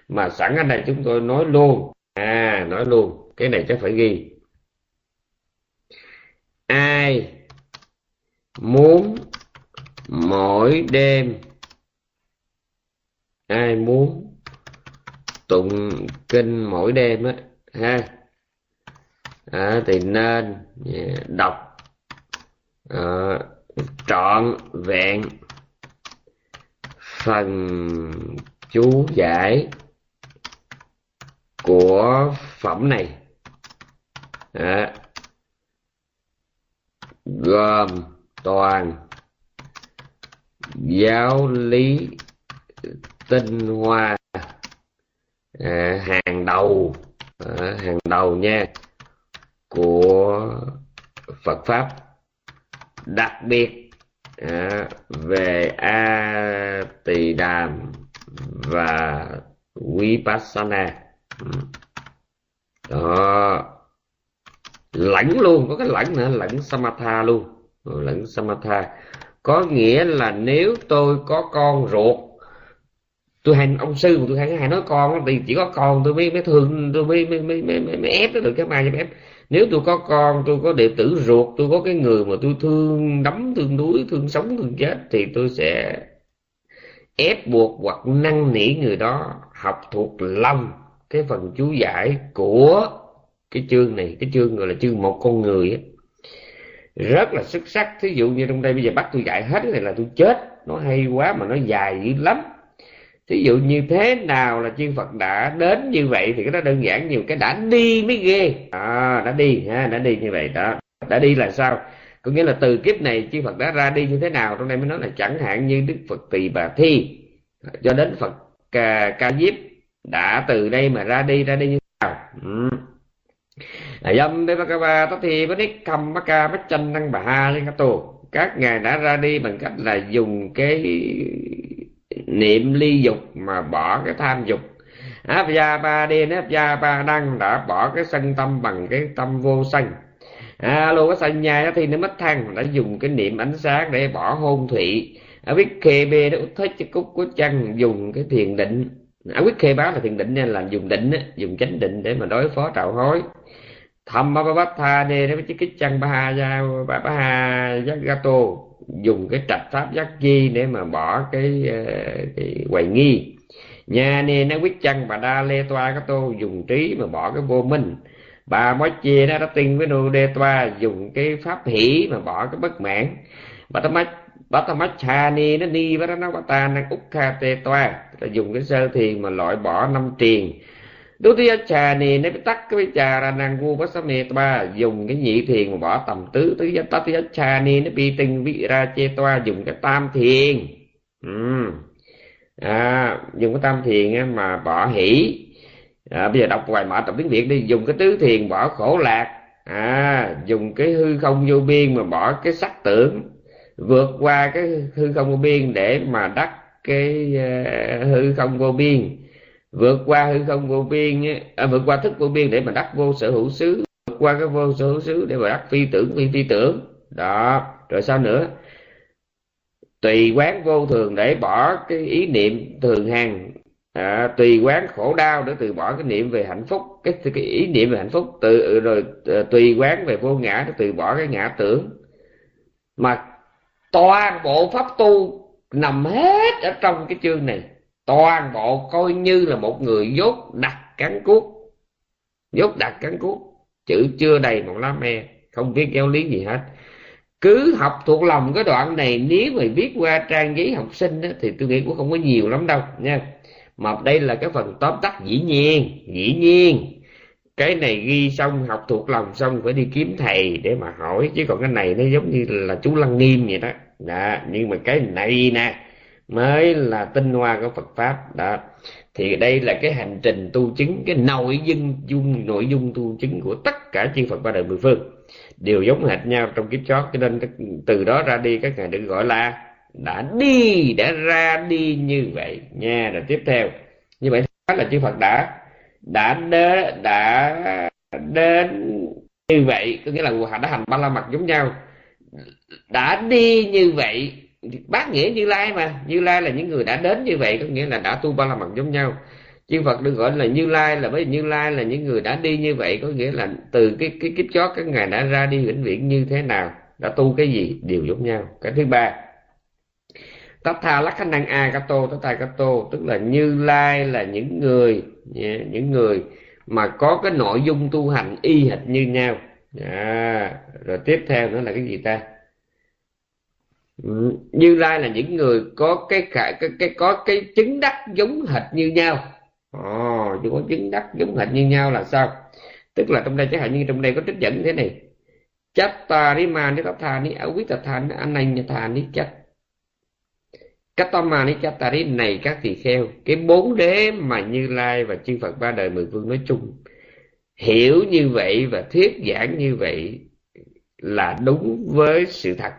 Mà sẵn ở đây chúng tôi nói luôn. À nói luôn. Cái này chắc phải ghi. Ai muốn mỗi đêm ai muốn tụng kinh mỗi đêm á ha. À, thì nên à, đọc à, trọn vẹn phần chú giải của phẩm này. À, gồm toàn giáo lý tinh hoa à, hàng đầu à, hàng đầu nha của Phật pháp. Đặc biệt à, về a tỳ đàm và vipassana. Đó. Lãnh luôn có cái lãnh nữa lãnh samatha luôn. Lãnh samatha có nghĩa là nếu tôi có con ruột tôi hay ông sư của tôi hay hay nói con thì chỉ có con tôi mới mới thương tôi mới mới mới mới, mới, mới ép nó được cái mai cho ép nếu tôi có con tôi có đệ tử ruột tôi có cái người mà tôi thương đắm thương đuối thương sống thương chết thì tôi sẽ ép buộc hoặc năn nỉ người đó học thuộc lòng cái phần chú giải của cái chương này. Cái chương gọi là chương một con người ấy rất là xuất sắc. Thí dụ như trong đây bây giờ bắt tôi dạy hết này là tôi chết. Nó hay quá mà nó dài dữ lắm. Thí dụ như thế nào là chư Phật đã đến như vậy thì cái đó đơn giản nhiều. Cái đã đi mới ghê. À, đã đi ha đã đi như vậy đó. Đã đi là sao? Có nghĩa là từ kiếp này chư Phật đã ra đi như thế nào? Trong đây mới nói là chẳng hạn như Đức Phật Tỳ Bà Thi. Cho đến Phật Ca, Ca Diếp đã từ đây mà ra đi ra đi như thế nào? Ừ dâm Devakava bác tất thì bất đích cầm bác ca chân năng bà ha lên các tổ các ngài đã ra đi bằng cách là dùng cái niệm ly dục mà bỏ cái tham dục. Áp ba đi áp ba đăng đã bỏ cái sân tâm bằng cái tâm vô sân alo cái sân nhai thì nó mất thăng, đã dùng cái niệm ánh sáng để bỏ hôn thụy. Ở biết khê bê nó thích cái cúc của chân dùng cái thiền định. Ở quyết khê báo là thiền định nên là dùng định dùng chánh định để mà đối phó trạo hối thầm ba bát tha nê nó cái chân ba ha ra ba ba ha giác gato dùng cái trạch pháp giác chi để mà bỏ cái ờ, cái hoài nghi. Nhà nê nó quyết chân bà đa lê toa cái tô, dùng trí mà bỏ cái vô minh. Bà mới chia nó đã tin với nô đê toa, dùng cái pháp hỷ mà bỏ cái bất mãn. Bà ta mắt bà ta mắt cha ni nó ni với nó bà ta năng úc kha tê toa. Là dùng cái sơ thiền mà loại bỏ năm triền. Đô ti trà ni nó tắt cái trà ra năng vu bát mê toa dùng cái nhị thiền mà bỏ tầm tứ tứ giác tát trà ni nó bị tinh vị ra chê toa dùng cái tam thiền. Ừ. à, dùng cái tam thiền mà bỏ hỷ. À, bây giờ đọc vài mở tập tiếng việt đi dùng cái tứ thiền bỏ khổ lạc. À, dùng cái hư không vô biên mà bỏ cái sắc tưởng. Vượt qua cái hư không vô biên để mà đắc cái uh, hư không vô biên vượt qua hư không vô biên à, vượt qua thức vô biên để mà đắc vô sở hữu xứ. Vượt qua cái vô sở hữu xứ để mà đắc phi tưởng phi phi tưởng. Đó. Rồi sao nữa? Tùy quán vô thường để bỏ cái ý niệm thường hằng. À, tùy quán khổ đau để từ bỏ cái niệm về hạnh phúc. Cái, cái ý niệm về hạnh phúc từ rồi ờ, tùy quán về vô ngã để từ bỏ cái ngã tưởng. Mà toàn bộ pháp tu nằm hết ở trong cái chương này toàn bộ coi như là một người dốt đặt cắn cuốc dốt đặt cắn cuốc chữ chưa đầy một lá me không biết giáo lý gì hết. Cứ học thuộc lòng cái đoạn này nếu mà viết qua trang giấy học sinh đó, thì tôi nghĩ cũng không có nhiều lắm đâu nha. Mà đây là cái phần tóm tắt dĩ nhiên dĩ nhiên. Cái này ghi xong học thuộc lòng xong phải đi kiếm thầy để mà hỏi. Chứ còn cái này nó giống như là chú lăng nghiêm vậy đó. Đó nhưng mà cái này nè mới là tinh hoa của Phật pháp, đó. Thì đây là cái hành trình tu chứng, cái nội dung dung, nội dung tu chứng của tất cả chư Phật ba đời mười phương. Đều giống hệt nhau trong kiếp chót. Cho nên từ đó ra đi, các ngài được gọi là đã đi, đã ra đi như vậy. Nha, rồi tiếp theo. Như vậy là chư Phật đã đã đến đã đến như vậy. Có nghĩa là đã hành ba la mật giống nhau. Đã đi như vậy bác nghĩa như lai mà. Như lai là những người đã đến như vậy có nghĩa là đã tu ba la mật giống nhau. Chư Phật được gọi là Như Lai là với Như Lai là những người đã đi như vậy có nghĩa là từ cái cái kiếp chót các ngài đã ra đi vĩnh viễn như thế nào đã tu cái gì đều giống nhau. Cái thứ ba tất tha lắc khả năng a tô tất tha tô tức là Như Lai là những người những người mà có cái nội dung tu hành y hệt như nhau. À, rồi tiếp theo nữa là cái gì ta? Ừ, như lai là những người có cái khả cái, cái có cái chứng đắc giống hệt như nhau. Ồ oh, có chứng đắc giống hệt như nhau là sao? Tức là trong đây chẳng hạn như trong đây có trích dẫn thế này. Chát ta ni ma ni tha thani ở quý tập thani anh anh tha ni chát. Các tâm mà ni chát ta ni này các tỳ kheo cái bốn đế mà như lai và chư phật ba đời mười phương nói chung hiểu như vậy và thuyết giảng như vậy là đúng với sự thật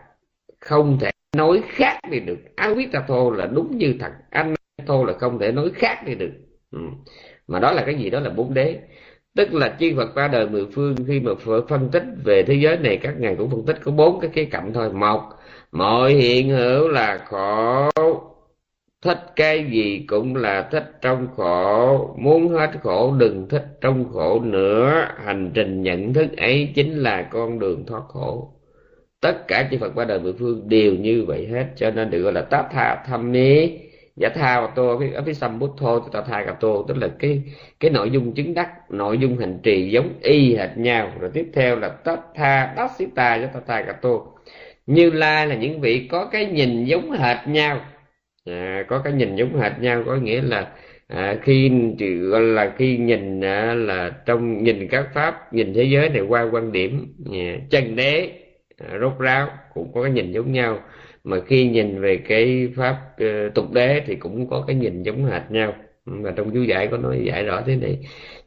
không thể nói khác đi được. Áo thô là đúng như thật. Anh thô là không thể nói khác đi được. Ừ. mà đó là cái gì? Đó là bốn đế. Tức là chư Phật ba đời mười phương, khi mà phân tích về thế giới này, các ngài cũng phân tích có bốn cái khía cạnh thôi. Một, mọi hiện hữu là khổ. Thích cái gì cũng là thích trong khổ. Muốn hết khổ, đừng thích trong khổ nữa. Hành trình nhận thức ấy chính là con đường thoát khổ tất cả chư Phật ba đời mười phương đều như vậy hết. Cho nên được gọi là tát tha tham ni giả dạ tha và tô ở phía sam bút thô tát tha gặp tô tức là cái cái nội dung chứng đắc nội dung hành trì giống y hệt nhau. Rồi tiếp theo là tát tha đát sĩ ta giả tát tha gặp tô. Như lai là những vị có cái nhìn giống hệt nhau. À, có cái nhìn giống hệt nhau có nghĩa là à, khi gọi là khi nhìn à, là trong nhìn các pháp nhìn thế giới này qua quan điểm à, chân đế rốt ráo, cũng có cái nhìn giống nhau. Mà khi nhìn về cái pháp ờ, tục đế thì cũng có cái nhìn giống hệt nhau. Và trong chú giải có nói giải rõ thế này,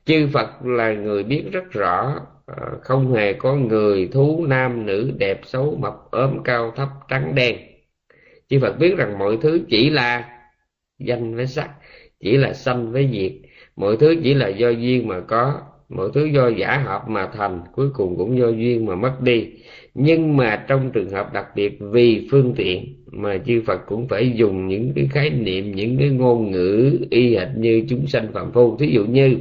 chư Phật là người biết rất rõ ờ, không hề có người thú nam nữ đẹp xấu mập ốm cao thấp trắng đen. Chư Phật biết rằng mọi thứ chỉ là danh với sắc, chỉ là sanh với diệt. Mọi thứ chỉ là do duyên mà có, mọi thứ do giả hợp mà thành, cuối cùng cũng do duyên mà mất đi nhưng mà trong trường hợp đặc biệt vì phương tiện mà chư Phật cũng phải dùng những cái khái niệm những cái ngôn ngữ y hệt như chúng sanh phạm phu. Thí dụ như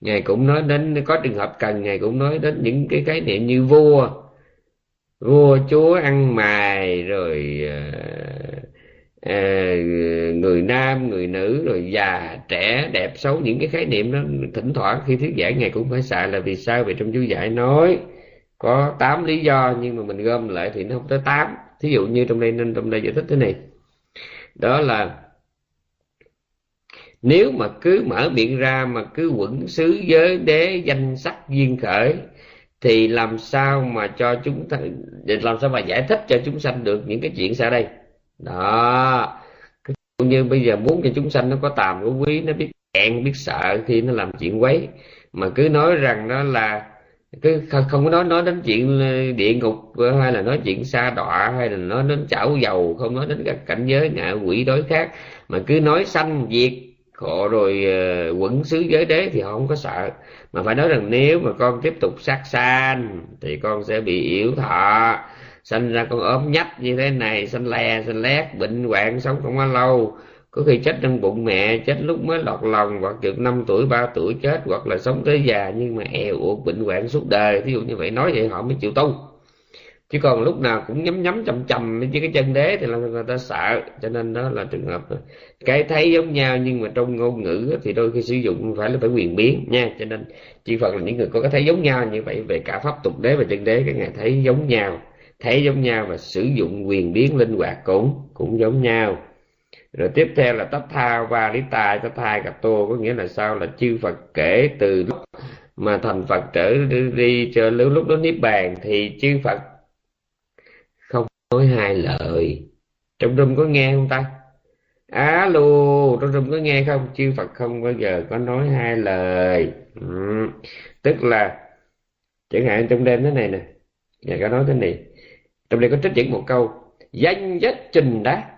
ngài cũng nói đến có trường hợp cần ngài cũng nói đến những cái khái niệm như vua. Vua chúa ăn mài rồi uh, À, người nam người nữ rồi già trẻ đẹp xấu những cái khái niệm đó thỉnh thoảng khi thuyết giảng ngài cũng phải xài là vì sao? Vì trong chú giải nói có 8 lý do nhưng mà mình gom lại thì nó không tới 8 thí dụ như trong đây, nên trong đây giải thích thế này. Đó là nếu mà cứ mở miệng ra mà cứ quẩn xứ giới đế danh sắc duyên khởi, thì làm sao mà cho chúng ta, làm sao mà giải thích cho chúng sanh được những cái chuyện sau đây? Đó. Cũng như bây giờ muốn cho chúng sanh nó có tàm có quý, nó biết hẹn biết sợ khi nó làm chuyện quấy, mà cứ nói rằng đó là cứ không có nói nói đến chuyện ờ, địa ngục ờ, hay là nói chuyện xa đọa hay là nói đến chảo dầu không nói đến các cảnh giới ngạ quỷ đối khác. Mà cứ nói sanh diệt khổ rồi uh, quẩn xứ giới đế thì họ không có sợ. Mà phải nói rằng nếu mà con tiếp tục sát sanh thì con sẽ bị yếu thọ. Sanh ra con ốm nhách như thế này sanh lè sanh lét bệnh hoạn sống không có lâu có khi chết trong bụng mẹ, chết lúc mới lọt lòng, hoặc được năm tuổi, ba tuổi chết, hoặc là sống tới già nhưng mà eo uột, bệnh hoạn suốt đời. Ví dụ như vậy, nói vậy họ mới chịu tu. Chứ còn lúc nào cũng nhắm nhắm chầm chầm với cái chân đế thì là người ta sợ. Cho nên đó là trường hợp cái thấy giống nhau, nhưng mà trong ngôn ngữ thì đôi khi sử dụng phải là phải quyền biến nha. Cho nên chỉ phật là những người có cái thấy giống nhau như vậy, về cả pháp tục đế và chân đế các ngài thấy giống nhau, thấy giống nhau và sử dụng quyền biến linh hoạt cũng cũng giống nhau rồi tiếp theo là tách tha va lý tài thai tô có nghĩa là sao? Là chư phật kể từ lúc mà thành phật trở đi, cho lúc lúc đó niết bàn thì chư phật không nói hai lời. Trong rung có nghe không ta? Alo trong rung có nghe không? Chư phật không bao giờ có nói hai lời. Ừ. tức là chẳng hạn trong đêm thế này nè ngài có nói thế này. Trong đây có trích dẫn một câu danh nhất trình đá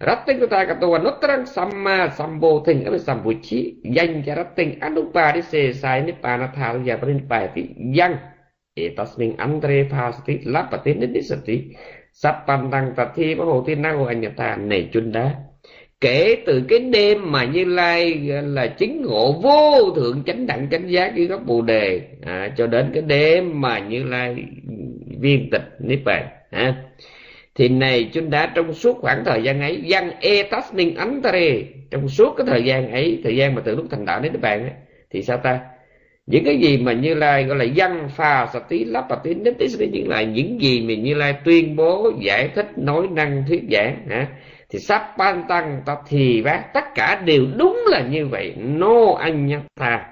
rất tinh Rating ta katua nutrang sama sambo thing ame sambuchi anh cha rating anupadi se sai ni panathal ya prinipati yang. Etasming andre phasti lapati nidisati sapantang tathi baho nhật anyata này chun đá kể từ cái đêm mà như lai là chính ngộ vô thượng chánh đẳng chánh giác với gốc bồ đề. À, cho đến cái đêm mà như lai viên tịch nếp bàn ha thì này chúng đã trong suốt khoảng thời gian ấy văn etasmin antare trong suốt cái thời gian ấy thời gian mà từ lúc thành đạo đến các bạn ấy, thì sao ta? Những cái gì mà như lai gọi là văn pha sa tí lắp và tí đến tí những là những gì mà như lai tuyên bố giải thích nói năng thuyết giảng hả? Thì sắp ban tăng ta thì bác tất cả đều đúng là như vậy. No anh nhắc ta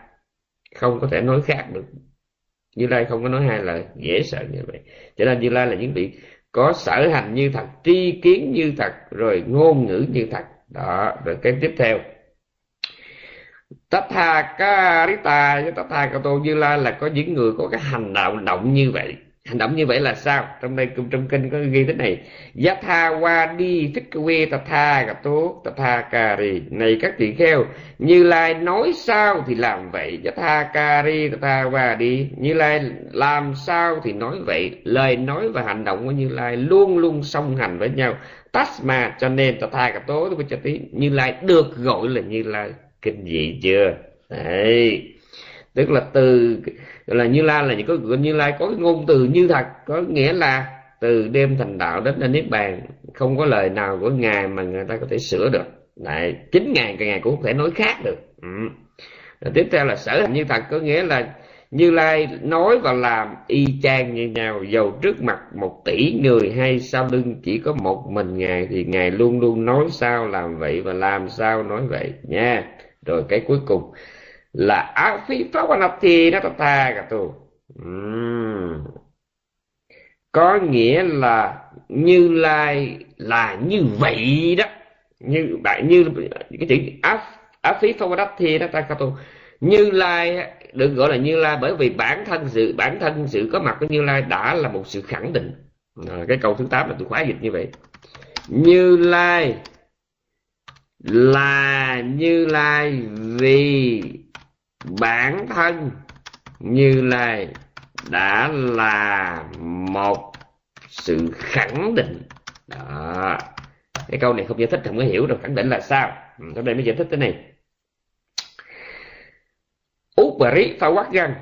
không có thể nói khác được. Như lai không có nói hai lời dễ sợ như vậy. Cho nên như lai là những vị có sở hành như thật, tri kiến như thật, rồi ngôn ngữ như thật. Đó, rồi cái tiếp theo. Tatha Karita với Tatha Kato Như Lai là có những người có cái hành đạo động như vậy hành động như vậy là sao? Trong đây, trong kinh có ghi thế này. Yatha wadi phikawe tatha gato tatha kari này các tỳ kheo, như lai nói sao thì làm vậy? Yatha kari tatha đi. Như lai làm sao thì nói vậy? Lời nói và hành động của như lai luôn luôn song hành với nhau. Tasma, cho nên tatha gato với cho tí. Như lai được gọi là như lai. Kinh dị chưa? Đấy tức là từ là như lai là có như lai có cái ngôn từ như thật, có nghĩa là từ đêm thành đạo đến đến niết bàn, không có lời nào của ngài mà người ta có thể sửa được. Lại chính ngài, cái ngài cũng không thể nói khác được. Ừ. Rồi tiếp theo là sở hành như thật, có nghĩa là như lai nói và làm y chang như nhau, dầu trước mặt một tỷ người hay sau lưng chỉ có một mình ngài thì ngài luôn luôn nói sao làm vậy và làm sao nói vậy nha. Rồi cái cuối cùng là á phi pháp anat thi nó ta Natata cả Uhm. Có nghĩa là Như Lai là như vậy đó. Như bạn như cái chữ Afifawanati cả tu như lai được gọi là như lai bởi vì bản thân sự bản thân sự có mặt của như lai đã là một sự khẳng định à, cái câu thứ 8 là tôi khóa dịch như vậy như lai là như lai vì bản thân như lai đã là một sự khẳng định. Đó. Cái câu này không giải thích, không có hiểu đâu khẳng định là sao. Ừ, sau đây mới giải thích thế này. Upari phá quát găng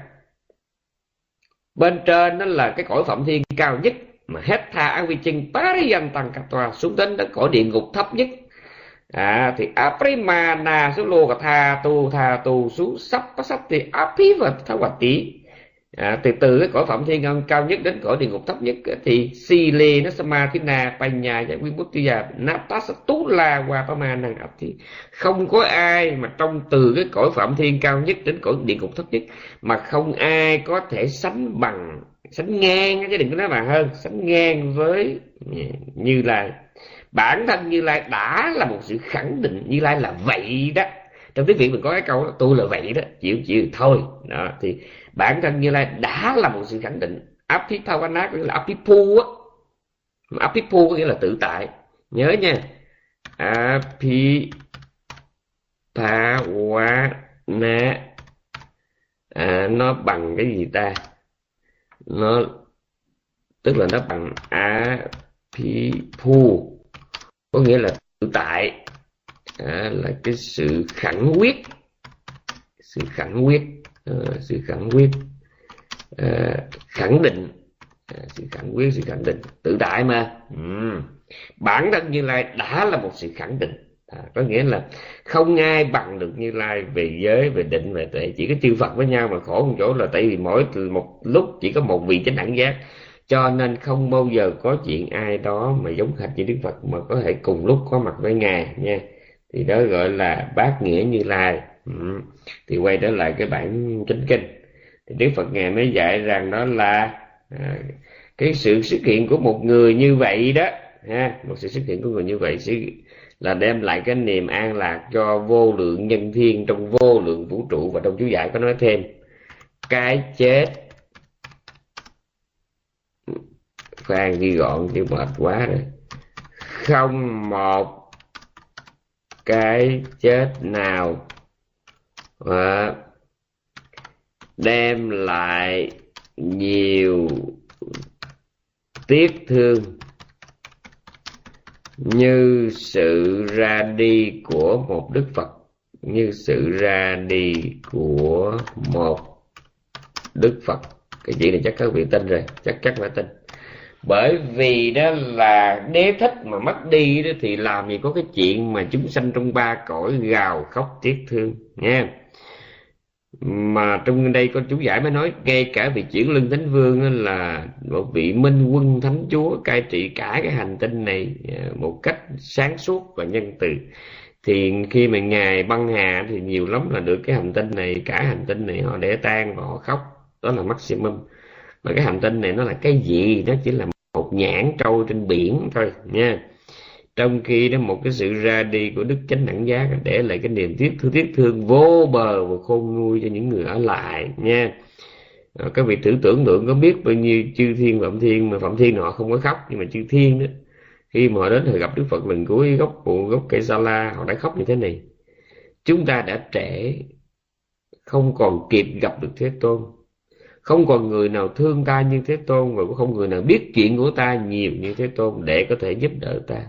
bên trên đó là cái cõi phạm thiên cao nhất mà hết tha an vi chân pariyan tăng tòa xuống đến đến cõi địa ngục thấp nhất à, thì aprimana số lô tha tu tha tu su sắp sắp thì api và thá tí à, từ từ cái cõi phẩm thiên ngân cao nhất đến cõi địa ngục thấp nhất thì si lê nó samathina panya giải quyết bút tiya natasa tú la qua pama năng ập thì không có ai mà trong từ cái cõi phạm thiên cao nhất đến cõi địa ngục thấp nhất mà không ai có thể sánh bằng sánh ngang chứ đừng có nói bằng hơn sánh ngang với ừ, như là bản thân như lai đã là một sự khẳng định. Như lai là vậy đó. Trong tiếng việt mình có cái câu đó, tôi là vậy đó. Chịu chịu? Thôi. Đó thì bản thân như lai đã là một sự khẳng định. Apipavana có nghĩa là apipu á. Apipu có nghĩa là tự tại. Nhớ nha. Apipavana à, nó bằng cái gì ta? Nó tức là nó bằng apipu có nghĩa là tự tại. À, là cái sự khẳng quyết. Sự khẳng quyết. À, sự khẳng quyết. À, khẳng định. À, sự khẳng quyết sự khẳng định. Tự tại mà. Ừ. bản thân như lai đã là một sự khẳng định. À, có nghĩa là không ai bằng được như lai về giới về định về tuệ. Chỉ có chư phật với nhau mà khổ một chỗ là tại vì mỗi một lúc chỉ có một vị chánh đẳng giác cho nên không bao giờ có chuyện ai đó mà giống hệt như đức phật mà có thể cùng lúc có mặt với ngài nha. Thì đó gọi là bát nghĩa như lai. Ừ. thì quay trở lại cái bản chánh kinh. Thì đức phật ngài mới dạy rằng đó là à, cái sự xuất hiện của một người như vậy đó ha một sự xuất hiện của người như vậy sẽ là đem lại cái niềm an lạc cho vô lượng nhân thiên trong vô lượng vũ trụ. Và trong chú giải có nói thêm cái chết khoan ghi gọn chứ mệt quá rồi. Không một cái chết nào. À, đem lại nhiều tiếc thương. Như sự ra đi của một đức phật. Như sự ra đi của một đức phật. Cái chuyện này chắc các vị tin rồi. Chắc chắc phải tin bởi vì đó là đế thích mà mất đi đó, thì làm gì có cái chuyện mà chúng sanh trong ba cõi gào khóc tiếc thương nha mà trong đây con chú giải mới nói, ngay cả vị chuyển lưng thánh vương là một vị minh quân thánh chúa cai trị cả cái hành tinh này à, một cách sáng suốt và nhân từ. Thì khi mà ngài băng hà thì nhiều lắm là được cái hành tinh này, cả hành tinh này họ để tan và họ khóc, đó là maximum mà cái hành tinh này nó là cái gì? Nó chỉ là một nhãn trâu trên biển thôi, nha. Trong khi đó một cái sự ra đi của đức chánh đẳng giác để lại cái niềm tiếc thương tiếc thương vô bờ và khôn nguôi cho những người ở lại, nha. Ờ, các vị thử tưởng tượng có biết bao nhiêu chư thiên phạm thiên mà phạm thiên họ không có khóc, nhưng mà chư thiên đó, khi mà họ đến họ gặp đức phật lần cuối, gốc bộ gốc cây sa la, họ đã khóc như thế này. Chúng ta đã trễ, không còn kịp gặp được thế tôn không còn người nào thương ta như thế tôn và cũng không người nào biết chuyện của ta nhiều như thế tôn để có thể giúp đỡ ta.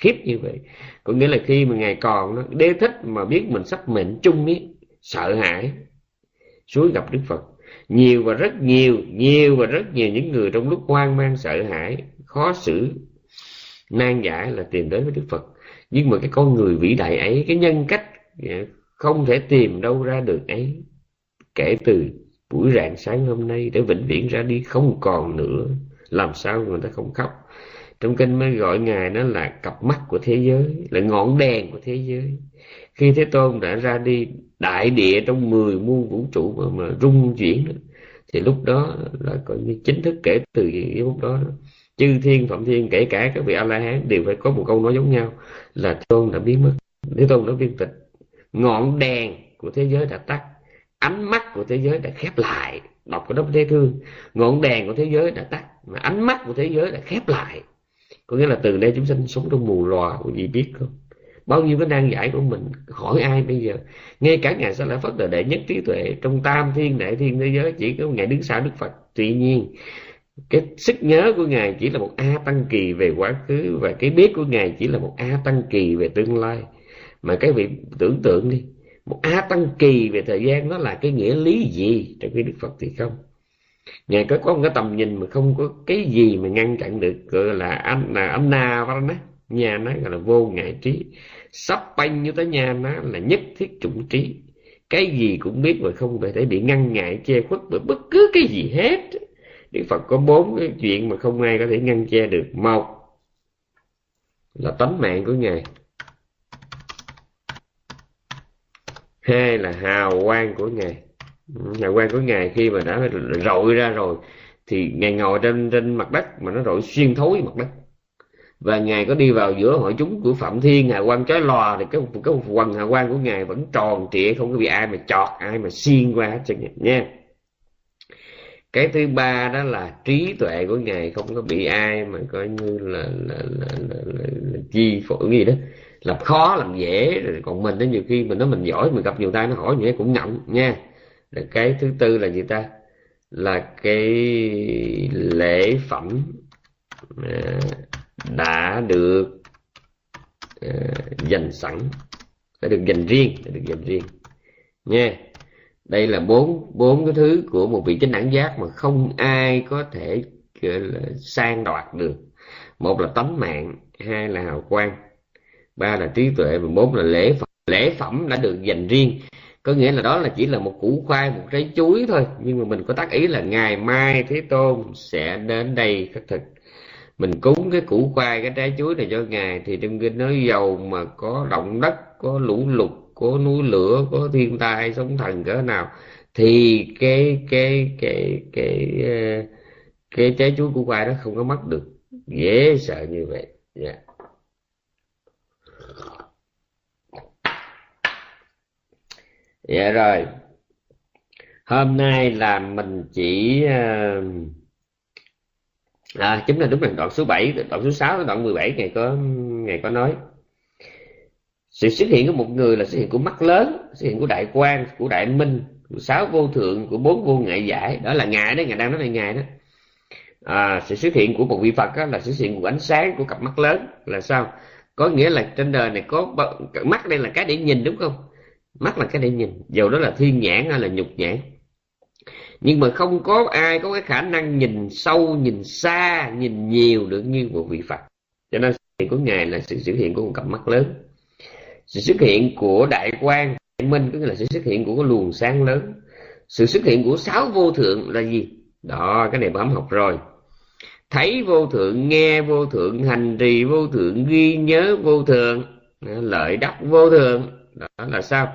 Khiếp như vậy. Có nghĩa là khi mà ngài còn nó đế thích mà biết mình sắp mệnh chung ấy sợ hãi, suối gặp đức phật. Nhiều và rất nhiều nhiều và rất nhiều những người trong lúc hoang mang, sợ hãi, khó xử, nan giải là tìm đến với đức phật. Nhưng mà cái con người vĩ đại ấy, cái nhân cách dạ, không thể tìm đâu ra được ấy, kể từ buổi rạng sáng hôm nay để vĩnh viễn ra đi không còn nữa. Làm sao người ta không khóc? Trong kinh mới gọi ngài nó là cặp mắt của thế giới là ngọn đèn của thế giới. Khi thế tôn đã ra đi đại địa trong mười muôn vũ trụ mà, mà rung chuyển đó, thì lúc đó là coi như chính thức kể từ cái lúc đó, đó. Chư thiên phạm thiên kể cả các vị a la hán đều phải có một câu nói giống nhau là thế tôn đã biến mất. Thế tôn đã viên tịch. Ngọn đèn của thế giới đã tắt ánh mắt của thế giới đã khép lại, đọc của đốc thế thương. Ngọn đèn của thế giới đã tắt, mà ánh mắt của thế giới đã khép lại. Có nghĩa là từ đây chúng sanh sống trong mù lòa của gì biết không? Bao nhiêu cái nan giải của mình hỏi ai bây giờ? Ngay cả ngài sa la phất là đệ nhất trí tuệ trong tam thiên, đại thiên thế giới, chỉ có ngài đứng sau đức phật. Tuy nhiên, cái sức nhớ của ngài chỉ là một a tăng kỳ về quá khứ, và cái biết của ngài chỉ là một a tăng kỳ về tương lai. Mà cái vị tưởng tượng đi một a tăng kỳ về thời gian nó là cái nghĩa lý gì trong khi đức phật thì không? Ngài có có một cái tầm nhìn mà không có cái gì mà ngăn chặn được, gọi là anh, là âm na đó nhà nó gọi là vô ngại trí. Sắp banh như tới nhà nó là nhất thiết chủng trí. Cái gì cũng biết mà không thể bị ngăn ngại, che khuất bởi bất cứ cái gì hết. Đức Phật có bốn cái chuyện mà không ai có thể ngăn che được. Một là tánh mạng của ngài. Hai là hào quang của ngài. Ừ, hào quang của ngài khi mà đã rọi ra rồi thì ngài ngồi trên trên mặt đất mà nó rọi xuyên thấu mặt đất. Và ngài có đi vào giữa hội chúng của phạm thiên hào quang chói lòa thì cái cái quần hào quang của ngài vẫn tròn trịa không có bị ai mà chọt ai mà xuyên qua hết trơn nha. Cái thứ ba đó là trí tuệ của ngài không có bị ai mà coi như là là là, là, là, là, là chi phổi gì đó làm khó làm dễ, rồi còn mình đó, nhiều khi mình nói mình giỏi, mình gặp nhiều tay nó hỏi như thế cũng ngậm nha. Rồi cái thứ tư là gì ta? Là cái lễ phẩm à, đã được à, dành sẵn, đã được dành riêng, đã được dành riêng nha. Đây là bốn bốn cái thứ của một vị chánh đẳng giác mà không ai có thể là sang đoạt được. Một là tánh mạng, hai là hào quang ba là trí tuệ và bốn là lễ phẩm. Lễ phẩm đã được dành riêng. Có nghĩa là đó là chỉ là một củ khoai một trái chuối thôi. Nhưng mà mình có tác ý là ngày mai thế tôn sẽ đến đây khất thực. Mình cúng cái củ khoai cái trái chuối này cho ngài thì trong kinh nói dầu mà có động đất có lũ lụt có núi lửa có thiên tai sóng thần cỡ nào thì cái cái cái cái cái, cái trái chuối củ khoai đó không có mất được. Dễ sợ như vậy. Yeah. Dạ. rồi. Hôm nay là mình chỉ ờ, à, chính là đúng là đoạn số 7 đoạn số 6 đoạn 17 ngày có ngày có nói. Sự xuất hiện của một người là xuất hiện của mắt lớn xuất hiện của đại quan của đại minh của sáu vô thượng của bốn vô nghệ giải. Đó là ngài đấy ngài đang nói là ngài đó. À, sự xuất hiện của một vị phật đó là sự xuất hiện của ánh sáng của cặp mắt lớn. Là sao? Có nghĩa là trên đời này có mắt đây là cái để nhìn đúng không? Mắt là cái để nhìn, dầu đó là thiên nhãn hay là nhục nhãn. Nhưng mà không có ai có cái khả năng nhìn sâu, nhìn xa, nhìn nhiều được như một vị phật. Cho nên sự hiện của ngài là sự xuất hiện của một cặp mắt lớn. Sự xuất hiện của đại quan đại minh, có nghĩa là sự xuất hiện của cái luồng sáng lớn. Sự xuất hiện của sáu vô thượng là gì? Đó, cái này bấm học rồi. Thấy vô thượng, nghe vô thượng, hành trì vô thượng, ghi nhớ vô thượng. Lợi đắc vô thượng đó là sao?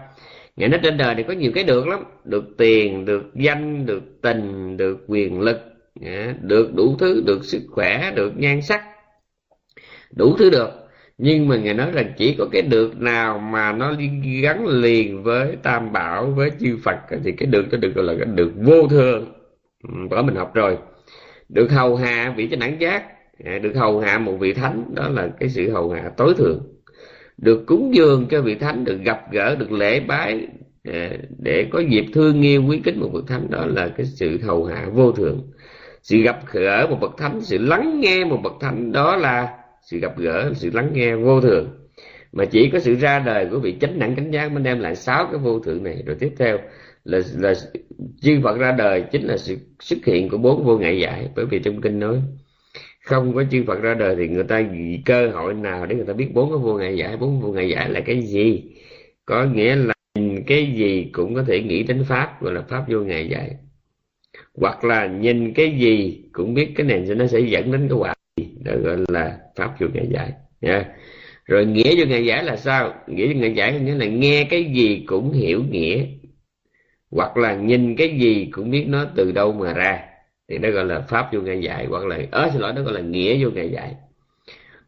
Ngày nói trên đời thì có nhiều cái được lắm. Được tiền, được danh, được tình, được quyền lực được đủ thứ, được sức khỏe, được nhan sắc. Đủ thứ được. Nhưng mà ngài nói rằng chỉ có cái được nào mà nó gắn liền với tam bảo, với chư phật, thì cái được đó được gọi là cái được vô thường. Ừ, đó mình học rồi. Được hầu hạ vị chánh đẳng giác à, được hầu hạ một vị thánh, đó là cái sự hầu hạ tối thượng được cúng dường cho vị thánh, được gặp gỡ, được lễ bái à, để có dịp thương yêu, quý kính một bậc thánh, đó là cái sự hầu hạ vô thượng sự gặp gỡ một bậc thánh, sự lắng nghe một bậc thánh, đó là sự gặp gỡ, sự lắng nghe vô thường. Mà chỉ có sự ra đời của vị chánh đẳng chánh giác mới đem lại sáu cái vô thượng này. Rồi tiếp theo là là chư Phật ra đời chính là sự xuất hiện của bốn vô ngại giải, bởi vì trong kinh nói không có chư Phật ra đời thì người ta vì cơ hội nào để người ta biết bốn cái vô ngại giải, bốn vô ngại giải là cái gì? Có nghĩa là nhìn cái gì cũng có thể nghĩ đến pháp, gọi là pháp vô ngại giải. Hoặc là nhìn cái gì cũng biết cái này nó sẽ dẫn đến cái quả gì, đó gọi là pháp vô ngại giải, nha. Rồi nghĩa vô ngại giải là sao? Nghĩa vô ngại giải nghĩa là nghe cái gì cũng hiểu nghĩa, hoặc là nhìn cái gì cũng biết nó từ đâu mà ra thì đó gọi là pháp vô ngại giải, hoặc là, ớ, xin lỗi đó gọi là nghĩa vô ngại giải.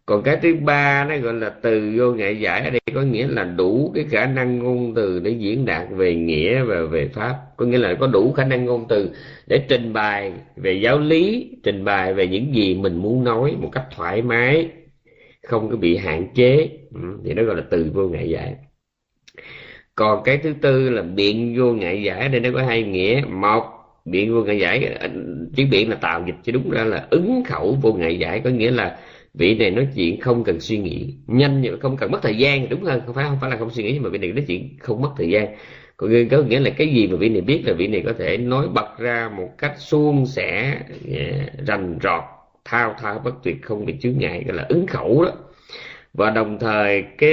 Còn cái thứ ba, nó gọi là từ vô ngại giải. Ở đây có nghĩa là đủ cái khả năng ngôn từ để diễn đạt về nghĩa và về pháp. Có nghĩa là có đủ khả năng ngôn từ để trình bày về giáo lý, trình bày về những gì mình muốn nói một cách thoải mái, không có bị hạn chế. Ừ, thì đó gọi là từ vô ngại giải. Còn cái thứ tư là biện vô ngại giải. Đây nó có hai nghĩa. Một biện vô ngại giải chữ biện là tạo dịch, chứ đúng ra là ứng khẩu vô ngại giải, có nghĩa là vị này nói chuyện không cần suy nghĩ, nhanh nhưng không cần mất thời gian, đúng hơn, không phải không phải là không suy nghĩ, nhưng mà vị này nói chuyện không mất thời gian. Có nghĩa là cái gì mà vị này biết là vị này có thể nói bật ra một cách suôn sẻ à, rành rọt, thao thao bất tuyệt, không bị chướng ngại, gọi là ứng khẩu đó. Và đồng thời cái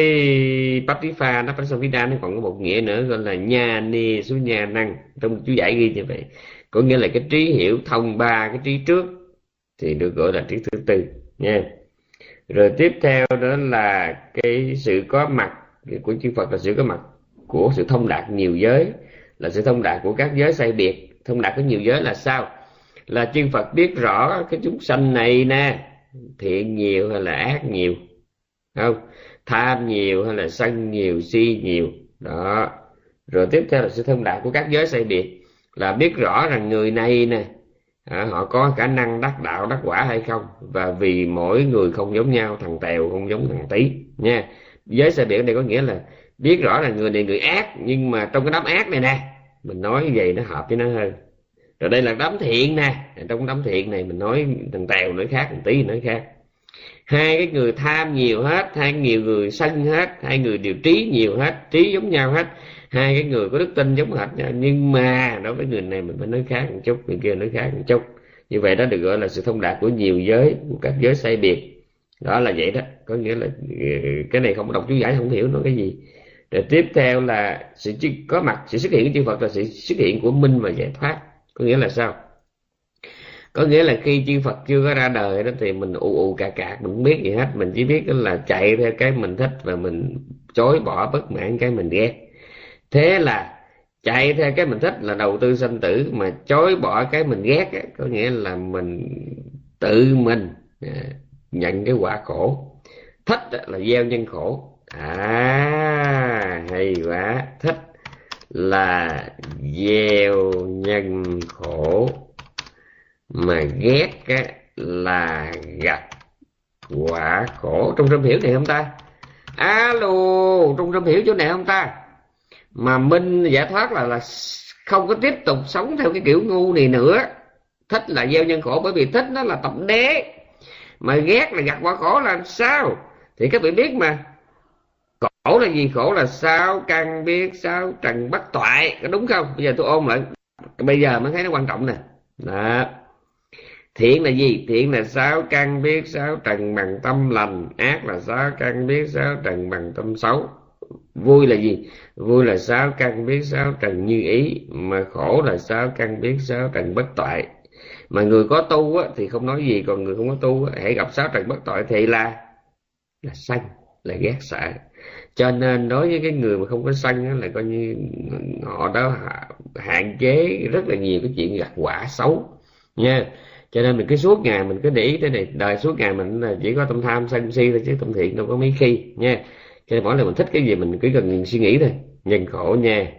Patifa nó Pasavida nó còn có một nghĩa nữa, gọi là nhà ni số nhà năng. Trong chú giải ghi như vậy có nghĩa là cái trí hiểu thông ba, cái trí trước, thì được gọi là trí thứ tư, nha. Rồi tiếp theo đó là cái sự có mặt của chư Phật là sự có mặt của sự thông đạt nhiều giới, là sự thông đạt của các giới sai biệt. Thông đạt của nhiều giới là sao? Là chư Phật biết rõ cái chúng sanh này nè, thiện nhiều hay là ác nhiều, không? Tham nhiều hay là sân nhiều, si nhiều, đó. Rồi tiếp theo là sự thông đạt của các giới sai biệt là biết rõ rằng người này nè à, họ có khả năng đắc đạo đắc quả hay không và vì mỗi người không giống nhau thằng tèo không giống thằng tí nha. Giới xe biển đây có nghĩa là biết rõ là người này người ác nhưng mà trong cái đám ác này nè mình nói vậy nó hợp với nó hơn. Rồi đây là đám thiện nè trong đám thiện này mình nói thằng tèo nói khác thằng tí nói khác. Hai cái người tham nhiều hết hai nhiều người sân hết hai người điều trí nhiều hết trí giống nhau hết hai cái người có đức tin giống hệt nhau, nhưng mà đối với người này mình phải nói khác một chút, người kia nói khác một chút. Như vậy đó được gọi là sự thông đạt của nhiều giới, của các giới sai biệt. Đó là vậy đó. Có nghĩa là ừ, cái này không đọc chú giải không hiểu nó cái gì. Rồi tiếp theo là sự có mặt, sự xuất hiện của chư Phật là sự xuất hiện của minh và giải thoát. Có nghĩa là sao? Có nghĩa là khi chư Phật chưa có ra đời đó thì mình ù ù cà cà, mình không biết gì hết. Mình chỉ biết là chạy theo cái mình thích và mình chối bỏ bất mãn cái mình ghét thế là chạy theo cái mình thích là đầu tư sanh tử mà chối bỏ cái mình ghét á, có nghĩa là mình tự mình à, nhận cái quả khổ. Thích là gieo nhân khổ. À hay quá. Thích là gieo nhân khổ. Mà ghét á, là gặp quả khổ. Trong tâm hiểu này không ta? Alo trong tâm hiểu chỗ này không ta? Mà minh giải thoát là là không có tiếp tục sống theo cái kiểu ngu này nữa. Thích là gieo nhân khổ bởi vì thích nó là tập đế. Mà ghét là gặt quả khổ làm sao? Thì các vị biết mà. Khổ là gì? Khổ là sao căn biết, sao trần bất toại. Có đúng không? Bây giờ tôi ôm lại. Bây giờ mới thấy nó quan trọng nè. Đó. Thiện là gì? Thiện là sao căn biết, sao trần bằng tâm lành. Ác là sao căn biết, sao trần bằng tâm xấu vui là gì? Vui là sáu căn biết sáu trần như ý mà khổ là sáu căn biết sáu trần bất toại. Mà người có tu á, thì không nói gì còn người không có tu á, hãy gặp sáu trần bất toại thì là là sanh là ghét sợ. Cho nên đối với cái người mà không có sân á, là coi như họ đó hạn chế rất là nhiều cái chuyện gặt quả xấu nha. Cho nên mình cứ suốt ngày mình cứ để ý thế này đời suốt ngày mình là chỉ có tâm tham sân si thôi chứ tâm thiện đâu có mấy khi nha cho nên mỗi lần mình thích cái gì mình cứ cần suy nghĩ thôi. Nhân khổ nha.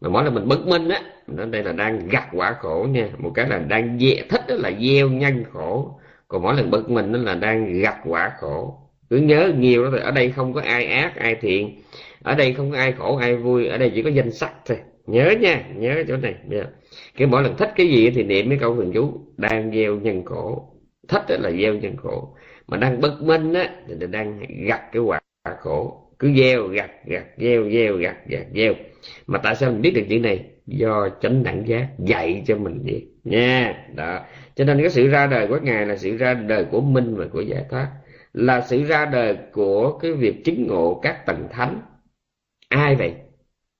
Mà mỗi lần mình bất minh á nó đây là đang gặt quả khổ nha. Một cái là đang dễ thích đó là gieo nhân khổ. Còn mỗi lần bất minh nó là đang gặt quả khổ. Cứ nhớ nhiều đó rồi ở đây không có ai ác, ai thiện. Ở đây không có ai khổ, ai vui. Ở đây chỉ có danh sắc thôi. Nhớ nha, nhớ chỗ này. Yeah. cái mỗi lần thích cái gì thì niệm cái câu thường chú. Đang gieo nhân khổ. Thích là gieo nhân khổ. Mà đang bất minh á thì đang gặt cái quả khổ. Cứ gieo, gặt gặt, gieo gieo, gặt gặt, gieo. Mà tại sao mình biết được chuyện này? Do chánh đẳng giác dạy cho mình vậy. Nha, đó. Cho nên cái sự ra đời của ngài là sự ra đời của minh và của giải thoát. Là sự ra đời của cái việc chứng ngộ các tầng thánh. Ai vậy?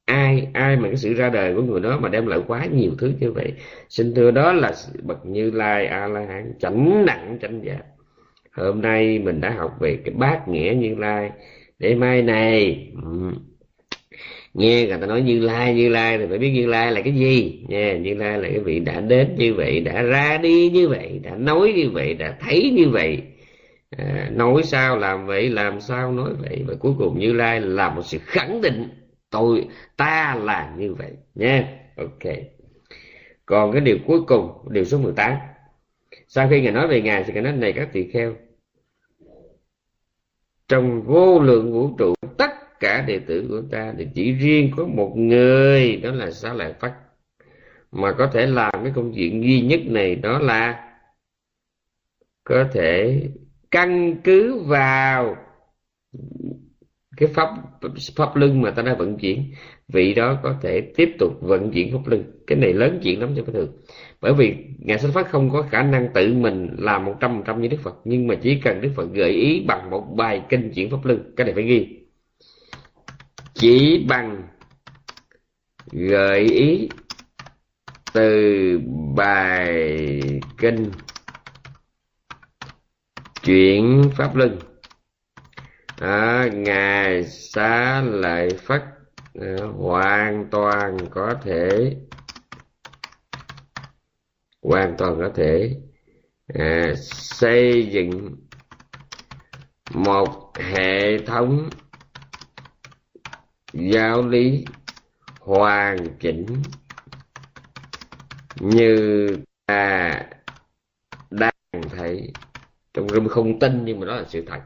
Ai ai mà cái sự ra đời của người đó mà đem lại quá nhiều thứ như vậy? Xin thưa đó là bậc như lai a la hán, chánh đẳng chánh giác hôm nay mình đã học về cái bát nghĩa như lai. Để mai này nghe người ta nói như lai như lai thì phải biết như lai là cái gì. Nha như lai là cái vị đã đến như vậy đã ra đi như vậy đã nói như vậy đã thấy như vậy. À, nói sao làm vậy làm sao nói vậy. Và cuối cùng như lai là một sự khẳng định tôi ta là như vậy. Nha ok. Còn cái điều cuối cùng điều số 18 sau khi ngài nói về ngài thì ngài nói này các tỳ kheo trong vô lượng vũ trụ, tất cả đệ tử của ta thì chỉ riêng có một người, đó là xá lợi phất. Mà có thể làm cái công chuyện duy nhất này đó là có thể căn cứ vào cái pháp pháp lưng mà ta đã vận chuyển. Vị đó có thể tiếp tục vận chuyển pháp lưng cái này lớn chuyện lắm cho phải thường bởi vì ngài xuất phát không có khả năng tự mình làm một trăm phần trăm như đức phật nhưng mà chỉ cần đức phật gợi ý bằng một bài kinh chuyển pháp luân cái này phải ghi. Chỉ bằng gợi ý từ bài kinh chuyển pháp luân. À, ngài xá lợi phất à, hoàn toàn có thể hoàn toàn có thể à, xây dựng một hệ thống giáo lý hoàn chỉnh như ta đang thấy. Trong rung không tin nhưng mà đó là sự thật.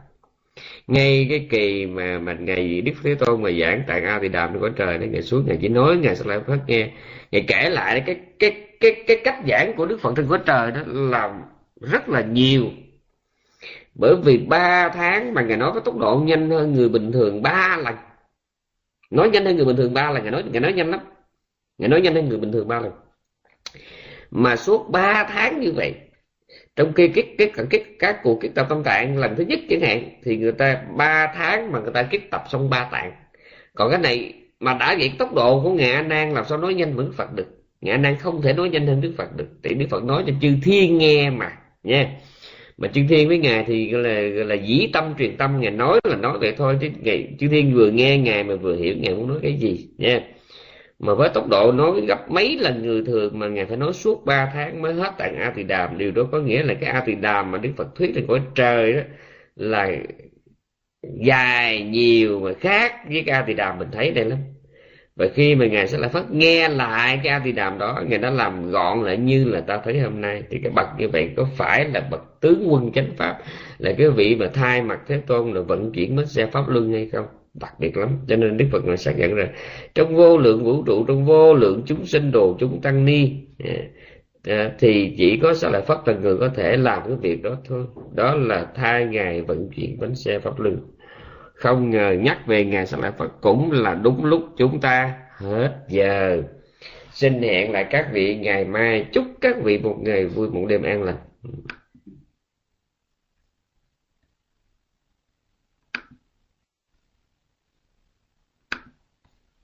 Ngay cái kỳ mà mà ngày đức thế tôn mà giảng tại a thì đàm của trời nó ngày xuống ngày chỉ nói ngày sẽ lại phát nghe. Ngày kể lại cái cái cái cái cách giảng của đức phật thân của trời đó là rất là nhiều. Bởi vì ba tháng mà ngài nói có tốc độ nhanh hơn người bình thường ba lần. Nói nhanh hơn người bình thường ba lần ngài nói ngài nói nhanh lắm. Ngài nói nhanh hơn người bình thường ba lần. Mà suốt ba tháng như vậy trong khi cái cái cái, cái các cuộc kết tập tâm tạng lần thứ nhất chẳng hạn thì người ta ba tháng mà người ta kết tập xong ba tạng. Còn cái này mà đã vậy tốc độ của ngài a nan làm sao nói nhanh vẫn phật được? Ngài đang không thể nói nhanh hơn đức phật được. Thì đức phật nói cho chư thiên nghe mà, nha. Mà chư thiên với ngài thì gọi là gọi là dĩ tâm, truyền tâm. Ngài nói là nói vậy thôi, chứ ngài, chư thiên vừa nghe ngài mà vừa hiểu ngài muốn nói cái gì, nha. Mà với tốc độ nói gấp mấy lần người thường mà ngài phải nói suốt 3 tháng mới hết tạng a tỳ đàm. Điều đó có nghĩa là cái a tỳ đàm mà đức phật thuyết thì cõi trời đó, là dài nhiều mà khác với cái a tỳ đàm mình thấy đây lắm và khi mà ngài sẽ lại phát nghe lại cái a di đàm đó, ngài đã làm gọn lại như là ta thấy hôm nay. Thì cái bậc như vậy có phải là bậc tướng quân chánh pháp? Là cái vị mà thay mặt thế tôn là vận chuyển mất xe pháp luân hay không? Đặc biệt lắm. Cho nên đức phật ngài xác nhận rằng, trong vô lượng vũ trụ, trong vô lượng chúng sinh đồ, chúng tăng ni à, à, thì chỉ có sao lại phát là người có thể làm cái việc đó thôi. Đó là thay ngài vận chuyển bánh xe pháp luân không ngờ nhắc về ngài sa lại phật cũng là đúng lúc chúng ta hết giờ. Xin hẹn lại các vị ngày mai. Chúc các vị một ngày vui, một đêm an lành.